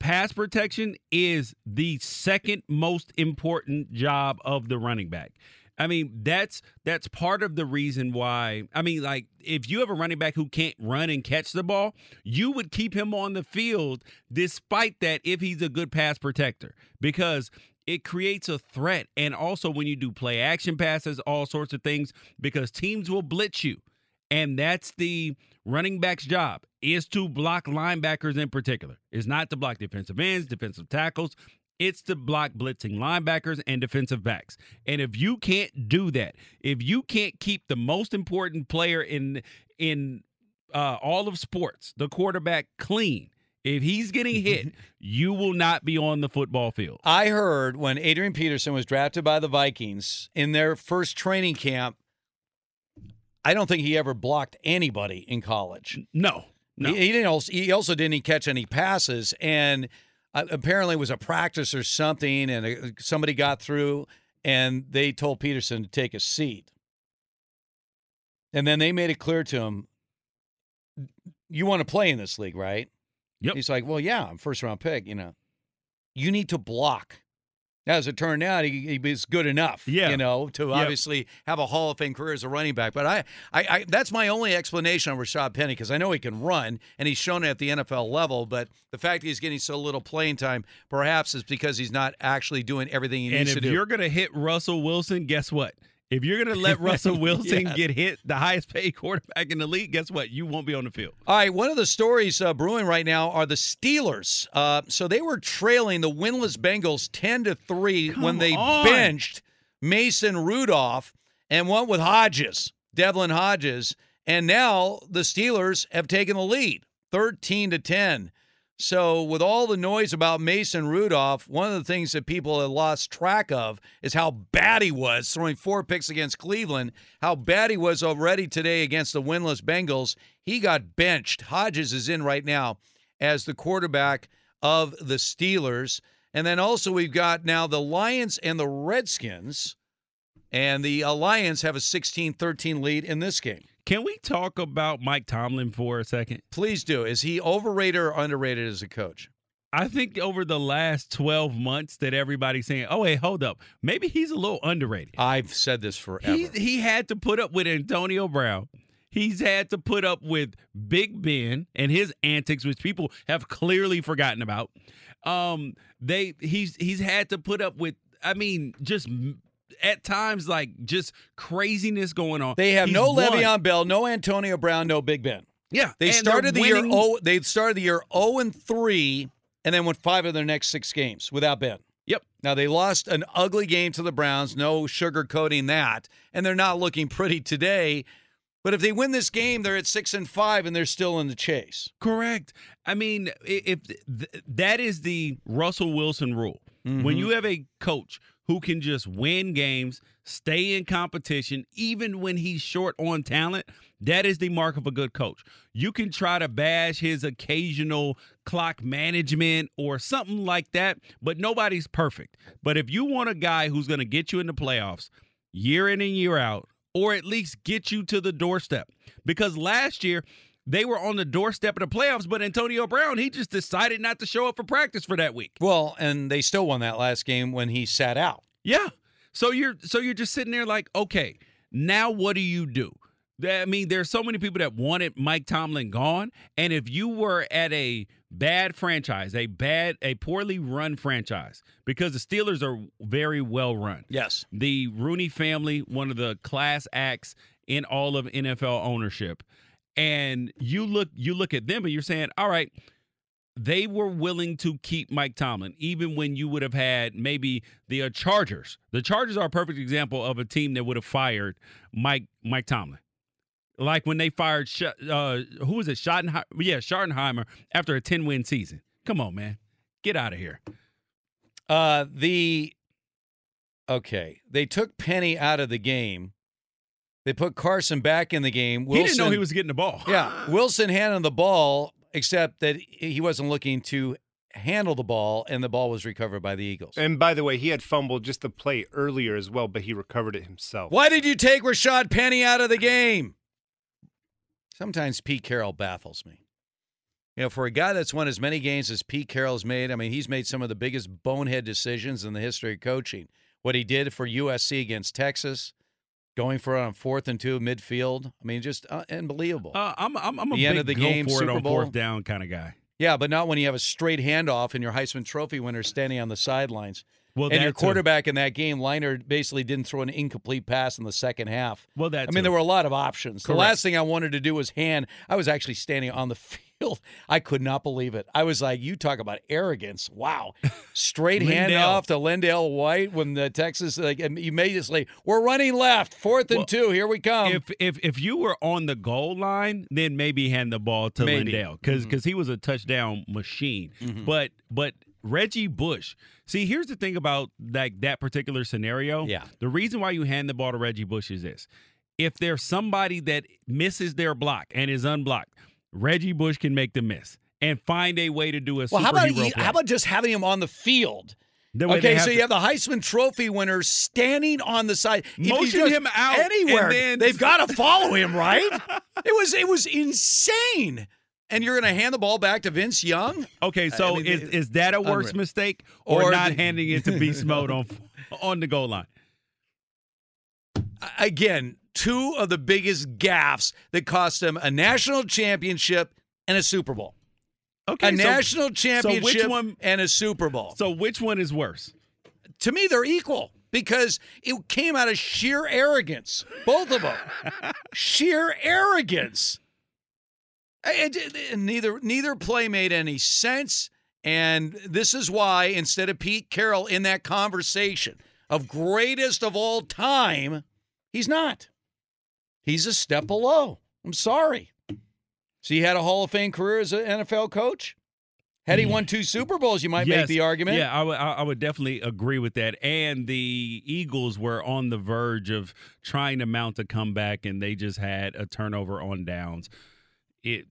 Pass protection is the second most important job of the running back. I mean, that's that's part of the reason why. I mean, like if you have a running back who can't run and catch the ball, you would keep him on the field despite that if he's a good pass protector because it creates a threat and also when you do play action passes, all sorts of things because teams will blitz you. And that's the running back's job is to block linebackers in particular. It's not to block defensive ends, defensive tackles. It's to block blitzing linebackers and defensive backs. And if you can't do that, if you can't keep the most important player in in uh, all of sports, the quarterback, clean, if he's getting hit, you will not be on the football field. I heard when Adrian Peterson was drafted by the Vikings in their first training camp, I don't think he ever blocked anybody in college. No, no. He, he didn't. Also, he also didn't catch any passes, and uh, apparently it was a practice or something, and uh, somebody got through, and they told Peterson to take a seat, and then they made it clear to him, "You want to play in this league, right?" Yep. He's like, "Well, yeah, I'm first round pick. You know, you need to block." As it turned out, he, he was good enough, Yeah. you know, to Yep. obviously have a Hall of Fame career as a running back. But I, I, I that's my only explanation on Rashad Penny because I know he can run and he's shown it at the NFL level. But the fact that he's getting so little playing time, perhaps, is because he's not actually doing everything he And needs to do. you're going to hit Russell Wilson, guess what? If you're going to let Russell Wilson Yes. get hit, the highest paid quarterback in the league, guess what? You won't be on the field. All right, one of the stories uh, brewing right now are the Steelers. Uh, so they were trailing the winless Bengals ten to three when they on. benched Mason Rudolph and went with Hodges, Devlin Hodges, and now the Steelers have taken the lead, thirteen to ten. So with all the noise about Mason Rudolph, one of the things that people have lost track of is how bad he was throwing four picks against Cleveland. How bad he was already today against the winless Bengals. He got benched. Hodges is in right now as the quarterback of the Steelers. And then also we've got now the Lions and the Redskins. And the Lions have a 16-13 lead in this game. Can we talk about Mike Tomlin for a second? Please do. Is he overrated or underrated as a coach? I think over the last 12 months that everybody's saying, oh, hey, hold up. Maybe he's a little underrated. I've said this forever. He, he had to put up with Antonio Brown. He's had to put up with Big Ben and his antics, which people have clearly forgotten about. Um, they he's he's had to put up with. I mean, just at times like just craziness going on. They have He's no won. Le'Veon Bell, no Antonio Brown, no Big Ben. Yeah, They started the they're year oh they started the year 0 and 3 and then won 5 of their next 6 games without Ben. Yep. Now they lost an ugly game to the Browns, no sugarcoating that, and they're not looking pretty today. But if they win this game, they're at 6 and 5 and they're still in the chase. Correct. I mean, if th- that is the Russell Wilson rule, when Mhm. you have a coach who can just win games, stay in competition, even when he's short on talent, that is the mark of a good coach. You can try to bash his occasional clock management or something like that, but nobody's perfect. But if you want a guy who's going to get you in the playoffs year in and year out, or at least get you to the doorstep, because last year they were on the doorstep of the playoffs, but Antonio Brown, he just decided not to show up for practice for that week. Well, and they still won that last game when he sat out. Yeah. So you're so you're just sitting there like, okay, now what do you do? I mean, there's so many people that wanted Mike Tomlin gone, and if you were at a bad franchise, a bad, a poorly run franchise, because the Steelers are very well run. Yes. The Rooney family, one of the class acts in all of NFL ownership, and you look you look at them and you're saying, all right, they were willing to keep Mike Tomlin, even when you would have had maybe the uh, Chargers. The Chargers are a perfect example of a team that would have fired Mike Mike Tomlin. Like when they fired, uh, who was it? Schottenheimer? Yeah, Schottenheimer after a 10 win season. Come on, man. Get out of here. Uh, the okay, they took Penny out of the game. They put Carson back in the game. he didn't know he was getting the ball. Yeah, Wilson handed the ball, except that he wasn't looking to handle the ball, and the ball was recovered by the Eagles. And by the way, he had fumbled just the play earlier as well, but he recovered it himself. Why did you take Rashad Penny out of the game? Sometimes Pete Carroll baffles me. You know, for a guy that's won as many games as Pete Carroll's made, I mean, he's made some of the biggest bonehead decisions in the history of coaching. What he did for USC against Texas, going for it on fourth and two midfield. I mean, just uh, unbelievable. Uh, I'm, I'm, I'm a The big end of the game, for it Super on Bowl. fourth down kind of guy. Yeah, but not when you have a straight handoff and your Heisman Trophy winner standing on the sidelines. Well, and your quarterback in that game, Leinart, basically didn't throw an incomplete pass in the second half. Well, that's I mean, there were a lot of options. The last thing I wanted to do was hand. I was actually standing on the field. I could not believe it. I was like, "You talk about arrogance! Wow!" Straight handoff to LenDale White when the Texas like immediately we're running left, fourth and Well, two. Here we come. if if if you were on the goal line, then maybe hand the ball to Maybe. Lindell because Mhm. he was a touchdown machine. Mhm. But but Reggie Bush. See, here's the thing about like that particular scenario. Yeah. The reason why you hand the ball to Reggie Bush is this: if there's somebody that misses their block and is unblocked, Reggie Bush can make the miss and find a way to do a Well, how about he- how about just having him on the field? The Okay, so to- you have the Heisman Trophy winner standing on the side. Motion him out, anywhere. then- They've got to follow him, right? it was it was insane. And you're going to hand the ball back to Vince Young? Okay, so I mean, is is that a worse unreal. mistake or, Or not the- handing it to beast mode on on the goal line? Again, two of the biggest gaffes that cost them a national championship and a Super Bowl. Okay, a so- national so which championship one- and a Super Bowl. So which one is worse? to me, they're equal because it came out of sheer arrogance. Both of them, sheer arrogance. And neither neither play made any sense, and this is why instead of Pete Carroll in that conversation of greatest of all time, he's not. He's a step below. I'm sorry. So he had a Hall of Fame career as an NFL coach. Had he mm. won two Super Bowls, you might make the argument. Yeah, I would I I would definitely agree with that. And the Eagles were on the verge of trying to mount a comeback, and they just had a turnover on downs. It,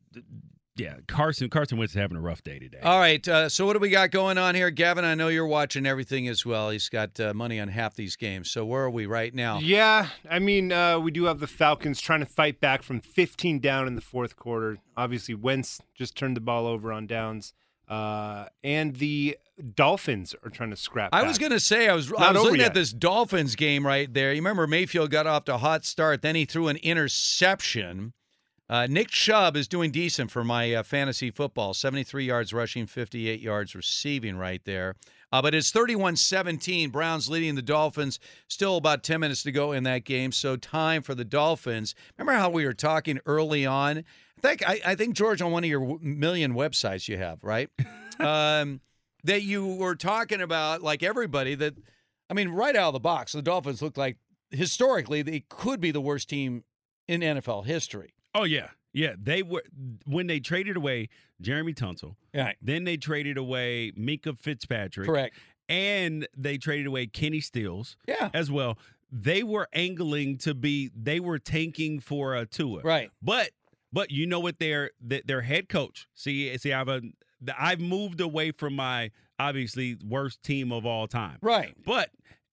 yeah, Carson Carson Wentz is having a rough day today. All right. Uh, so what do we got going on here, Gavin? I know you're watching everything as well. He's got uh, money on half these games. So where are we right now? Yeah, I mean, uh, we do have the Falcons trying to fight back from 15 down in the fourth quarter. Obviously, Wentz just turned the ball over on downs, uh, and the Dolphins are trying to scrap. I back. was going to say I was I was looking yet. at this Dolphins game right there. You remember Mayfield got off to a hot start, then he threw an interception. Uh, Nick Chubb is doing decent for my uh, fantasy football. 73 yards rushing, 58 yards receiving right there. Uh, but it's 31-17. Browns leading the Dolphins. Still about 10 minutes to go in that game. So time for the Dolphins. Remember how we were talking early on I think I, I think George on one of your w- million websites you have right um, that you were talking about like everybody that I mean right out of the box the Dolphins look like historically they could be the worst team in NFL history. Oh yeah, yeah. They were when they traded away Laremy Tunsil. Right. Then they traded away Minkah Fitzpatrick. Correct. And they traded away Kenny Stills. Yeah. As well. They were angling to be. They were tanking for a Tua. Right. But but you know what? Their their their head coach. See see I've uh, a, I've moved away from my obviously worst team of all time. Right. But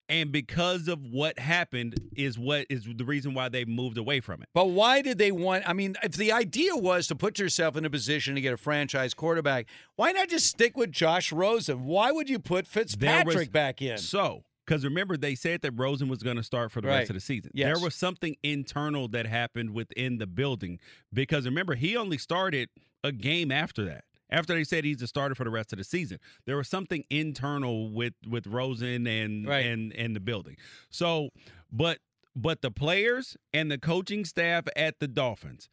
and because of what happened is what is the reason why they moved away from it. But why did they want? I mean, if the idea was to put yourself in a position to get a franchise quarterback, why not just stick with Josh Rosen? Why would you put Fitzpatrick was- back in? So, because remember, they said that Rosen was going to start for the Right. rest of the season. Yes. There was something internal that happened within the building because remember, he only started a game after that. After they said he's the starter for the rest of the season, there was something internal with with Rosen and Right. and and the building. So, but but the players and the coaching staff at the Dolphins,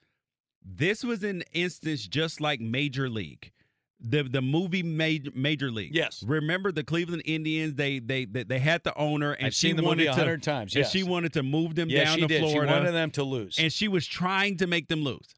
this was an instance just like Major League. The the movie Major Major League. Yes. Remember the Cleveland Indians? They they they, they had the owner, and I've she seen the wanted movie a to- hundred times, And yes. she wanted to move them Yes, down to did. She wanted them to lose. and she was trying to make them lose.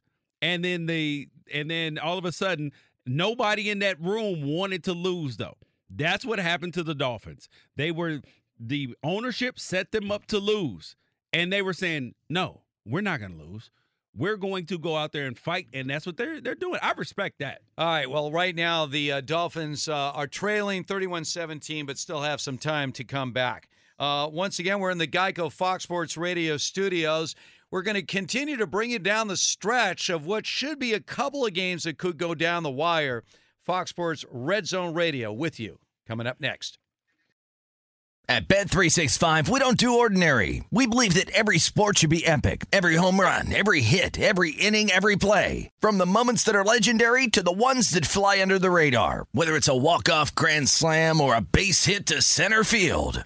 And then they and then all of a sudden, nobody in that room wanted to lose though. That's what happened to the Dolphins. They were the ownership set them up to lose. And they were saying, "No, we're not going to lose. We're going to go out there and fight." And that's what they're they're doing. I respect that. All right. Well, right now the uh, Dolphins uh, are trailing 31-17, but still have some time to come back. Uh, once again, we're in the Geico Fox Sports Radio studios. We're going to continue to bring you down the stretch of what should be a couple of games that could go down the wire. Fox Sports Red Zone Radio with you coming up next. At Bet365, we don't do ordinary. We believe that every sport should be epic. Every home run, every hit, every inning, every play. From the moments that are legendary to the ones that fly under the radar. Whether it's a walk-off grand slam or a base hit to center field.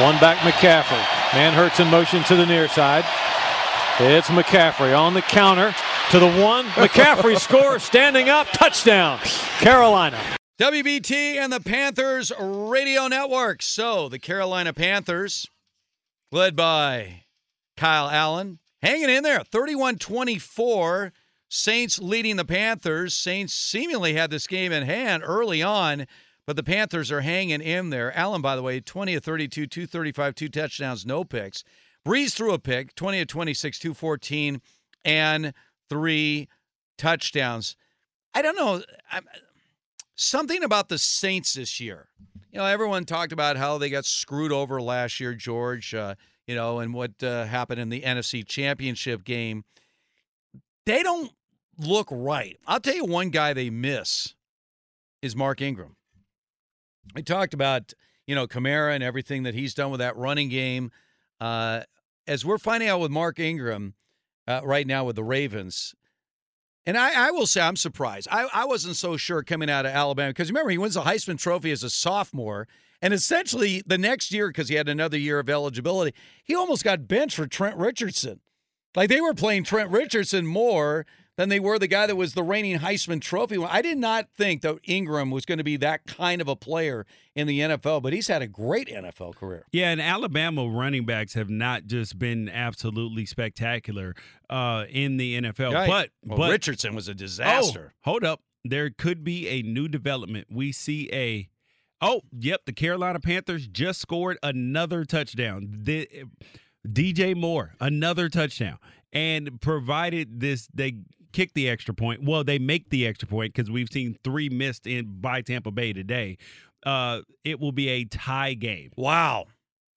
One back McCaffrey. Manhertz in motion to the near side. It's McCaffrey on the counter to the one. McCaffrey scores, standing up, touchdown, Carolina. WBT and the Panthers Radio Network. So the Carolina Panthers led by Kyle Allen, hanging in there, 31 24. Saints leading the Panthers. Saints seemingly had this game in hand early on, but the Panthers are hanging in there. Allen, by the way, 20 of 32, 235, two touchdowns, no picks. Brees threw a pick, 20 of 26, 214, and three touchdowns. I don't know. I'm, something about the Saints this year. You know, everyone talked about how they got screwed over last year, George, uh, you know, and what uh, happened in the NFC Championship game. They don't look right. I'll tell you one guy they miss is Mark Ingram. We talked about, you know, Kamara and everything that he's done with that running game. Uh, as we're finding out with Mark Ingram uh, right now with the Ravens, and I, I, will say I'm surprised. I, I wasn't so sure coming out of Alabama because remember he wins the Heisman Trophy as a sophomore, and essentially the next year because he had another year of eligibility, he almost got benched for Trent Richardson. Like they were playing Trent Richardson more than they were the guy that was the reigning Heisman Trophy. I did not think that Ingram was going to be that kind of a player in the NFL, but he's had a great NFL career. Yeah, and Alabama running backs have not just been absolutely spectacular uh, in the NFL, right. but well, but Richardson was a disaster. Oh, hold up, there could be a new development. We see a oh, yep, the Carolina Panthers just scored another touchdown. The, DJ Moore, another touchdown. And provided this, they kick the extra point. Well, they make the extra point because we've seen three missed in by Tampa Bay today. Uh, it will be a tie game. Wow.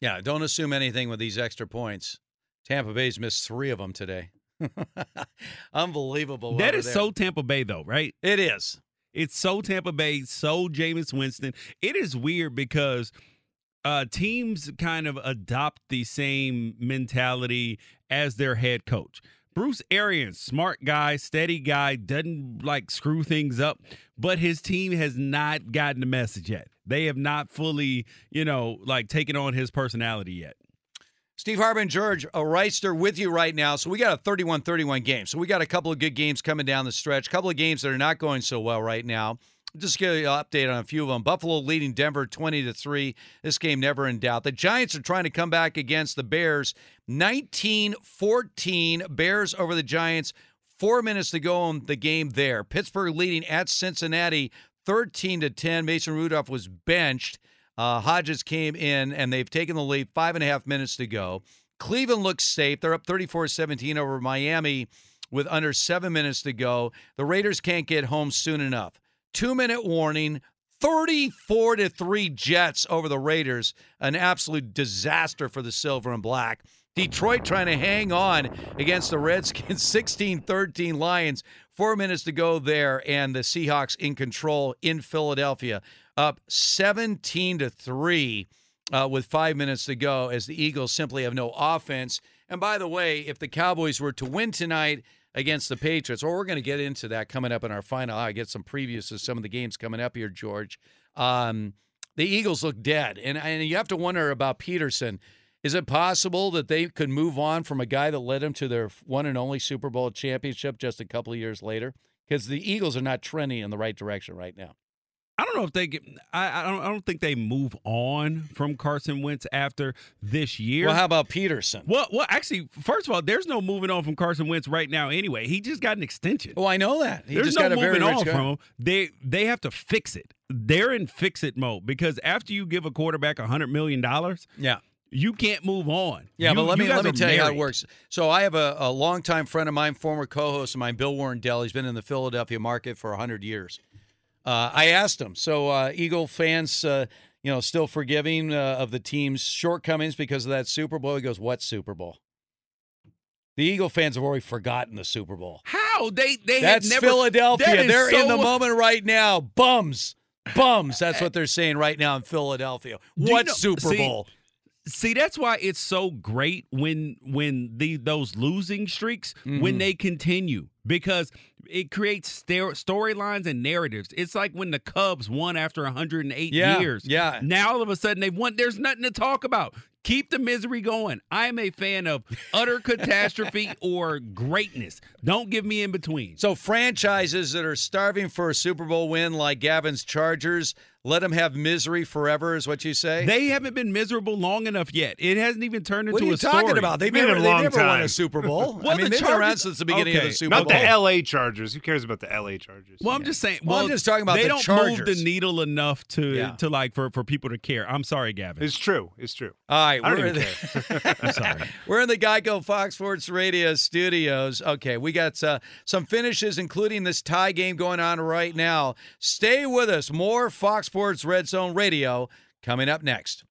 Yeah, don't assume anything with these extra points. Tampa Bay's missed three of them today. Unbelievable. That is there. so Tampa Bay, though, right? It is. It's so Tampa Bay, so Jameis Winston. It is weird because – uh, teams kind of adopt the same mentality as their head coach. Bruce Arians, smart guy, steady guy, doesn't like screw things up, but his team has not gotten the message yet. They have not fully, you know, like taken on his personality yet. Steve Hartman, George Wrighster with you right now. So we got a 31 31 game. So we got a couple of good games coming down the stretch, a couple of games that are not going so well right now. Just give you an update on a few of them. Buffalo leading Denver 20 to 3. This game never in doubt. The Giants are trying to come back against the Bears. 19-14 Bears over the Giants. 4 minutes to go on the game there. Pittsburgh leading at Cincinnati 13 to 10. Mason Rudolph was benched. Uh, Hodges came in and they've taken the lead. Five and a half minutes to go. Cleveland looks safe. They're up 34 17 over Miami with under seven minutes to go. The Raiders can't get home soon enough two minute warning. 34 to 3 Jets over the Raiders. An absolute disaster for the silver and black. Detroit trying to hang on against the Redskins 16 13 Lions. Four minutes to go there, and the Seahawks in control in Philadelphia, up 17 to 3 uh, with five minutes to go as the Eagles simply have no offense. And by the way, if the Cowboys were to win tonight, against the Patriots. Or we're going to get into that coming up in our final. I get some previews of some of the games coming up here, George. Um, the Eagles look dead, and and you have to wonder about Pederson. Is it possible that they could move on from a guy that led them to their one and only Super Bowl championship just a couple of years later? Because the Eagles are not trending in the right direction right now. I don't know if they get. I, I don't. I don't think they move on from Carson Wentz after this year. Well, how about Pederson? Well, well, actually, first of all, there's no moving on from Carson Wentz right now. Anyway, he just got an extension. Oh, I know that. He there's just no got a moving very on from him. They they have to fix it. They're in fix it mode because after you give a quarterback a hundred million dollars, Yeah. you can't move on. Yeah, You- but let me let me tell you how it works. So I have a, a longtime friend of mine, former co-host of mine, Bill Werndl. He's been in the Philadelphia market for hundred years. Uh, I asked him, so uh, Eagle fans, uh, you know, still forgiving uh, of the team's shortcomings because of that Super Bowl. He goes, "What Super Bowl?" The Eagle fans have already forgotten the Super Bowl. How they they That's never, Philadelphia. That They're in the moment right now. Bums, bums. That's what they're saying right now in Philadelphia. Do you What know- Super see, Bowl? See, that's why it's so great when when the those losing streaks Mm-hmm. when they continue because it creates storylines and narratives. It's like when the Cubs won after 108 Yeah, years. yeah. Now all of a sudden they won. There's nothing to talk about. Keep the misery going. I am a fan of utter catastrophe or greatness. Don't give me in between. So franchises that are starving for a Super Bowl win, like Gavin's Chargers, let them have misery forever, is what you say? They haven't been miserable long enough yet. It hasn't even turned into what are you a talking story. about? They've been never, a they long never won time. a Super Bowl. Well, I mean, the they've been around since the beginning of the Super Not Bowl. Not the L.A. Chargers. Who cares about the L.A. Chargers? Well, I'm just saying. Well, Well, I'm just talking about they the don't Chargers. move the needle enough to Yeah. to like for for people to care. I'm sorry, Gavin. It's true. It's true. All right, I don't we're even in the- I'm sorry. We're in the Geico Fox Sports Radio studios. Okay, we got uh, some finishes, including this tie game going on right now. Stay with us. More Fox Sports Red Zone Radio coming up next.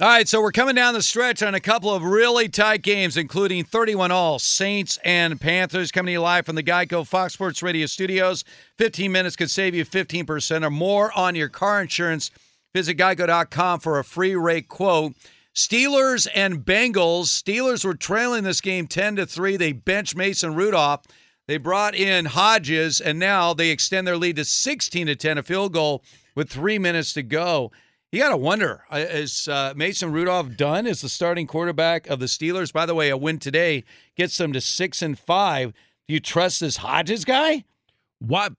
All right, so we're coming down the stretch on a couple of really tight games, including 31 all Saints and Panthers coming to you live from the Geico Fox Sports Radio studios. 15 minutes could save you 15% or more on your car insurance. Visit geico.com for a free rate quote. Steelers and Bengals. Steelers were trailing this game 10 to 3. They benched Mason Rudolph. They brought in Hodges, and now they extend their lead to 16 to 10, a field goal with three minutes to go. You got to wonder uh, is uh, Mason Rudolph done as the starting quarterback of the Steelers? By the way, a win today gets them to six and five. Do you trust this Hodges guy? Why?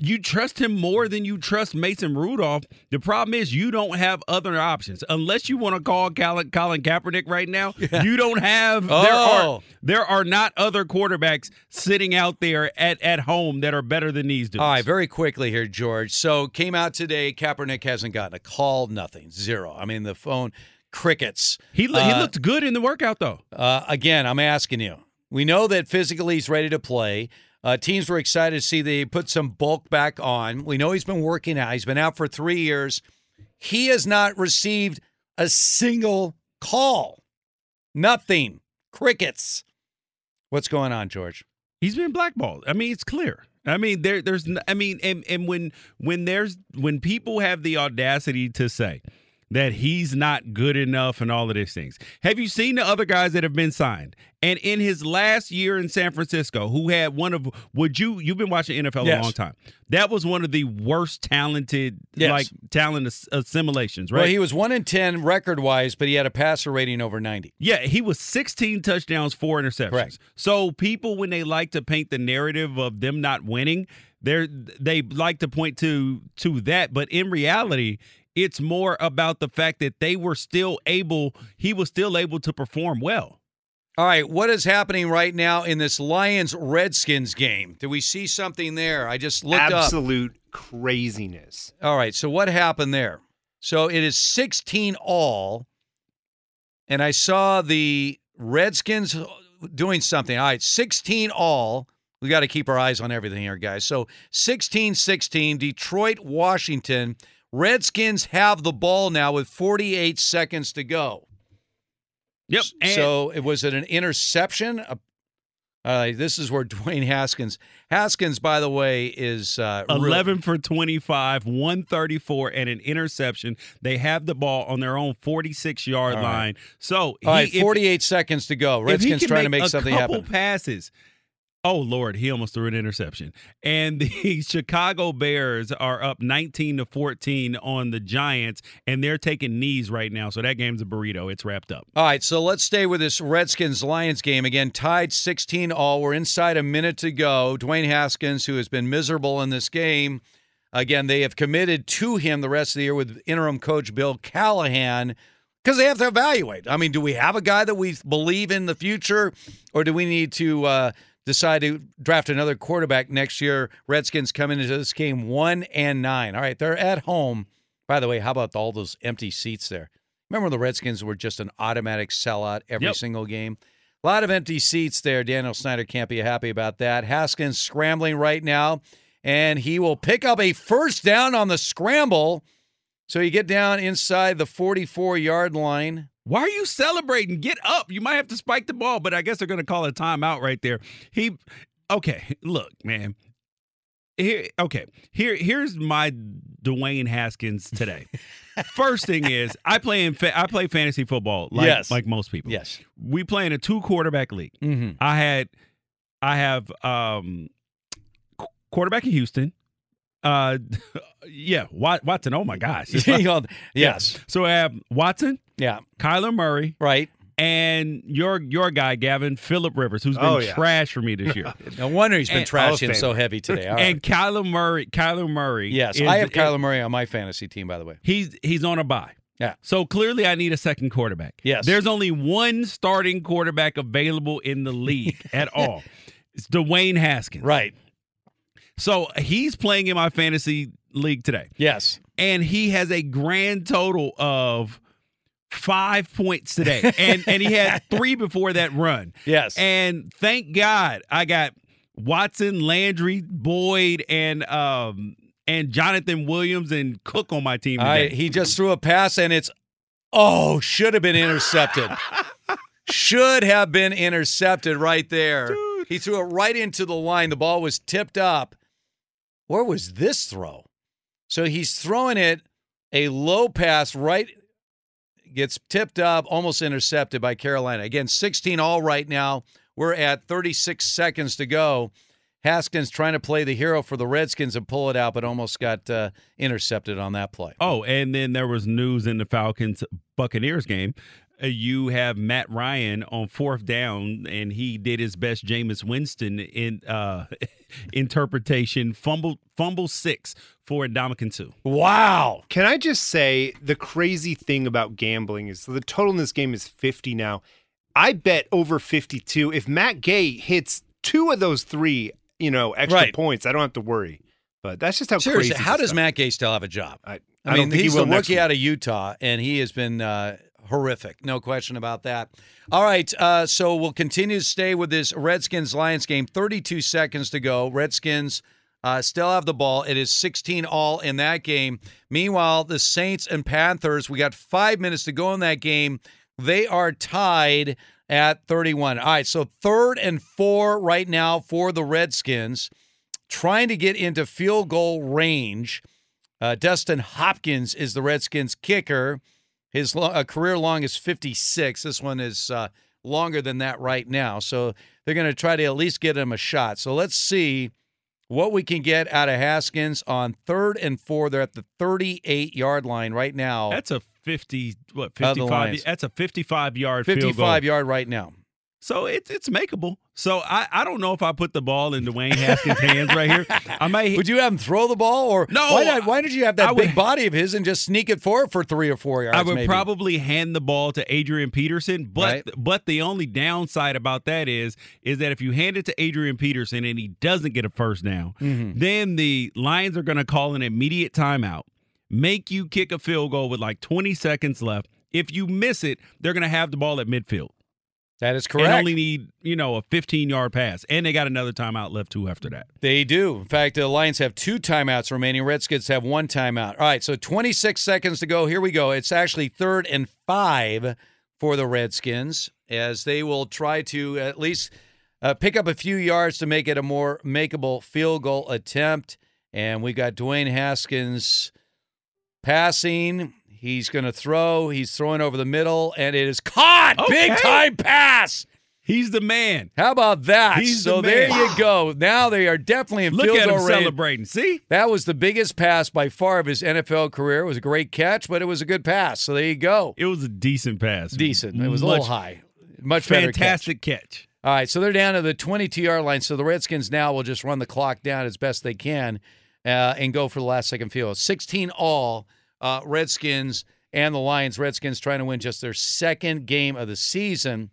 You trust him more than you trust Mason Rudolph. The problem is you don't have other options unless you want to call Colin, Colin Kaepernick right now. You don't have. There are Oh. there are not other quarterbacks sitting out there at at home that are better than these dudes. All right, very quickly here, George. So came out today. Kaepernick hasn't gotten a call, nothing, zero. I mean, the phone crickets. He lo- he Uh, looked good in the workout though. Uh, again, I'm asking you. We know that physically he's ready to play. Uh, teams were excited to see they put some bulk back on. We know he's been working out. He's been out for three years. He has not received a single call. Nothing. Crickets. What's going on, George? He's been blackballed. I mean, it's clear. I mean, there, there's. I mean, and and when when there's when people have the audacity to say that he's not good enough and all of these things. Have you seen the other guys that have been signed? And in his last year in San Francisco, who had one of would you you've been watching NFL Yes. a long time? That was one of the worst talented Yes. like talent ass- assimilations, right? Well, he was one in ten record wise, but he had a passer rating over ninety. Yeah, he was 16 touchdowns, four interceptions. Correct. So people, when they like to paint the narrative of them not winning, they're they like to point to to that. But in reality, it's more about the fact that they were still able. He was still able to perform well. All right, what is happening right now in this Lions Redskins game? Do we see something there? I just looked up. Absolute craziness. All right, so what happened there? So it is 16 all, and I saw the Redskins doing something. All right, 16 all. We got to keep our eyes on everything here, guys. So 16 16, Detroit, Washington. Redskins have the ball now with 48 seconds to go. Yep. and- so it was it an interception? Uh, this is where Dwayne Haskins. Haskins, by the way, is uh, really- 11 for 25, 134, and an interception. They have the ball on their own 46 yard right. line. So, All right, he, if- 48 seconds to go. he Redskins trying to make a something couple happen. passes. Oh Lord, he almost threw an interception. And the Chicago Bears are up 19 to 14 on the Giants, and they're taking knees right now. So that game's a burrito. It's wrapped up. All right, so let's stay with this Redskins Lions game again. Tied 16 all. We're inside a minute to go. Dwayne Haskins, who has been miserable in this game, again, they have committed to him the rest of the year with interim coach Bill Callahan because they have to evaluate. I mean, do we have a guy that we believe in the future, or do we need to uh, decide to draft another quarterback next year? Redskins coming into this game one and nine. All right, they're at home. By the way, how about all those empty seats there? Remember the Redskins were just an automatic sellout every Yep. single game? A lot of empty seats there. Daniel Snyder can't be happy about that. Haskins scrambling right now, and he will pick up a first down on the scramble. So you get down inside the 44 yard line. Why are you celebrating? Get up. You might have to spike the ball, but I guess they're going to call a timeout right there. He, okay, look, man. Here, okay. Here, here's my Dwayne Haskins today. First thing is, I play in fa- I play fantasy football like Yes. like most people. Yes. we play in a two quarterback league. Mm-hmm. I had, I have um, qu- quarterback in Houston. Uh, yeah, Watson. Oh my gosh. yes. So I have Watson, Yeah. Kyler Murray, Right. and your your guy Gavin Philip Rivers, who's been Oh, yeah. trash for me this year. No wonder he's been And- trashing so heavy today. All right. And Kyler Murray, Kyler Murray. yes, is- I have Kyler Murray on my fantasy team, by the way. He's he's on a bye. Yeah. So clearly, I need a second quarterback. Yes. There's only one starting quarterback available in the league at all. It's Dwayne Haskins. Right. So he's playing in my fantasy league today, Yes. and he has a grand total of five points today, and and he had three before that run. Yes. And thank God I got Watson, Landry, Boyd, and um and Jonathan Williams and Cook on my team I, he just threw a pass and it's oh, should have been intercepted. should have been intercepted right there. He threw it right into the line. The ball was tipped up. Where was this throw? So he's throwing it a low pass right gets tipped up, almost intercepted by Carolina. Again, 16 all right now. We're at 36 seconds to go. Haskins trying to play the hero for the Redskins and pull it out, but almost got uh, intercepted on that play. Oh, and then there was news in the Falcons Buccaneers game. Uh, you have Matt Ryan on fourth down, and he did his best Jameis Winston in uh, interpretation. Fumble, fumble six for Ndamukong Suh. Wow. Can I just say the crazy thing about gambling is the total in this game is 50 now. I bet over 52. If Matt Gay hits two of those three, you know, extra Right. points, I don't have to worry. But that's just how Seriously, crazy. how this does stuff- Matt Gay still have a job? I, I, I mean, don't think he's he will the rookie out of Utah, and he has been uh, horrific. No question about that. All right, uh, so we'll continue to stay with this Redskins Lions game. 32 seconds to go. Redskins uh, still have the ball. It is 16 all in that game. Meanwhile, the Saints and Panthers, we got five minutes to go in that game. They are tied at 31. All right, so third and four right now for the Redskins, trying to get into field goal range. Uh, Dustin Hopkins is the Redskins kicker. His lo- uh, career long is 56. This one is uh, longer than that right now. So they're going to try to at least get him a shot. So let's see what we can get out of Haskins on third and four. They're at the 38 yard line right now. That's a fifty what fifty five? That's a fifty five yard field 55 goal. yard right now. So it's it's makeable. So I, I don't know if I put the ball in Dwayne Haskins' hands right here. I may Would you have him throw the ball, or No, Why, not, why did you have that I big would- body of his and just sneak it forward for three or four yards? I would maybe? probably hand the ball to Adrian Peterson, but Right. but the only downside about that is is that if you hand it to Adrian Peterson and he doesn't get a first down, Mhm. then the Lions are going to call an immediate timeout, make you kick a field goal with like 20 seconds left. If you miss it, they're going to have the ball at midfield. That is correct. And only need, you know, a 15 yard pass. And they got another timeout left too after that. They do. In fact, the Lions have two timeouts remaining. Redskins have one timeout. All right, so 26 seconds to go. Here we go. It's actually third and five for the Redskins as they will try to at least uh, pick up a few yards to make it a more makeable field goal attempt. And we got Dwayne Haskins passing. He's going to throw. He's throwing over the middle, and it is caught. Big time pass. He's the man. How about that? He's the so there man. you go. Now they are definitely in Look field at him celebrating. See? That was the biggest pass by far of his NFL career. It was a great catch, but it was a good pass. So there you go. It was a decent pass. Decent. It was a little high. Much better catch. Fantastic catch. All right, so they're down to the 22 yard line. So the Redskins now will just run the clock down as best they can uh, and go for the last second field. 16 all, uh, Redskins and the Lions. Redskins trying to win just their second game of the season.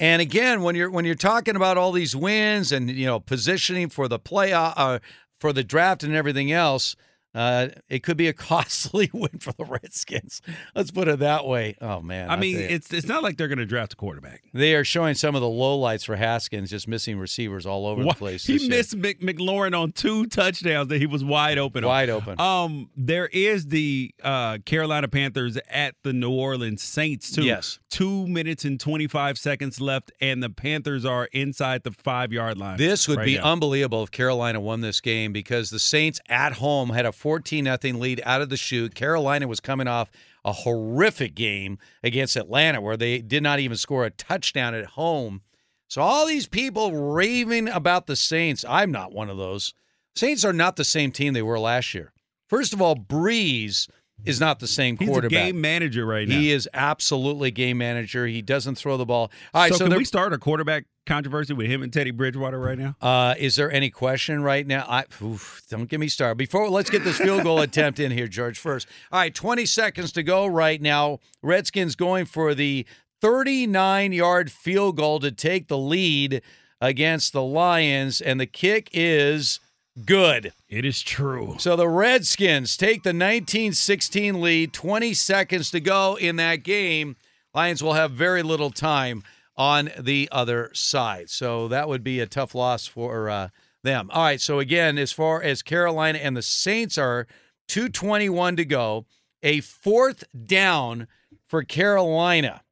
And again, when you're when you're talking about all these wins and you know positioning for the playoff, uh, for the draft and everything else, uh, it could be a costly win for the Redskins. Let's put it that way. Oh man, I mean, it's it's not like they're going to draft a quarterback. They are showing some of the lowlights for Haskins, just missing receivers all over the place. He year. missed Mc, McLaurin on two touchdowns that he was wide open. on. Wide open. Um, there is the uh, Carolina Panthers at the New Orleans Saints too. Yes. two minutes and twenty five seconds left, and the Panthers are inside the five yard line. This would right be now. unbelievable if Carolina won this game because the Saints at home had a 14 nothing lead out of the chute. Carolina was coming off a horrific game against Atlanta where they did not even score a touchdown at home. So all these people raving about the Saints, I'm not one of those. Saints are not the same team they were last year. First of all, Brees is not the same quarterback. He's a game manager right now. He is absolutely game manager. He doesn't throw the ball. All right, so, so, can there- we start a quarterback controversy with him and Teddy Bridgewater right now? Uh, is there any question right now? I oof, don't get me started. Before let's get this field goal attempt in here, George. First, all right, twenty seconds to go right now. Redskins going for the thirty-nine yard field goal to take the lead against the Lions, and the kick is good. It is true. So the Redskins take the 1916 lead, 20 seconds to go in that game. Lions will have very little time on the other side. So that would be a tough loss for uh, them. All right. So again, as far as Carolina and the Saints are 221 to go, a fourth down for Carolina.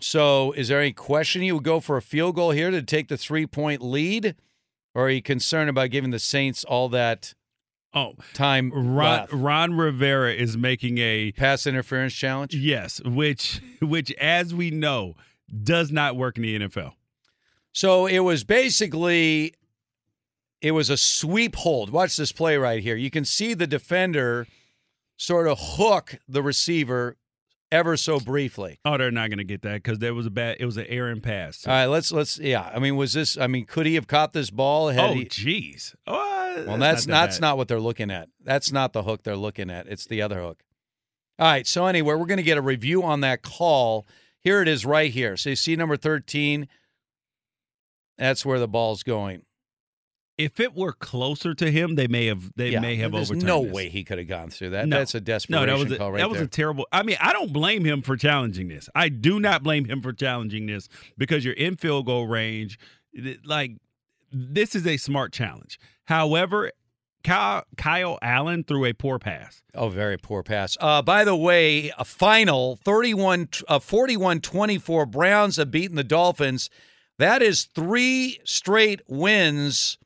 So is there any question you would go for a field goal here to take the three point lead? Or are you concerned about giving the Saints all that Oh, time Ron, left? Ron Rivera is making a pass interference challenge. Yes, which which as we know does not work in the NFL. So it was basically it was a sweep hold. Watch this play right here. You can see the defender sort of hook the receiver ever so briefly. Oh, they're not going to get that because there was a bad. It was an errant pass. All right, let's let's yeah. I mean, was this? I mean, could he have caught this ball? Had oh, jeez. Oh, uh, well, that's not that's bad. not what they're looking at. That's not the hook they're looking at. It's the other hook. All right. So anyway, we're going to get a review on that call. Here it is, right here. So you see number thirteen. That's where the ball's going. If it were closer to him, they may have. They Yeah, may have There's overturned. no this. way he could have gone through that. No. That's a No, desperation that was a, call right that was there. a terrible. I mean, I don't blame him for challenging this. I do not blame him for challenging this because you're in field goal range. Like this is a smart challenge. However, Kyle, Kyle Allen threw a poor pass. Oh, very poor pass. Uh, by the way, a final 31 uh, 41-24 Browns have beaten the Dolphins. That is three straight wins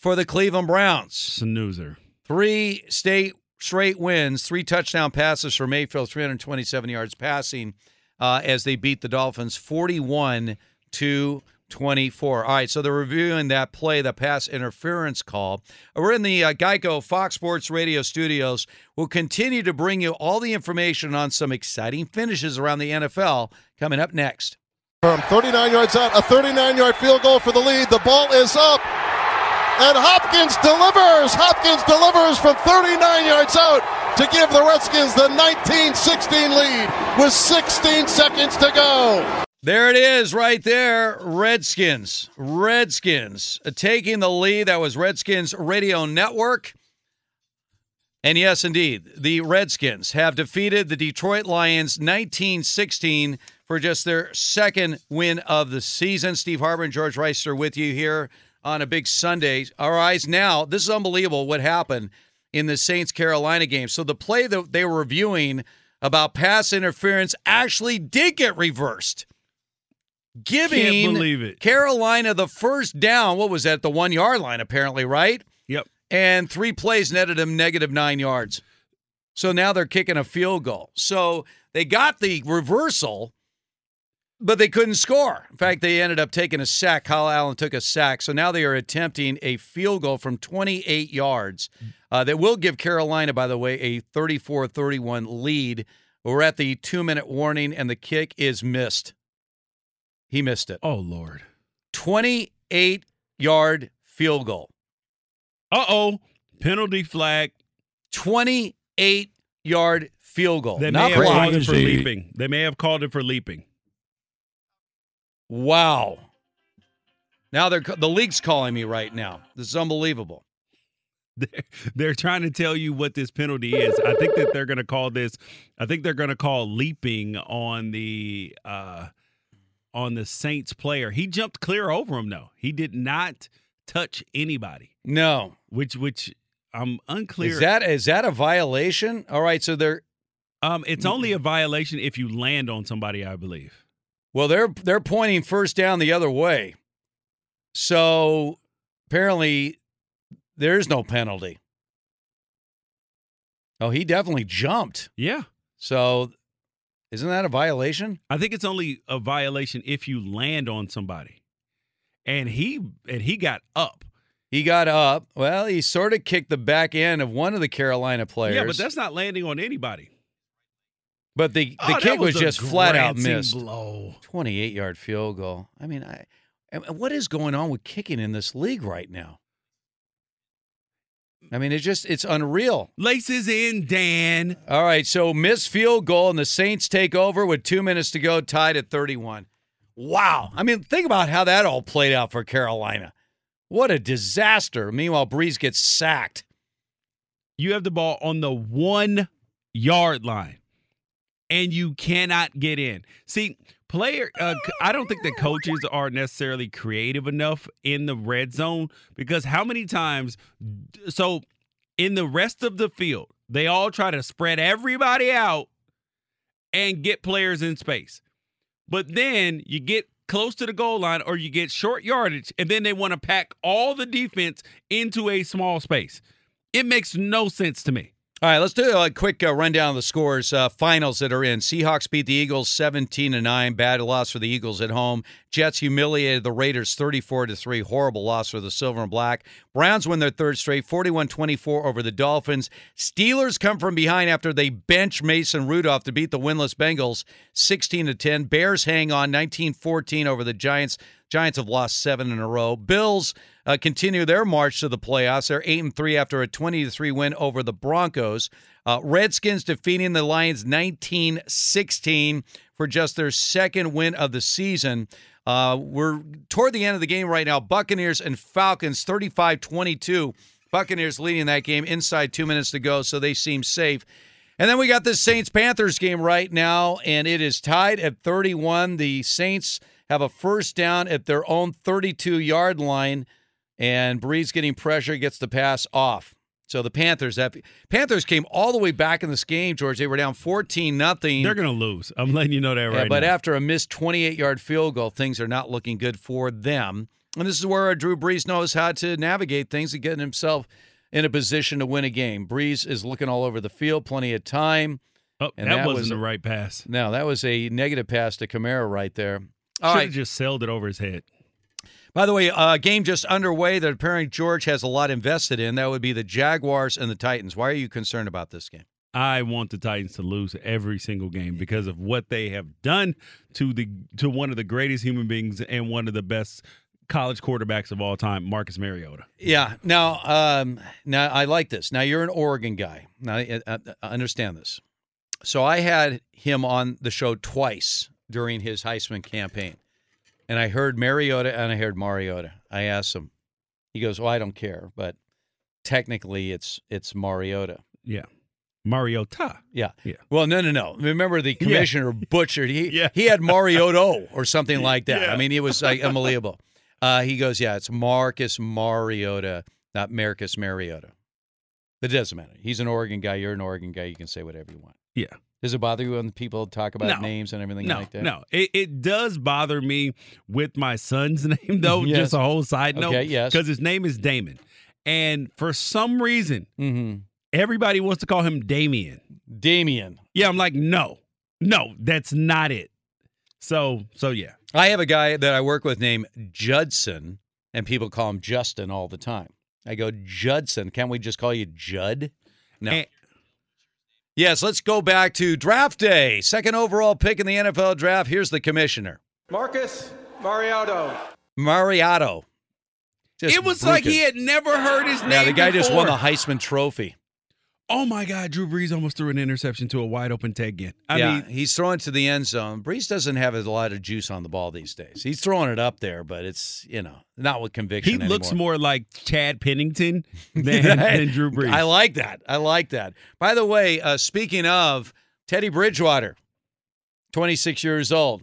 for the Cleveland Browns. Snoozer. Three state straight wins, three touchdown passes for Mayfield, 327 yards passing uh, as they beat the Dolphins 41 to 24. All right, so they're reviewing that play, the pass interference call. We're in the uh, Geico Fox Sports Radio studios. We'll continue to bring you all the information on some exciting finishes around the NFL coming up next. From 39 yards out, a 39 yard field goal for the lead. The ball is up. And Hopkins delivers. Hopkins delivers from 39 yards out to give the Redskins the 19 16 lead with 16 seconds to go. There it is, right there. Redskins. Redskins taking the lead. That was Redskins Radio Network. And yes, indeed, the Redskins have defeated the Detroit Lions 19 16 for just their second win of the season. Steve Hartman and George are with you here on a big Sunday. Our eyes now, this is unbelievable what happened in the Saints Carolina game. So the play that they were reviewing about pass interference actually did get reversed giving Can't believe it. Carolina the first down. What was that? The one yard line, apparently, right? Yep. And three plays netted them negative nine yards. So now they're kicking a field goal. So they got the reversal, but they couldn't score. In fact, they ended up taking a sack. Kyle Allen took a sack. So now they are attempting a field goal from 28 yards uh, that will give Carolina, by the way, a 34 31 lead. We're at the two minute warning, and the kick is missed. He missed it. Oh Lord. 28 yard field goal. Uh oh. Penalty flag. 28 yard field goal. They Not may have called it for leaping. They may have called it for leaping. Wow. Now they're the league's calling me right now. This is unbelievable. They're, they're trying to tell you what this penalty is. I think that they're going to call this. I think they're going to call leaping on the uh, on the Saints player. He jumped clear over him though. He did not touch anybody. No. Which which I'm unclear. Is that is that a violation? All right, so they're um it's only a violation if you land on somebody, I believe. Well they're they're pointing first down the other way. So apparently there's no penalty. Oh, he definitely jumped. Yeah. So isn't that a violation? I think it's only a violation if you land on somebody. And he and he got up. He got up. Well, he sort of kicked the back end of one of the Carolina players. Yeah, but that's not landing on anybody. But the the Oh, kick was, was just flat out missed. blow. 28 yard field goal. I mean, I what is going on with kicking in this league right now? I mean, it's just it's unreal. Laces in, Dan. All right, so missed field goal and the Saints take over with 2 minutes to go tied at 31. Wow. I mean, think about how that all played out for Carolina. What a disaster. Meanwhile, Brees gets sacked. You have the ball on the one yard line, and you cannot get in. See, player, uh, I don't think the coaches are necessarily creative enough in the red zone because how many times? So, in the rest of the field, they all try to spread everybody out and get players in space. But then you get close to the goal line or you get short yardage, and then they want to pack all the defense into a small space. It makes no sense to me. All right, let's do a quick uh, rundown of the scores. Uh, finals that are in: Seahawks beat the Eagles seventeen to nine. Bad loss for the Eagles at home. Jets humiliated the Raiders thirty-four to three. Horrible loss for the Silver and Black. Browns win their third straight, 41-24 over the Dolphins. Steelers come from behind after they bench Mason Rudolph to beat the winless Bengals sixteen to ten. Bears hang on 19-14 over the Giants. Giants have lost seven in a row. Bills uh, continue their march to the playoffs. They're eight and three after a twenty to three win over the Broncos. Uh, Redskins defeating the Lions 19-16 for just their second win of the season. Uh, we're toward the end of the game right now. Buccaneers and Falcons 35-22. Buccaneers leading that game inside two minutes to go, so they seem safe. And then we got the Saints Panthers game right now, and it is tied at 31. The Saints have a first down at their own 32 yard line, and Brees getting pressure gets the pass off. So the Panthers have Panthers came all the way back in this game, George. They were down 14 nothing. They're going to lose. I'm letting you know that right but now. after a missed 28 yard field goal, things are not looking good for them. And this is where Drew Brees knows how to navigate things and get himself in a position to win a game. Brees is looking all over the field, plenty of time. Oh, And that, that wasn't was- the right pass. No, that was a negative pass to Kamara right there. Should right. have just sailed it over his head. By the way, uh, game just underway that apparently George has a lot invested in. That would be the Jaguars and the Titans. Why are you concerned about this game? I want the Titans to lose every single game because of what they have done to the to one of the greatest human beings and one of the best college quarterbacks of all time, Marcus Mariota. Yeah. Now, um, now I like this. Now you're an Oregon guy. Now I, I I understand this. So I had him on the show twice during his Heisman campaign, and I heard Mariota and I heard Mariota. I asked him. He goes, "Well, I don't care, but technically, it's it's Mariota." Yeah. Mariota. Yeah. Yeah. Well, no, no, no. Remember the commissioner butchered. He yeah. he had Mariota or something like that. I mean, it was like unbelievable. Uh, he goes, yeah, it's Marcus Mariota, not Marcus Mariota. It doesn't matter. He's an Oregon guy. You're an Oregon guy. You can say whatever you want. Yeah. Does it bother you when people talk about No. names and everything No, like that? no. It, it does bother me with my son's name, though. Yes. Just a whole side note. Okay, yes. Because his name is Damon. And for some reason, Mm-hmm. everybody wants to call him Damien. Damien. Yeah, I'm like, no, no, that's not it. So, so yeah. I have a guy that I work with named Judson, and people call him Justin all the time. I go, Judson, can't we just call you Judd? No. Eh. Yes, let's go back to draft day. Second overall pick in the NFL draft. Here's the commissioner, Marcus Mariotto. Mariotto. Just it was like he had never heard his name. Yeah, the guy just won the. Heisman Trophy. Oh my God, Drew Brees almost threw an interception to a wide open Ted Ginn. I yeah, mean, he's throwing to the end zone. Brees doesn't have a lot of juice on the ball these days. He's throwing it up there, but it's you know not with conviction. he looks more like Chad Pennington than, than Drew Brees. I like that. I like that. By the way, uh, speaking of Teddy Bridgewater, 26 years old.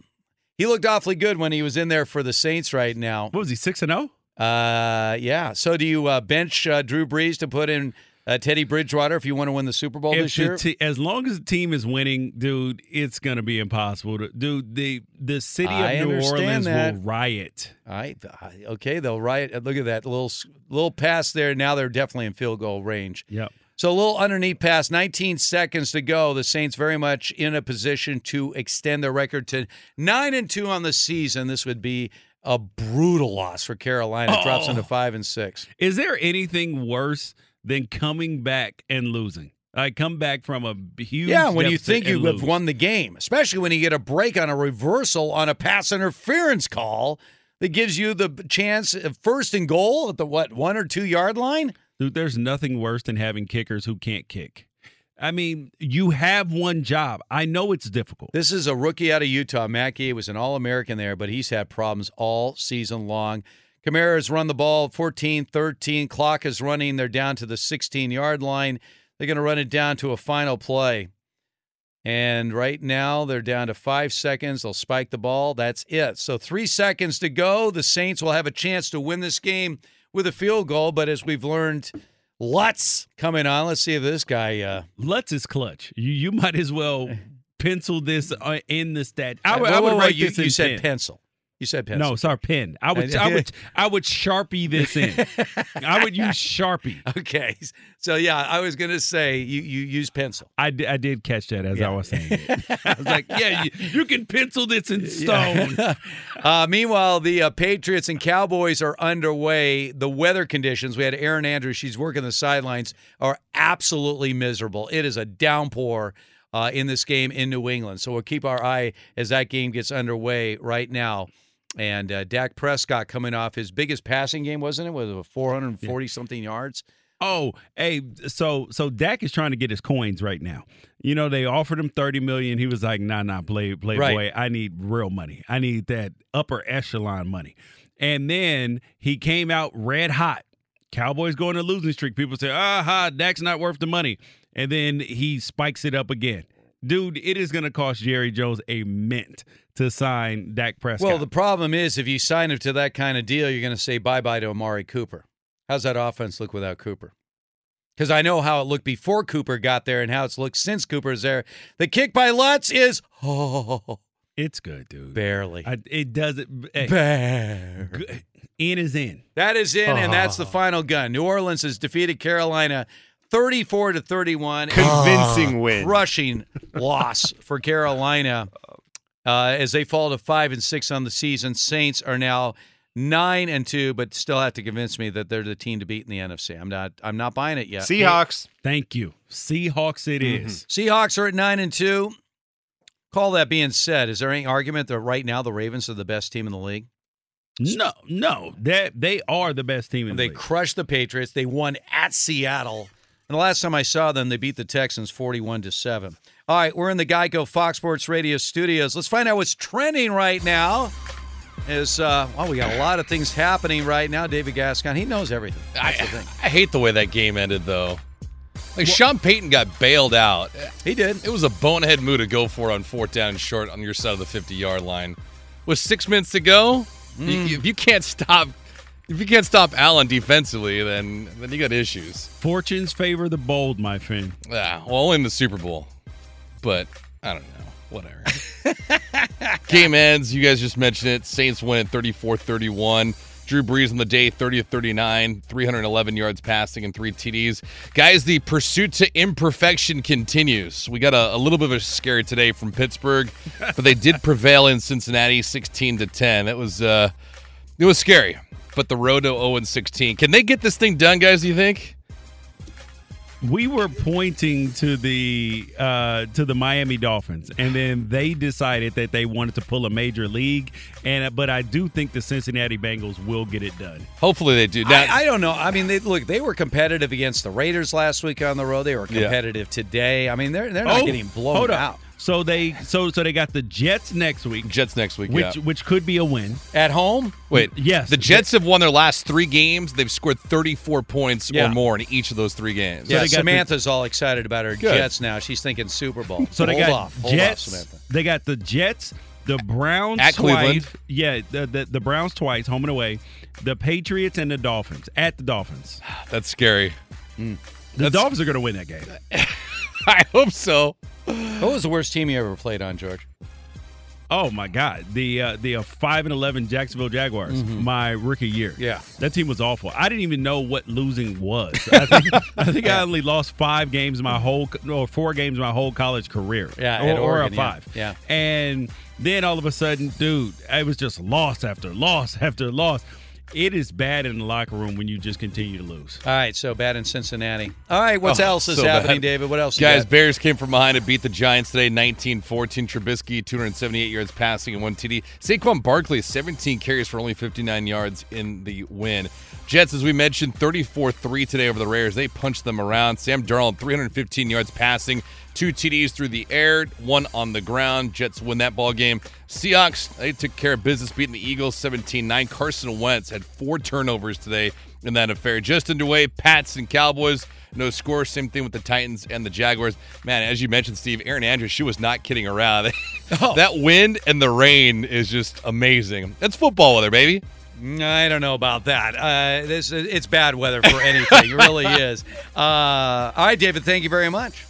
He looked awfully good when he was in there for the Saints right now. What was he, 6 and 0? Uh, yeah. So do you uh, bench uh, Drew Brees to put in uh, Teddy Bridgewater if you want to win the Super Bowl If this year? te- as long as the team is winning, dude, it's gonna be impossible to dude. The the city of I New Orleans that. will riot. I, I okay, they'll riot. Look at that little little pass there. Now they're definitely in field goal range. Yep. So a little underneath pass, 19 seconds to go. The Saints very much in a position to extend their record to nine and two on the season. This would be a brutal loss for Carolina. It drops Oh. into five and six. Is there anything worse than coming back and losing? I come back from a huge Yeah, when you think you and have won the game, especially when you get a break on a reversal on a pass interference call that gives you the chance of first and goal at the what one or two yard line. Dude, there's nothing worse than having kickers who can't kick. I mean, you have one job. I know it's difficult. This is a rookie out of Utah. Mackey was an All American there, but he's had problems all season long. Kamara has run the ball 14 13. Clock is running. They're down to the 16 yard line. They're going to run it down to a final play. And right now, they're down to five seconds. They'll spike the ball. That's it. So, three seconds to go. The Saints will have a chance to win this game with a field goal. But as we've learned, Lutz coming on. Let's see if this guy. Uh, Lutz is clutch. You you might as well pencil this uh, in the stat. I would, I would write you, this you in said pen. pencil. You said pencil. No, sorry, pen. I would, I would, I would sharpie this in. I would use Sharpie. Okay, so yeah, I was gonna say you you use pencil. I did, I did catch that as Yeah. I was saying it. I was like, yeah, you, you can pencil this in stone. uh, meanwhile, the uh, Patriots and Cowboys are underway. The weather conditions. We had Erin Andrews. She's working the sidelines. Are absolutely miserable. It is a downpour. Uh, in this game in New England. So we'll keep our eye as that game gets underway right now. And uh, Dak Prescott coming off his biggest passing game, wasn't it? Was it 440 something yards? Oh, hey, so so Dak is trying to get his coins right now. You know, they offered him thirty million. He was like, nah, nah, play playboy. Right. I need real money. I need that upper echelon money. And then he came out red hot. Cowboys going to losing streak. People say, aha, Dak's not worth the money. And then he spikes it up again. Dude, it is going to cost Jerry Jones a mint to sign Dak Prescott. Well, the problem is if you sign him to that kind of deal, you're going to say bye bye to Amari Cooper. How's that offense look without Cooper? Because I know how it looked before Cooper got there and how it's looked since Cooper's there. The kick by Lutz is oh, it's good, dude. barely. I, it doesn't. Eh. Hey, Bare. Eh, in is in. That is in, and that's the Oh. final gun. New Orleans has defeated Carolina 34 to 31. Convincing win. Crushing loss for Carolina uh, as they fall to 5 and 6 on the season. Saints are now 9 and 2, but still have to convince me that they're the team to beat in the NFC. I'm not I'm not buying it yet. Seahawks. Thank you. Seahawks it is. Seahawks are at 9 and 2. Call that being said, is there any argument that right now the Ravens are the best team in the league? No, no, that they are the best team in the league. They crushed the Patriots. They won at Seattle. And the last time I saw them, they beat the Texans 41 to 7. All right, we're in the Geico Fox Sports Radio studios. Let's find out what's trending right now. Is uh well, we got a lot of things happening right now. David Gascon, he knows everything. That's I, the thing. I hate the way that game ended, though. Like Sean Payton got bailed out. He did. It was a bonehead move to go for on fourth down and short on your side of the 50 yard line. With six minutes to go, you- if you can't stop, if you can't stop Allen defensively, then then you got issues. Fortunes favor the bold, my friend. Yeah, well, only in the Super Bowl, but I don't know. Whatever. Game ends. You guys just mentioned it. Saints win 34 31. Drew Brees on the day, 30 39, 311 yards passing and three TDs. Guys, the pursuit to imperfection continues. We got a, a little bit of a scare today from Pittsburgh, but they did prevail in Cincinnati 16 to 10. That was uh it was scary. But the road to 0 and 16. Can they get this thing done, guys, do you think? We were pointing to the uh, to the Miami Dolphins, and then they decided that they wanted to pull a major league. And but I do think the Cincinnati Bengals will get it done. Hopefully they do. Now, I, I don't know. I mean, they look. They were competitive against the Raiders last week on the road. They were Yeah. competitive today. I mean, they're they're not Oh, getting blown out So they so so they got the Jets next week. Jets next week, which yeah. which could be a win. at home. Wait, mm, Yes. The Jets have won their last three games. They've scored 34 points Yeah. or more in each of those three games. Yeah, they got the- Samantha's all excited about her Good. Jets now. She's thinking Super Bowl. So they hold got off, hold Jets. off, Samantha. they got the Jets, the Browns At twice. Cleveland. Yeah, the, the the Browns twice, home and away. The Patriots and the Dolphins at the Dolphins. That's scary. Mm. The That's- Dolphins are going to win that game. I hope so. What was the worst team you ever played on, George? Oh my God, the uh, the uh, five and eleven Jacksonville Jaguars, Mhm. my rookie year. Yeah. that team was awful. I didn't even know what losing was. I think, I, think I only lost five games my whole or four games my whole college career. Yeah, or, at or a Oregon, yeah. five. Yeah. and then all of a sudden, dude, I was just loss after loss after loss. It is bad in the locker room when you just continue to lose. All right, so bad in Cincinnati. All right, what Oh, else is so happening, bad. David? What else? Guys, got? Bears came from behind to beat the Giants today, 19-14. Trubisky, 278 yards passing and one TD. Saquon Barkley, 17 carries for only 59 yards in the win. Jets, as we mentioned, 34-3 today over the Raiders. They punched them around. Sam Darnold, 315 yards passing, two TDs through the air, one on the ground. Jets win that ball game. Seahawks, they took care of business, beating the Eagles 17-9. Carson Wentz had four turnovers today in that affair. Just underway, Pats and Cowboys. No score. Same thing with the Titans and the Jaguars. Man, as you mentioned, Steve, Erin Andrews, she was not kidding around. that wind and the rain is just amazing. That's football weather, baby. I don't know about that. Uh, this it's bad weather for anything. it really is. Uh, all right, David. Thank you very much.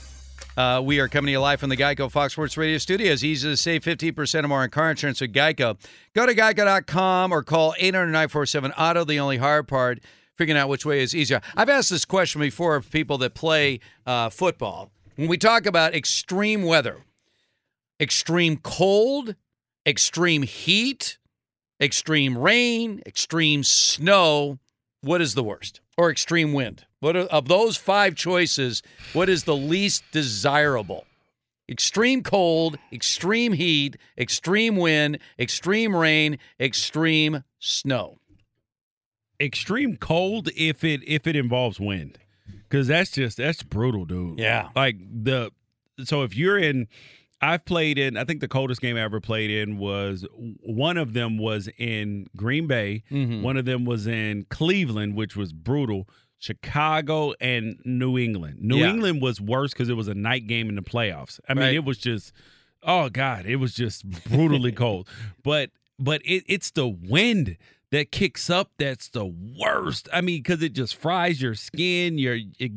Uh, we are coming to you live from the Geico Fox Sports Radio studios. Easy to save 15% or more on car insurance with Geico. Go to geico.com or call 800-947-AUTO. The only hard part, figuring out which way is easier. I've asked this question before of people that play uh, football. When we talk about extreme weather, extreme cold, extreme heat, extreme rain, extreme snow, what is the worst? Or extreme wind? What are, of those five choices, what is the least desirable? Extreme cold, extreme heat, extreme wind, extreme rain, extreme snow. Extreme cold if it if it involves wind, because that's just that's brutal, dude. Yeah. like the so if you're in. I've played in. I think the coldest game I ever played in was one of them was in Green Bay. Mhm. One of them was in Cleveland, which was brutal. Chicago and New England. New Yeah. England was worse because it was a night game in the playoffs. I mean, Right. it was just, oh god, it was just brutally cold. But but it, it's the wind that kicks up that's the worst. I mean, because it just fries your skin. Your it,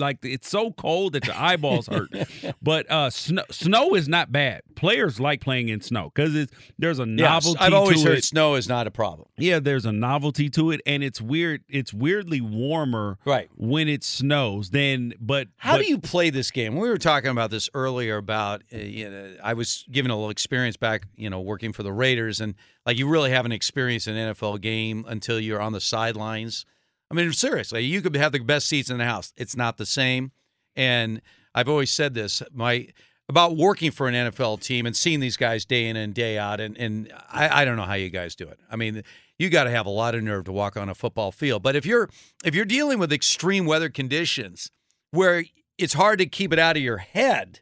like it's so cold that your eyeballs hurt. but uh, snow snow is not bad. Players like playing in snow because it's there's a Yes, novelty. I've always to heard it. snow is not a problem. Yeah, there's a novelty to it, and it's weird. It's weirdly warmer, right, when it snows. Then, but How but- do you play this game? We were talking about this earlier about uh, you know I was given a little experience back, you know, working for the Raiders and like you really haven't experienced an NFL game until you're on the sidelines. I mean, seriously, you could have the best seats in the house. It's not the same. And I've always said this, my about working for an NFL team and seeing these guys day in and day out and and I, I don't know how you guys do it. I mean, you got to have a lot of nerve to walk on a football field. But if you're if you're dealing with extreme weather conditions where it's hard to keep it out of your head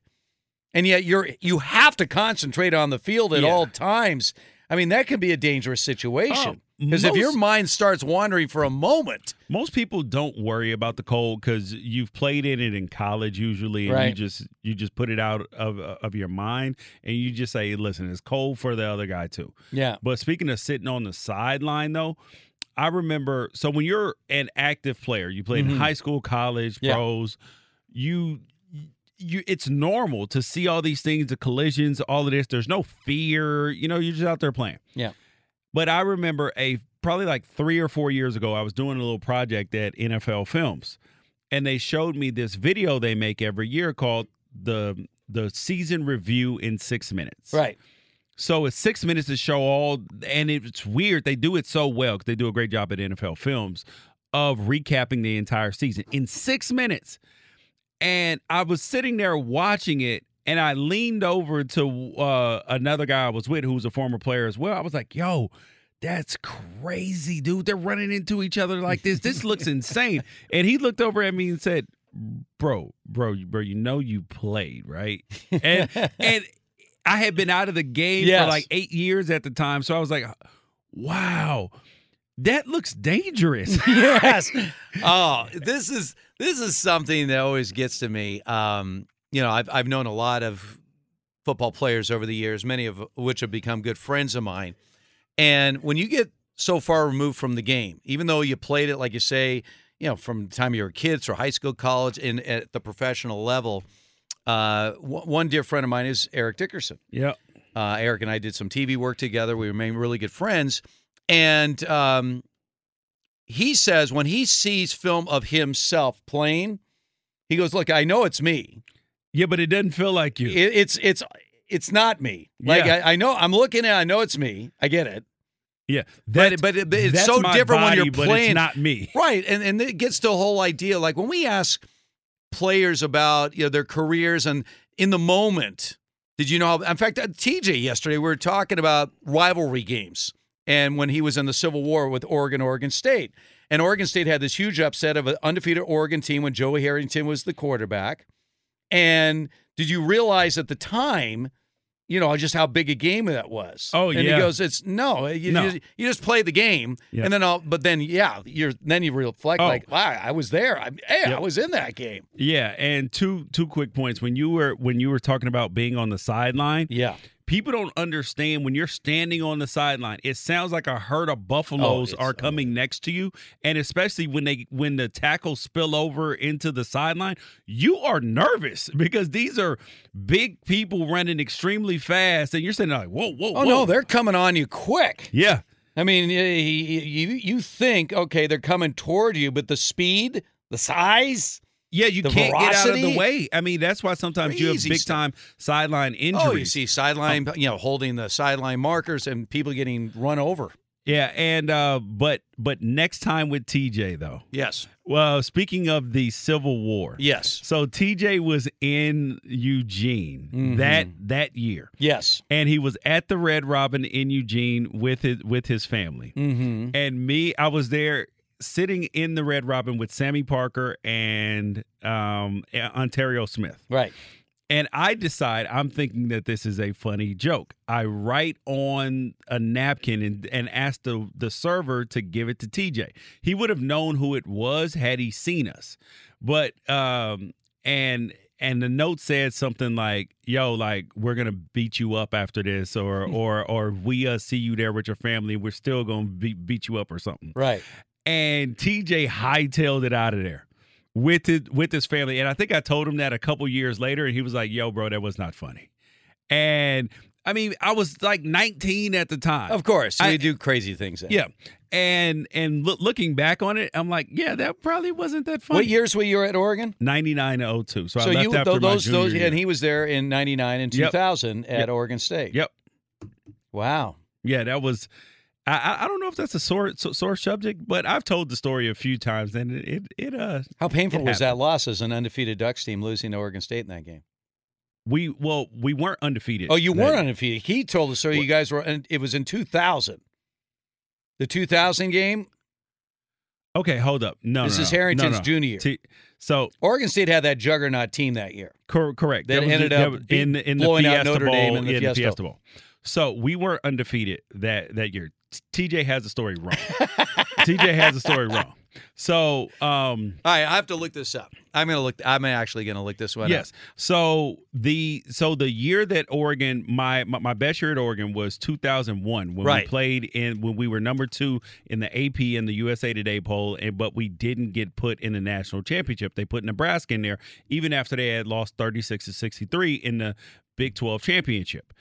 and yet you're you have to concentrate on the field at Yeah. all times. I mean, that can be a dangerous situation. Oh, Because if your mind starts wandering for a moment, most people don't worry about the cold because you've played in it in college usually, and you just you just put it out of of your mind, and you just say, "Listen, it's cold for the other guy too." Yeah. But speaking of sitting on the sideline, though, I remember. So when you're an active player, you played Mhm. in high school, college, Yeah. pros, you. You, it's normal to see all these things, the collisions, all of this. There's no fear. You know, you're just out there playing. Yeah. But I remember a probably like three or four years ago, I was doing a little project at NFL Films, and they showed me this video they make every year called the the season review in six minutes. Right. So it's six minutes to show all, and it's weird. They do it so well because they do a great job at NFL Films of recapping the entire season in six minutes. And I was sitting there watching it, and I leaned over to uh, another guy I was with who was a former player as well. I was like, yo, that's crazy, dude. They're running into each other like this. This looks insane. And he looked over at me and said, bro, bro, bro, you know you played, right? And, and I had been out of the game Yes. for like eight years at the time. So I was like, wow, that looks dangerous. yes. Oh, this is this is something that always gets to me. Um, you know, I've I've known a lot of football players over the years, many of which have become good friends of mine. And when you get so far removed from the game, even though you played it, like you say, you know, from the time you were kids through high school, college, and at the professional level, uh, w- one dear friend of mine is Eric Dickerson. Yeah. Uh, Eric and I did some TV work together. We remain really good friends. And um, he says when he sees film of himself playing, he goes, "Look, I know it's me. Yeah, but it doesn't feel like you. It, it's it's it's not me. Like Yeah. I, I know I'm looking at. I know it's me. I get it. Yeah, but but, it, but it's so different when you're but it's playing. not me. right? And and it gets to the whole idea. Like when we ask players about you know their careers and in the moment, did you know? How, in fact, uh, TJ yesterday we were talking about rivalry games and when he was in the Civil War with Oregon, Oregon State, and Oregon State had this huge upset of an undefeated Oregon team when Joey Harrington was the quarterback. And did you realize at the time? You know just how big a game that was. Oh, and yeah. he goes, "It's no, you, No. you, you just play the game, and then all. But then, yeah, you're then you reflect Oh. like, wow, I was there. I, hey, I was in that game. Yeah, and two two quick points when you were when you were talking about being on the sideline. Yeah, people don't understand when you're standing on the sideline. It sounds like a herd of oh, buffaloes it's- are coming next to you, and especially when they when the tackles spill over into the sideline, you are nervous because these are big people running extremely fast, and you're sitting there like, whoa, whoa, oh, whoa. Oh whoa. no, they're coming on you quick. yeah. I mean, you, you think okay, they're coming toward you, but the speed, the size, Yeah, you the can't get out of the way. I mean, that's why sometimes you have big time sideline injuries. Oh, you see sideline, you know, holding the sideline markers and people getting run over. Yeah, and uh but but next time with TJ though. Yes. Well, speaking of the Civil War. Yes. So TJ was in Eugene Mhm. that that year. Yes. And he was at the Red Robin in Eugene with his with his family. Mm-hmm. And me, I was there sitting in the Red Robin with Sammy Parker and um Onterrio Smith. Right. And I decide I'm thinking that this is a funny joke. I write on a napkin and, and ask the, the server to give it to TJ. He would have known who it was had he seen us. But um and and the note said something like, "Yo, like we're gonna beat you up after this, or or or we uh, see you there with your family. We're still gonna beat beat you up or something." Right. And TJ hightailed it out of there with it with his family. And I think I told him that a couple years later, and he was like, "Yo, bro, that was not funny." And I mean, I was like 19 at the time. Of course, I- we do crazy things. then. Yeah. And and loo- looking back on it, I'm like, yeah, that probably wasn't that funny. What years were you at Oregon? 99 to 02. So, So I you those those, year. and he was there in '99 and Yep. 2000 at Yep. Oregon State. Yep. Wow. Yeah, that was. I- I, don't know if that's a sore so- sore subject, but I've told the story a few times, and it it, it uh. How painful was happened. that loss as an undefeated Ducks team losing to Oregon State in that game? We well, we weren't undefeated. Oh, you weren't undefeated. He told us so. You guys were. And it was in 2000. The 2000 game. Okay, hold up. No, This no, is. Harrington's No, no. junior year. T- so Oregon State had that juggernaut team that year. Cor- correct. That was ended that up beat- in in the blowing out Fiesta Notre Bowl, Dame in the Fiesta. Bowl. So we weren't undefeated that that year. TJ has the story wrong. TJ has the story wrong. So um All right, I have to look this up. I'm gonna look. I'm actually gonna look this one. Up. Yes. up. So the so the year that Oregon my my, my best year at Oregon was 2001 when Right. we played in when we were number 2 in the AP and the USA Today poll and but we didn't get put in the national championship. They put Nebraska in there even after they had lost 36 to 63 in the Big 12 championship.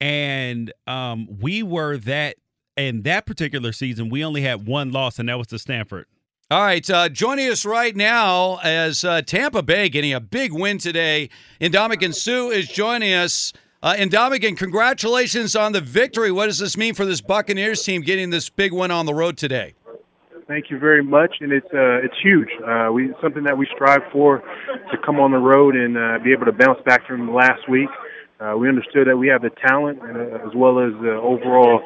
And um we were that in that particular season we only had one loss and that was to Stanford. All right, uh, joining us right now as uh, Tampa Bay getting a big win today. Ndamukong Suh is joining us. Uh, Ndamukong, congratulations on the victory. What does this mean for this Buccaneers team getting this big win on the road today? Thank you very much, and it's uh, it's huge. Uh, we something that we strive for to come on the road and uh, be able to bounce back from last week. Uh, we understood that we have the talent uh, as well as the overall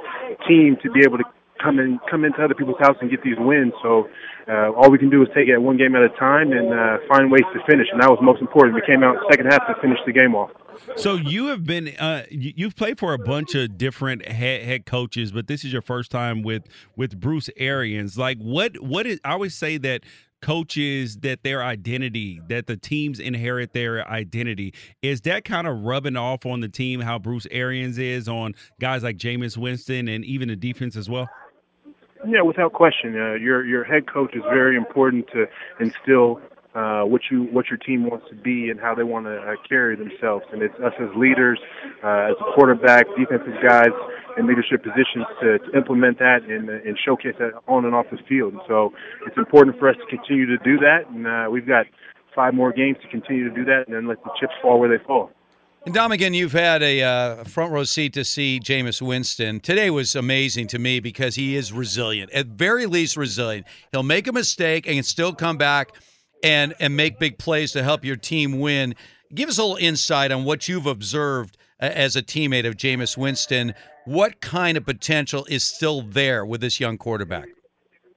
team to be able to come in come into other people's house and get these wins. So uh, all we can do is take it one game at a time and uh, find ways to finish, and that was most important. We came out second half to finish the game off. So you have been uh, you- you've played for a bunch of different head, head coaches, but this is your first time with with Bruce Arians. Like what what is I always say that coaches that their identity that the teams inherit their identity is that kind of rubbing off on the team how Bruce Arians is on guys like Jameis Winston and even the defense as well. Yeah, without question. Uh, your your head coach is very important to instill uh, what you what your team wants to be and how they want to uh, carry themselves. And it's us as leaders, uh, as a quarterback, defensive guys in leadership positions to, to implement that and, uh, and showcase that on and off the field. And so it's important for us to continue to do that. And uh, we've got five more games to continue to do that, and then let the chips fall where they fall. And Ndamukong, you've had a uh, front row seat to see Jameis Winston. Today was amazing to me because he is resilient, at very least resilient. He'll make a mistake and still come back and and make big plays to help your team win. Give us a little insight on what you've observed uh, as a teammate of Jameis Winston. What kind of potential is still there with this young quarterback?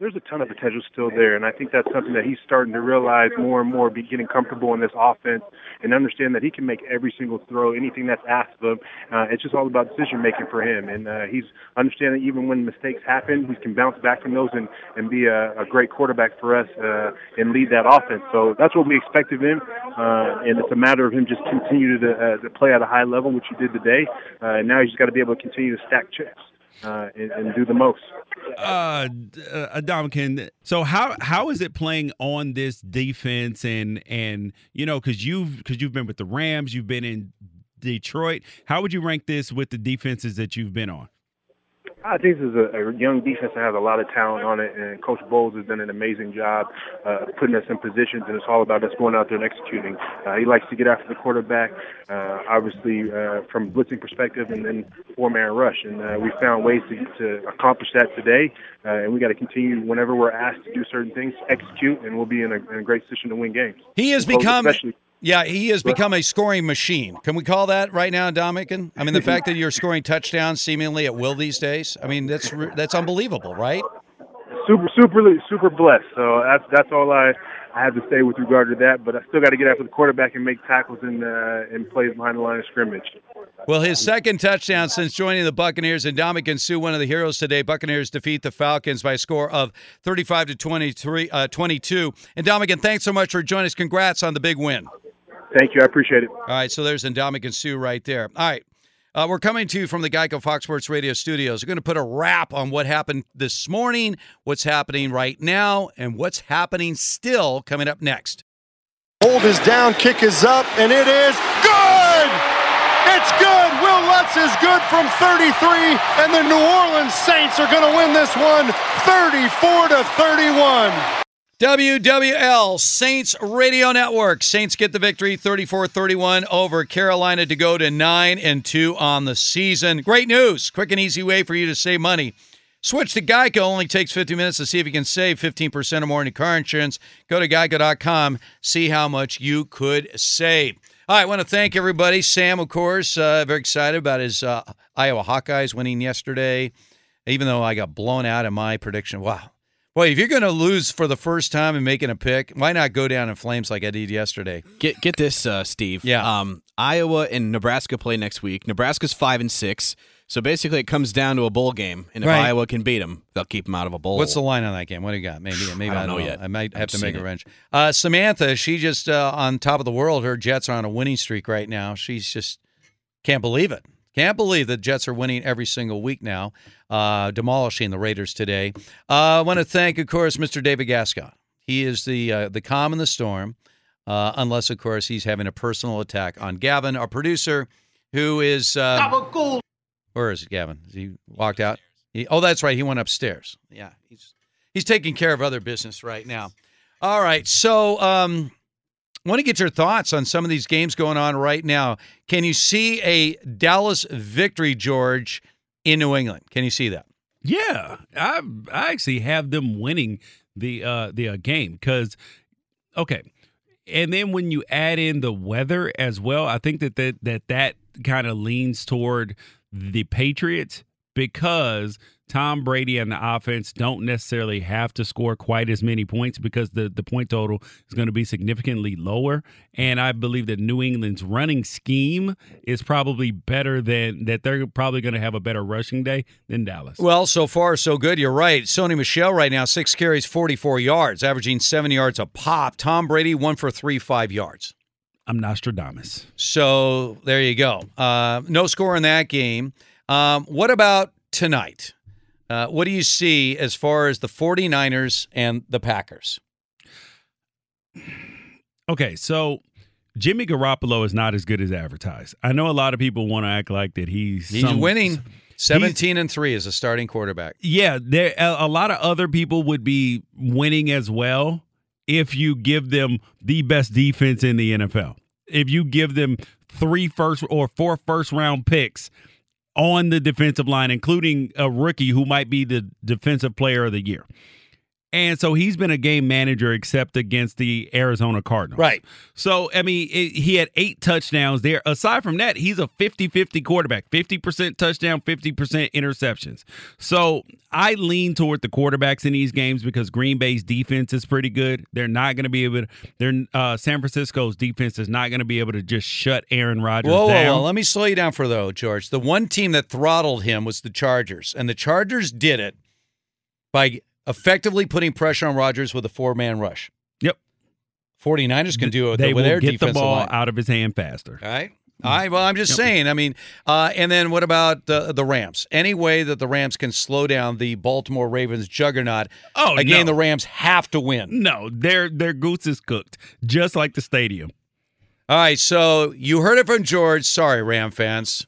there's a ton of potential still there, and I think that's something that he's starting to realize more and more, be getting comfortable in this offense and understand that he can make every single throw, anything that's asked of him. Uh, it's just all about decision making for him, and uh, he's understanding even when mistakes happen, he can bounce back from those and and be a, a great quarterback for us uh, and lead that offense. So that's what we expect of him, uh, and it's a matter of him just continue to, uh, to play at a high level, which he did today. Uh, and now he's just got to be able to continue to stack chips uh, and, and, do the most. Uh, uh, Ndamukong. So how how is it playing on this defense and and you know because you've because you've been with the Rams, you've been in Detroit. How would you rank this with the defenses that you've been on? I think this is a, a young defense that has a lot of talent on it, and Coach Bowles has done an amazing job uh, putting us in positions, and it's all about us going out there and executing. Uh, he likes to get after the quarterback, uh, obviously uh, from blitzing perspective, and then four-man rush, and uh, we found ways to, to accomplish that today, uh, and we got to continue whenever we're asked to do certain things, execute, and we'll be in a, in a great position to win games. He has become. Especially, yeah, he has become a scoring machine. Can we call that right now, Ndamukong? I mean, the fact that you're scoring touchdowns seemingly at will these days. I mean, that's that's unbelievable, right? Super, super, super blessed. So that's that's all I I have to say with regard to that. But I still got to get after the quarterback and make tackles and uh, and plays behind the line of scrimmage. Well, his second touchdown since joining the Buccaneers, and Ndamukong Suh, one of the heroes today. Buccaneers defeat the Falcons by a score of 35 to 23, uh, 22. And Ndamukong, thanks so much for joining us. Congrats on the big win. Thank you. I appreciate it. All right. So there's Ndamukong Suh right there. All right. Uh, we're coming to you from the Geico Fox Sports Radio studios. We're going to put a wrap on what happened this morning, what's happening right now, and what's happening still coming up next. Hold is down, kick is up, and it is good! It's good! Wil Lutz is good from 33, and the New Orleans Saints are going to win this one 34 to 31. WWL Saints Radio Network. Saints get the victory 34-31 over Carolina to go to 9 and 2 on the season. Great news. Quick and easy way for you to save money. Switch to Geico. Only takes 50 minutes to see if you can save 15% or more in your car insurance. Go to geico.com. See how much you could save. All right, I want to thank everybody. Sam, of course, uh, very excited about his uh, Iowa Hawkeyes winning yesterday, even though I got blown out in my prediction. Wow, Boy, if you're going to lose for the first time and making a pick, why not go down in flames like I did yesterday? Get get this, uh, Steve. Yeah. Um, Iowa and Nebraska play next week. Nebraska's five and six, so basically it comes down to a bowl game. And if right. Iowa can beat them, they'll keep them out of a bowl. What's the line on that game? What do you got? Maybe maybe I don't, I don't know, yet. I might have I've to make a wrench. Uh, Samantha, she just uh, on top of the world. Her Jets are on a winning streak right now. She's just can't believe it. Can't believe the Jets are winning every single week now, uh, demolishing the Raiders today. Uh, I want to thank, of course, Mr. David Gascon. He is the uh, the calm in the storm, uh, unless, of course, he's having a personal attack on Gavin, our producer, who is. Uh, where is Gavin? He walked out? He, oh, that's right. He went upstairs. Yeah, he's he's taking care of other business right now. All right, so. Um, I want to get your thoughts on some of these games going on right now. Can you see a Dallas victory, George, in New England? Can you see that? Yeah, I I actually have them winning the uh the uh, game because okay, and then when you add in the weather as well, I think that that that that kind of leans toward the Patriots because Tom Brady and the offense don't necessarily have to score quite as many points because the, the point total is going to be significantly lower. And I believe that New England's running scheme is probably better than that. They're probably going to have a better rushing day than Dallas. Well, so far, so good. You're right. Sony Michel right now, six carries, 44 yards, averaging seven yards a pop. Tom Brady, one for three, five yards. I'm Nostradamus. So there you go. Uh, no score in that game. Um, what about tonight? Uh, what do you see as far as the 49ers and the Packers? Okay, so Jimmy Garoppolo is not as good as advertised. I know a lot of people want to act like that he's He's some- winning. 17 and 3 as a starting quarterback. Yeah, there a, a lot of other people would be winning as well if you give them the best defense in the NFL. If you give them three first or four first round picks on the defensive line, including uh, a rookie who might be the defensive player of the year. And so he's been a game manager except against the Arizona Cardinals. Right. So, I mean, it, he had eight touchdowns there. Aside from that, he's a 50 50 quarterback 50% touchdown, 50% interceptions. So I lean toward the quarterbacks in these games because Green Bay's defense is pretty good. They're not going to be able to, they're, uh, San Francisco's defense is not going to be able to just shut Aaron Rodgers Whoa, whoa, down. whoa. Let me slow you down for though, George. The one team that throttled him was the Chargers, and the Chargers did it by effectively putting pressure on Rodgers with a four man rush. Yep. 49ers can do it they with will their get the ball line. out of his hand faster. All right. All right. Well, I'm just Yep. saying. I mean, uh, and then what about the the Rams? Any way that the Rams can slow down the Baltimore Ravens juggernaut? Oh, again, no. the Rams have to win. No, their their goose is cooked, just like the stadium. All right. So you heard it from George. Sorry, Ram fans.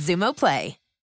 Xumo Play.